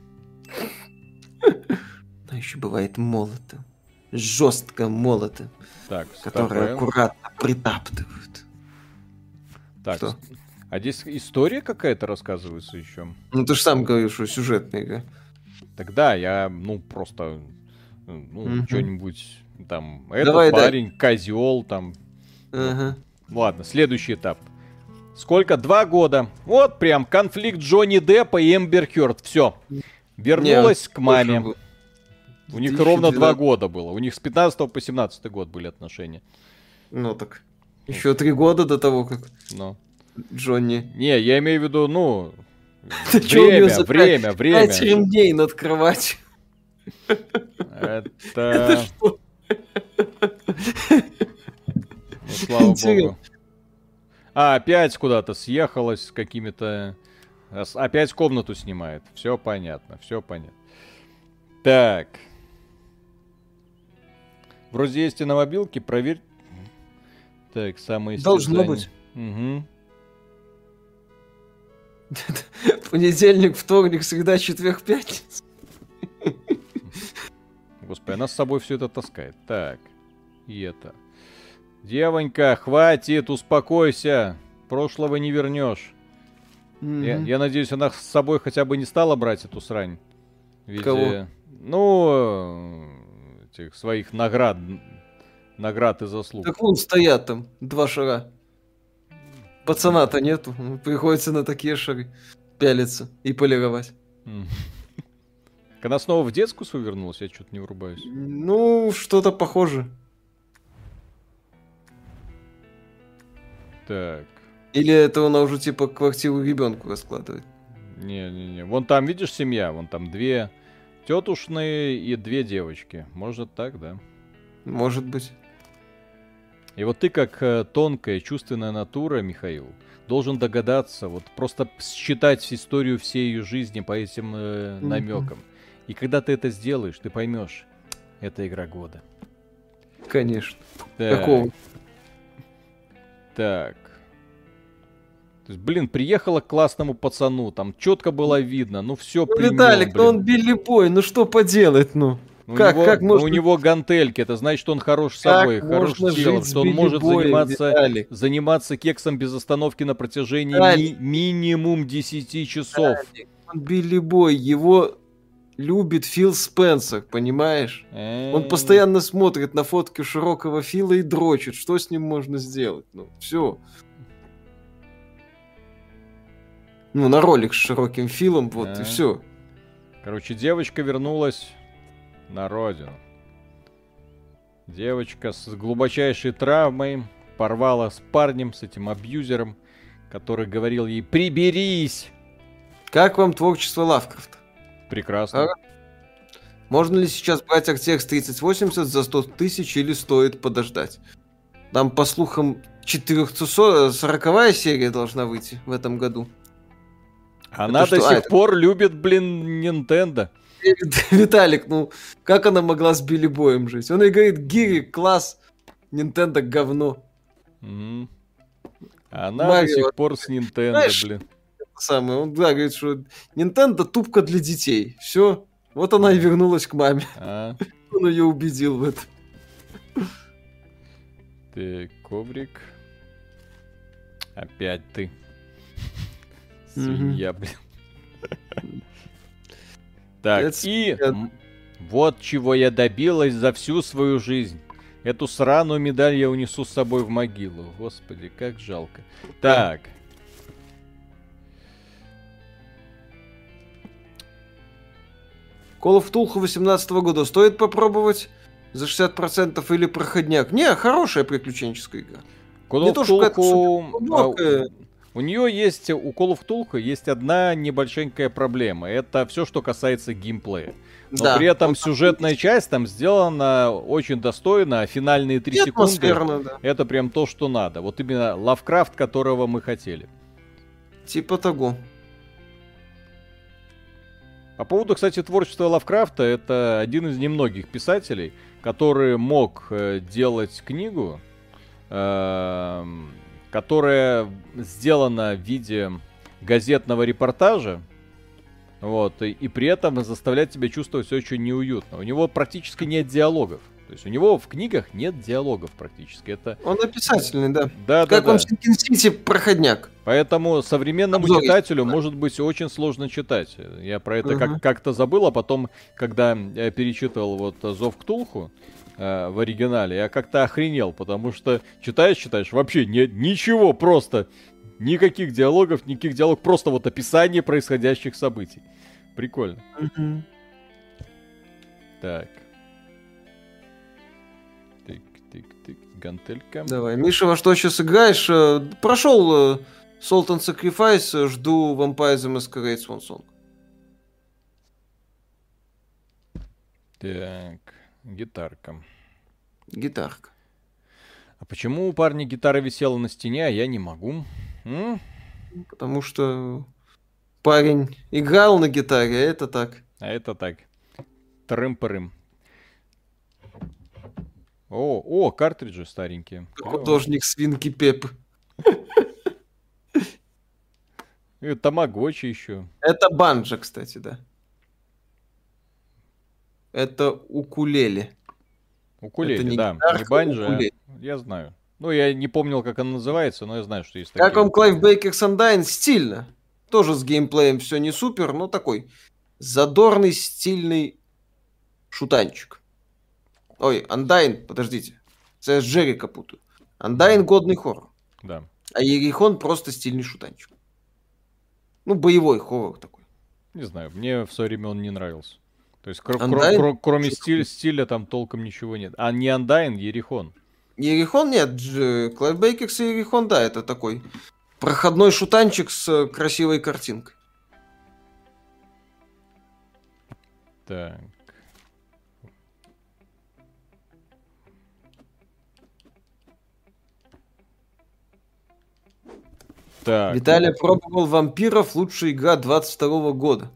Но еще бывает молотым. Жестко молотым. Так, которое аккуратно притаптывают. Так, Что? А здесь история какая-то рассказывается еще? Ну ты же сам говоришь, что сюжетная игра. Тогда я, ну, просто, ну, угу. что-нибудь там, этот Давай, парень, да. козел, там. Ага. Ладно, следующий этап. Сколько? Два года. Вот прям конфликт Джонни Деппа и Эмбер Хёрд. Все. Вернулась Не, к маме. У них ровно два года было. У них с 15 по 17 год были отношения. Ну так. Еще три года до того, как. Ну. Джонни. Не, я имею в виду, ну, время, время, время. Пять ремней над кроватью. Это... Это что? Ну, слава богу. А, опять куда-то съехалась с какими-то Опять комнату снимает. Все понятно, все понятно. Так. Вроде есть и на мобилке, проверь. Так, самые Должно быть. Угу. Понедельник, вторник, среда, четверг, пятница. Господи, она с собой все это таскает. Так, и это. Девонька, хватит, успокойся. Прошлого не вернешь. Mm-hmm. Я, я надеюсь, она с собой хотя бы не стала брать эту срань. Ведь, Кого? Ну, этих своих наград, наград и заслуг. Так вон стоят там, два шара. Пацана-то нету, приходится на такие шары пялиться и полировать. Когда снова в детскую свою вернулась, я что-то не врубаюсь. Ну, что-то похоже. Так. Или это она уже типа квартиру ребенку раскладывает? Не-не-не. Вон там, видишь, семья, вон там две тетушные и две девочки. Может так, да? Может быть. И вот ты, как э, тонкая, чувственная натура, Михаил, должен догадаться, вот просто считать историю всей ее жизни по этим э, намекам. Mm-hmm. И когда ты это сделаешь, ты поймешь, это игра года. Конечно. Так. Какого? Так. То есть, блин, приехала к классному пацану, там четко было видно, ну все ну, Виталик, ну он Билли Бой, ну что поделать, ну? У как, него, как можно... У него гантельки, это значит, что он хорош как собой, хорош телом, что он может заниматься, заниматься кексом без остановки на протяжении ми- минимум 10 часов. Виталик, он Билли Бой, его любит Фил Спенсер, понимаешь? Он постоянно смотрит на фотки широкого Фила и дрочит. Что с ним можно сделать? Ну, все. Ну, на ролик с широким Филом, вот, и все. Короче, девочка вернулась на родину. Девочка с глубочайшей травмой порвала с парнем, с этим абьюзером, который говорил ей «Приберись!» Как вам творчество Лавкрафта? Прекрасно. А? Можно ли сейчас брать RTX 3080 за 100 тысяч или стоит подождать? Там, по слухам, 440 серия должна выйти в этом году. Она Это до что? сих а, пор это... любит, блин, Nintendo. Виталик, ну, как она могла с Билли Боем жить? Он ей говорит, Гири, класс, Nintendo говно. Mm-hmm. Она Марио, до сих пор с Nintendo, знаешь, блин. Самое, он да, говорит, что Nintendo тупка для детей. Все, вот она и вернулась к маме. А? Он ее убедил в этом. Ты, коврик. Опять ты. Свинья, блин. Так, и вот чего я добилась за всю свою жизнь. Эту сраную медаль я унесу с собой в могилу. Господи, как жалко. Так. Call of Tulhu 18 года стоит попробовать за 60% или проходняк? Не, хорошая приключенческая игра. Call of Tulhu... У нее есть, у Call of Tulhu есть одна небольшенькая проблема. Это все, что касается геймплея. Но да, при этом сюжетная часть там сделана очень достойно, а финальные три секунды да. это прям то, что надо. Вот именно Лавкрафт, которого мы хотели. Типа того. По поводу, кстати, творчества Лавкрафта, это один из немногих писателей, который мог э, делать книгу, э, которая сделана в виде газетного репортажа, вот, и, и при этом заставлять тебя чувствовать все очень неуютно. У него практически нет диалогов. То есть у него в книгах нет диалогов практически. Это... Он написательный, да. Да, как да, он да. в Сити проходняк. Поэтому современному Обзор читателю есть. может быть очень сложно читать. Я про это uh-huh. как- как-то забыл, а потом, когда я перечитывал вот Зов Ктулху, э, в оригинале, я как-то охренел, потому что читаешь, читаешь, вообще не, ничего, просто никаких диалогов, никаких диалогов, просто вот описание происходящих событий. Прикольно. Mm-hmm. Так. Гантелька. Давай, Миша, во что сейчас играешь? Э, прошел Sultan Sacrifice, жду Vampire the Masquerade Swan Song. Так. Гитарка. Гитарка. А почему у парня гитара висела на стене, а я не могу? М? Потому что парень играл на гитаре, а это так. А это так. Трым-пырым. О, о, картриджи старенькие. Художник свинки Пепы. И тамагочи еще. Это банджо, кстати, да. Это укулеле. Укулеле, Это не да. гитарка, Не банджо, а- укулеле. я знаю. Ну, я не помнил, как она называется, но я знаю, что есть Как такие. вам Clive Barker's Undying? Стильно. Тоже с геймплеем все не супер, но такой задорный, стильный шутанчик. Ой, Undying, подождите. Это с Jericho путаю. Undying годный хоррор. Да. А Ерихон просто стильный шутанчик. Ну, боевой хоррор такой. Не знаю, мне в свое время он не нравился. То есть, кро- кро- Undying? кро- кроме стиля, стиля там толком ничего нет. А не Undying, Ерихон. Ерихон нет, Дж- Clive Barker's и Ерихон, да, это такой проходной шутанчик с красивой картинкой. Так. Так, Виталий пробовал вампиров, лучшая игра 22 года.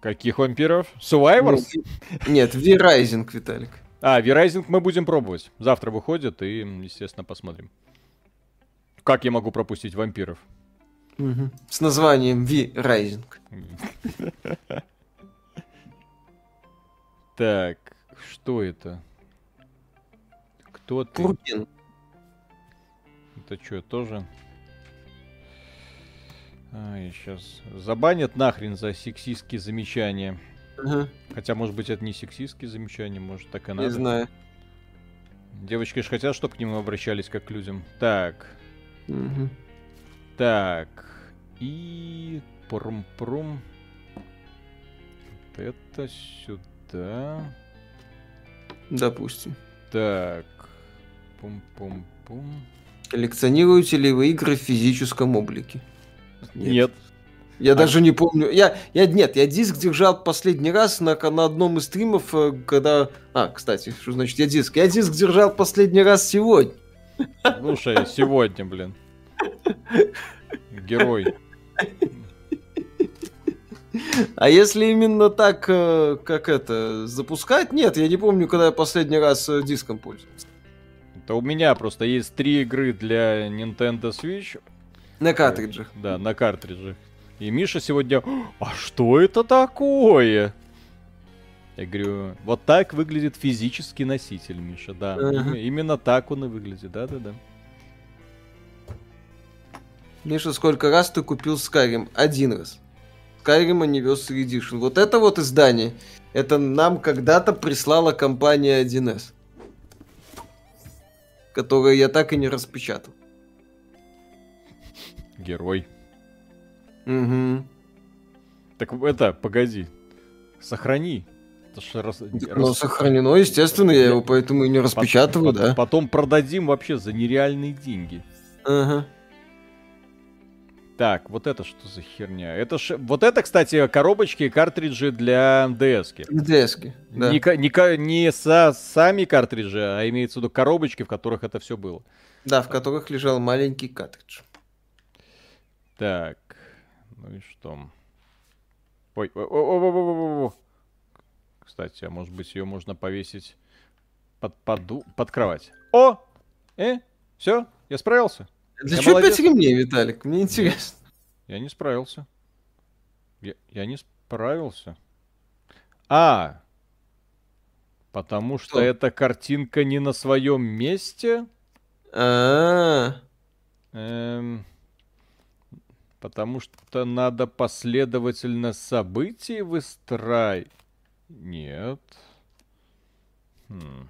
каких вампиров? Survivors? Ну, Нет, V-Rising, Виталик. А, V-Rising мы будем пробовать. Завтра выходит и, естественно, посмотрим. Как я могу пропустить вампиров? Мгм. С названием V-Rising. Так, что это? Кто ты? Куркин. Это что, тоже? Ай, сейчас забанят нахрен за сексистские замечания. Ага, Хотя, может быть, это не сексистские замечания, может, так и не надо. знаю. Девочки же хотят, чтобы к ним обращались как к людям. Так, Мгм. так. И... Прум-прум. Вот это сюда. Допустим. Так. Пум-пум-пум. Коллекционируете ли вы игры в физическом облике? Нет. Я А- даже не помню. Я, я нет, я диск держал последний раз на, на одном из стримов, э, когда. А, кстати, что значит я диск? Я диск держал последний раз сегодня. Слушай, сегодня, блин. Герой. А если именно так, э, как это, запускать? Нет, я не помню, когда я последний раз э, диском пользовался. Это у меня просто есть три игры для Nintendo Switch. На картриджах. Да, на картриджах. И Миша сегодня... А что это такое? Я говорю, вот так выглядит физический носитель, Миша, да. Ага. Именно так он и выглядит, да-да-да. Миша, сколько раз ты купил Skyrim? Один раз. Skyrim Anniversary Edition. Вот это вот издание, это нам когда-то прислала компания 1С. Которое я так и не распечатал. Герой. Угу. Так это, погоди. Сохрани. Это ж рас- Ну, сохранено, естественно, я его поэтому и не распечатываю, пот- да. Потом продадим вообще за нереальные деньги. Ага. Так, вот это что за херня? Это ж... Вот это, кстати, коробочки и картриджи для DS-ки. ds да. Не, не, не со, сами картриджи, а имеется в виду коробочки, в которых это все было. Да, в которых лежал маленький картридж. Так, ну и что? Ой, ой, ой, ой. Кстати, а может быть ее можно повесить под, поду- под кровать. О! Э? Все? Я справился? Для чего молодец. пять ремней, Виталик? Мне интересно. Я не справился. Я, я не справился. А! Потому что Что? эта картинка не на своем месте? А, Эм, потому что надо последовательно событий выстраивать. Нет. Хм.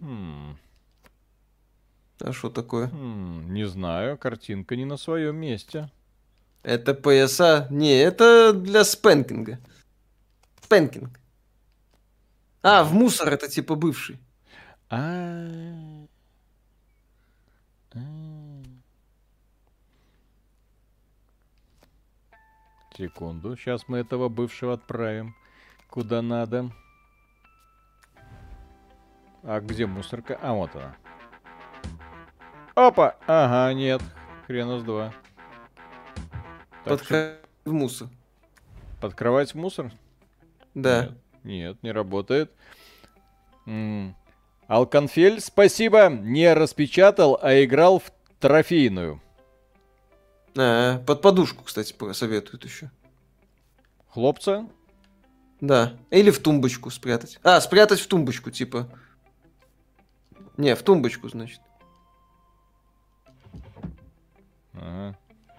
Хм. а что такое? Хм, Не знаю, картинка не на своем месте. Это пояса? Не, это для спенкинга. Спенкинг. А, в мусор это типа бывший. А. А. Секунду, сейчас мы этого бывшего отправим куда надо. А где мусорка? А, вот она. Опа! Ага, нет. Хрена с два. Под кровать в мусор. Под кровать в мусор? Да. Нет, нет не работает. М-м. Алконфель, спасибо, не распечатал, а играл в трофейную. А, под подушку, кстати, посоветуют еще. Хлопца? Да. Или в тумбочку спрятать. А, спрятать в тумбочку, типа. Не, в тумбочку, значит. Ага.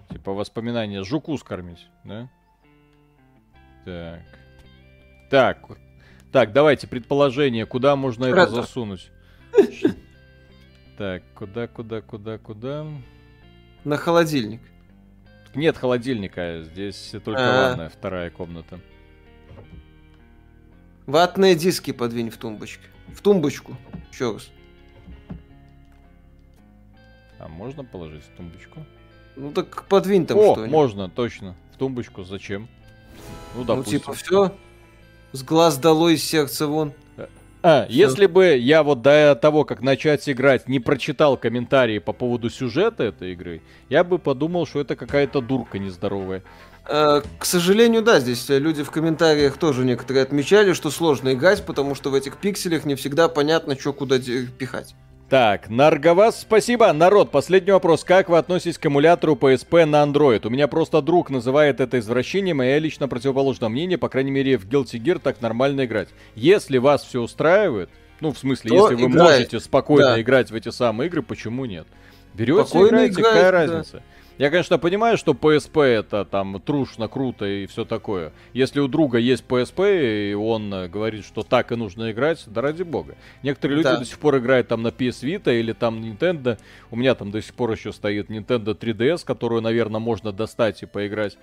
Типа воспоминания жуку скормить, да? Так. Так. Так, давайте предположение, куда можно Правда. это засунуть. Так, куда, куда, куда, куда? На холодильник. Нет холодильника, здесь только А-а-а. ванная, вторая комната. Ватные диски подвинь в тумбочке. В тумбочку. Еще раз. А можно положить в тумбочку? Ну так подвинь там О, что-нибудь. можно, точно. В тумбочку зачем? Ну, допустим. Ну, типа, все. С глаз долой, из сердца вон. А, если бы я вот до того, как начать играть, не прочитал комментарии по поводу сюжета этой игры, я бы подумал, что это какая-то дурка нездоровая. Э, к сожалению, да, здесь люди в комментариях тоже некоторые отмечали, что сложно играть, потому что в этих пикселях не всегда понятно, что куда пихать. Так, Нарговас, спасибо. Народ, последний вопрос. Как вы относитесь к эмулятору PSP на Android? У меня просто друг называет это извращением, и я лично противоположного мнения, по крайней мере, в Guilty Gear так нормально играть. Если вас все устраивает, ну, в смысле, То если вы играет. можете спокойно да. играть в эти самые игры, почему нет? Берете, спокойно играете, играет, какая да. разница? Я, конечно, понимаю, что PSP это там трушно, круто и все такое. Если у друга есть PSP, и он э, говорит, что так и нужно играть, да ради бога. Некоторые люди да. до сих пор играют там на PS Vita или там Nintendo. У меня там до сих пор еще стоит Nintendo 3DS, которую, наверное, можно достать и поиграть.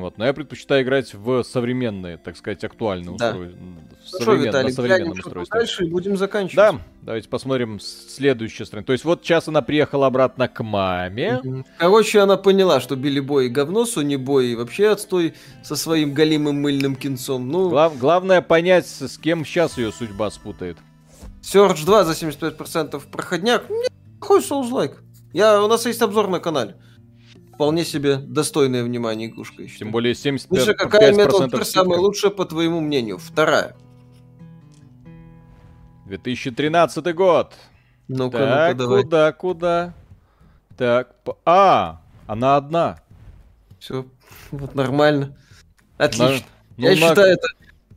Вот. Но я предпочитаю играть в современные, так сказать, актуальные да. устройства. Ну что, Виталий, современном устройстве. Дальше и будем заканчивать. Да, давайте посмотрим следующую страницу. То есть вот сейчас она приехала обратно к маме. Короче, она поняла, что Билли Бой говно, Сони Бой и вообще отстой со своим голимым мыльным кинцом. Ну... Глав, главное понять, с кем сейчас ее судьба спутает. Surge 2 за 75% проходняк. Какой соус-лайк. Я, у нас есть обзор на канале вполне себе достойное внимания игрушка еще. Тем более 75% Миша, какая Metal Gear самая лучшая, по твоему мнению? Вторая. 2013 год. Ну-ка, так, ну-ка, давай. куда, куда? Так, а, она одна. Все, вот нормально. Отлично. На, Я ну, считаю, это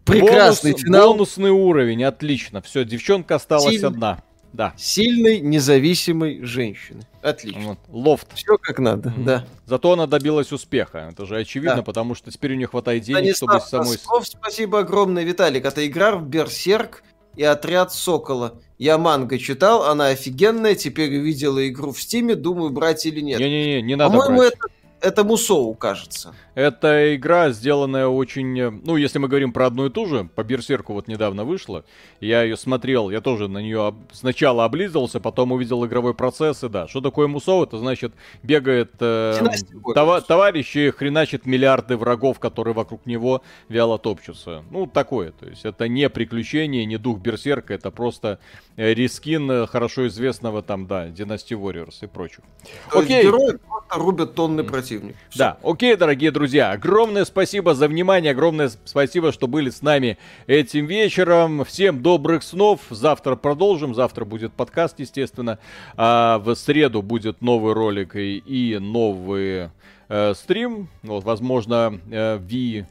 прекрасный бонус, финал. Бонусный уровень, отлично. Все, девчонка осталась Сильный. одна. Да. Сильной, независимой женщины. Отлично. Вот. Лофт. Все как надо, mm-hmm. да. Зато она добилась успеха. Это же очевидно, да. потому что теперь у нее хватает денег, Станислав чтобы самой... Носков, спасибо огромное, Виталик. Это игра в Берсерк и Отряд Сокола. Я манго читал, она офигенная, теперь видела игру в Стиме, думаю, брать или нет. Не-не-не, не надо По-моему, брать. это это Мусоу, кажется. Это игра, сделанная очень... Э, ну, если мы говорим про одну и ту же, по Берсерку вот недавно вышла. Я ее смотрел, я тоже на нее сначала облизывался, потом увидел игровой процесс, и да. Что такое Мусоу? Это значит, бегает э, това- товарищ и хреначит миллиарды врагов, которые вокруг него вяло топчутся. Ну, такое. То есть это не приключение, не дух Берсерка, это просто э, рискин э, хорошо известного там, да, Dynasty Warriors и прочих. То Окей. Герои просто рубят тонны противник. Все. Да, окей, дорогие друзья, огромное спасибо за внимание, огромное спасибо, что были с нами этим вечером. Всем добрых снов. Завтра продолжим, завтра будет подкаст, естественно. А в среду будет новый ролик и, и новый э, стрим. Вот, возможно, э, Ви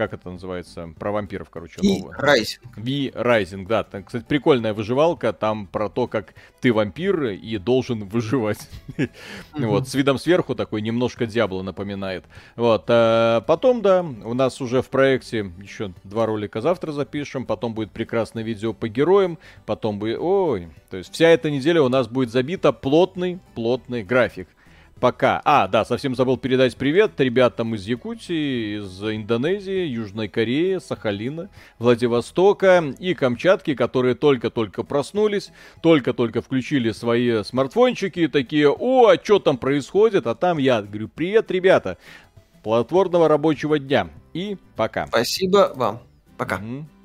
как это называется, про вампиров, короче. V Rising. V Rising, да. Там, кстати, прикольная выживалка, там про то, как ты вампир и должен выживать. Вот, с видом сверху такой немножко Диабло напоминает. Вот, а потом, да, у нас уже в проекте еще два ролика завтра запишем, потом будет прекрасное видео по героям, потом будет... Ой, то есть вся эта неделя у нас будет забита плотный, плотный график пока. А, да, совсем забыл передать привет ребятам из Якутии, из Индонезии, Южной Кореи, Сахалина, Владивостока и Камчатки, которые только-только проснулись, только-только включили свои смартфончики и такие, о, а что там происходит? А там я говорю, привет, ребята, плодотворного рабочего дня и пока. Спасибо вам. Пока. Угу.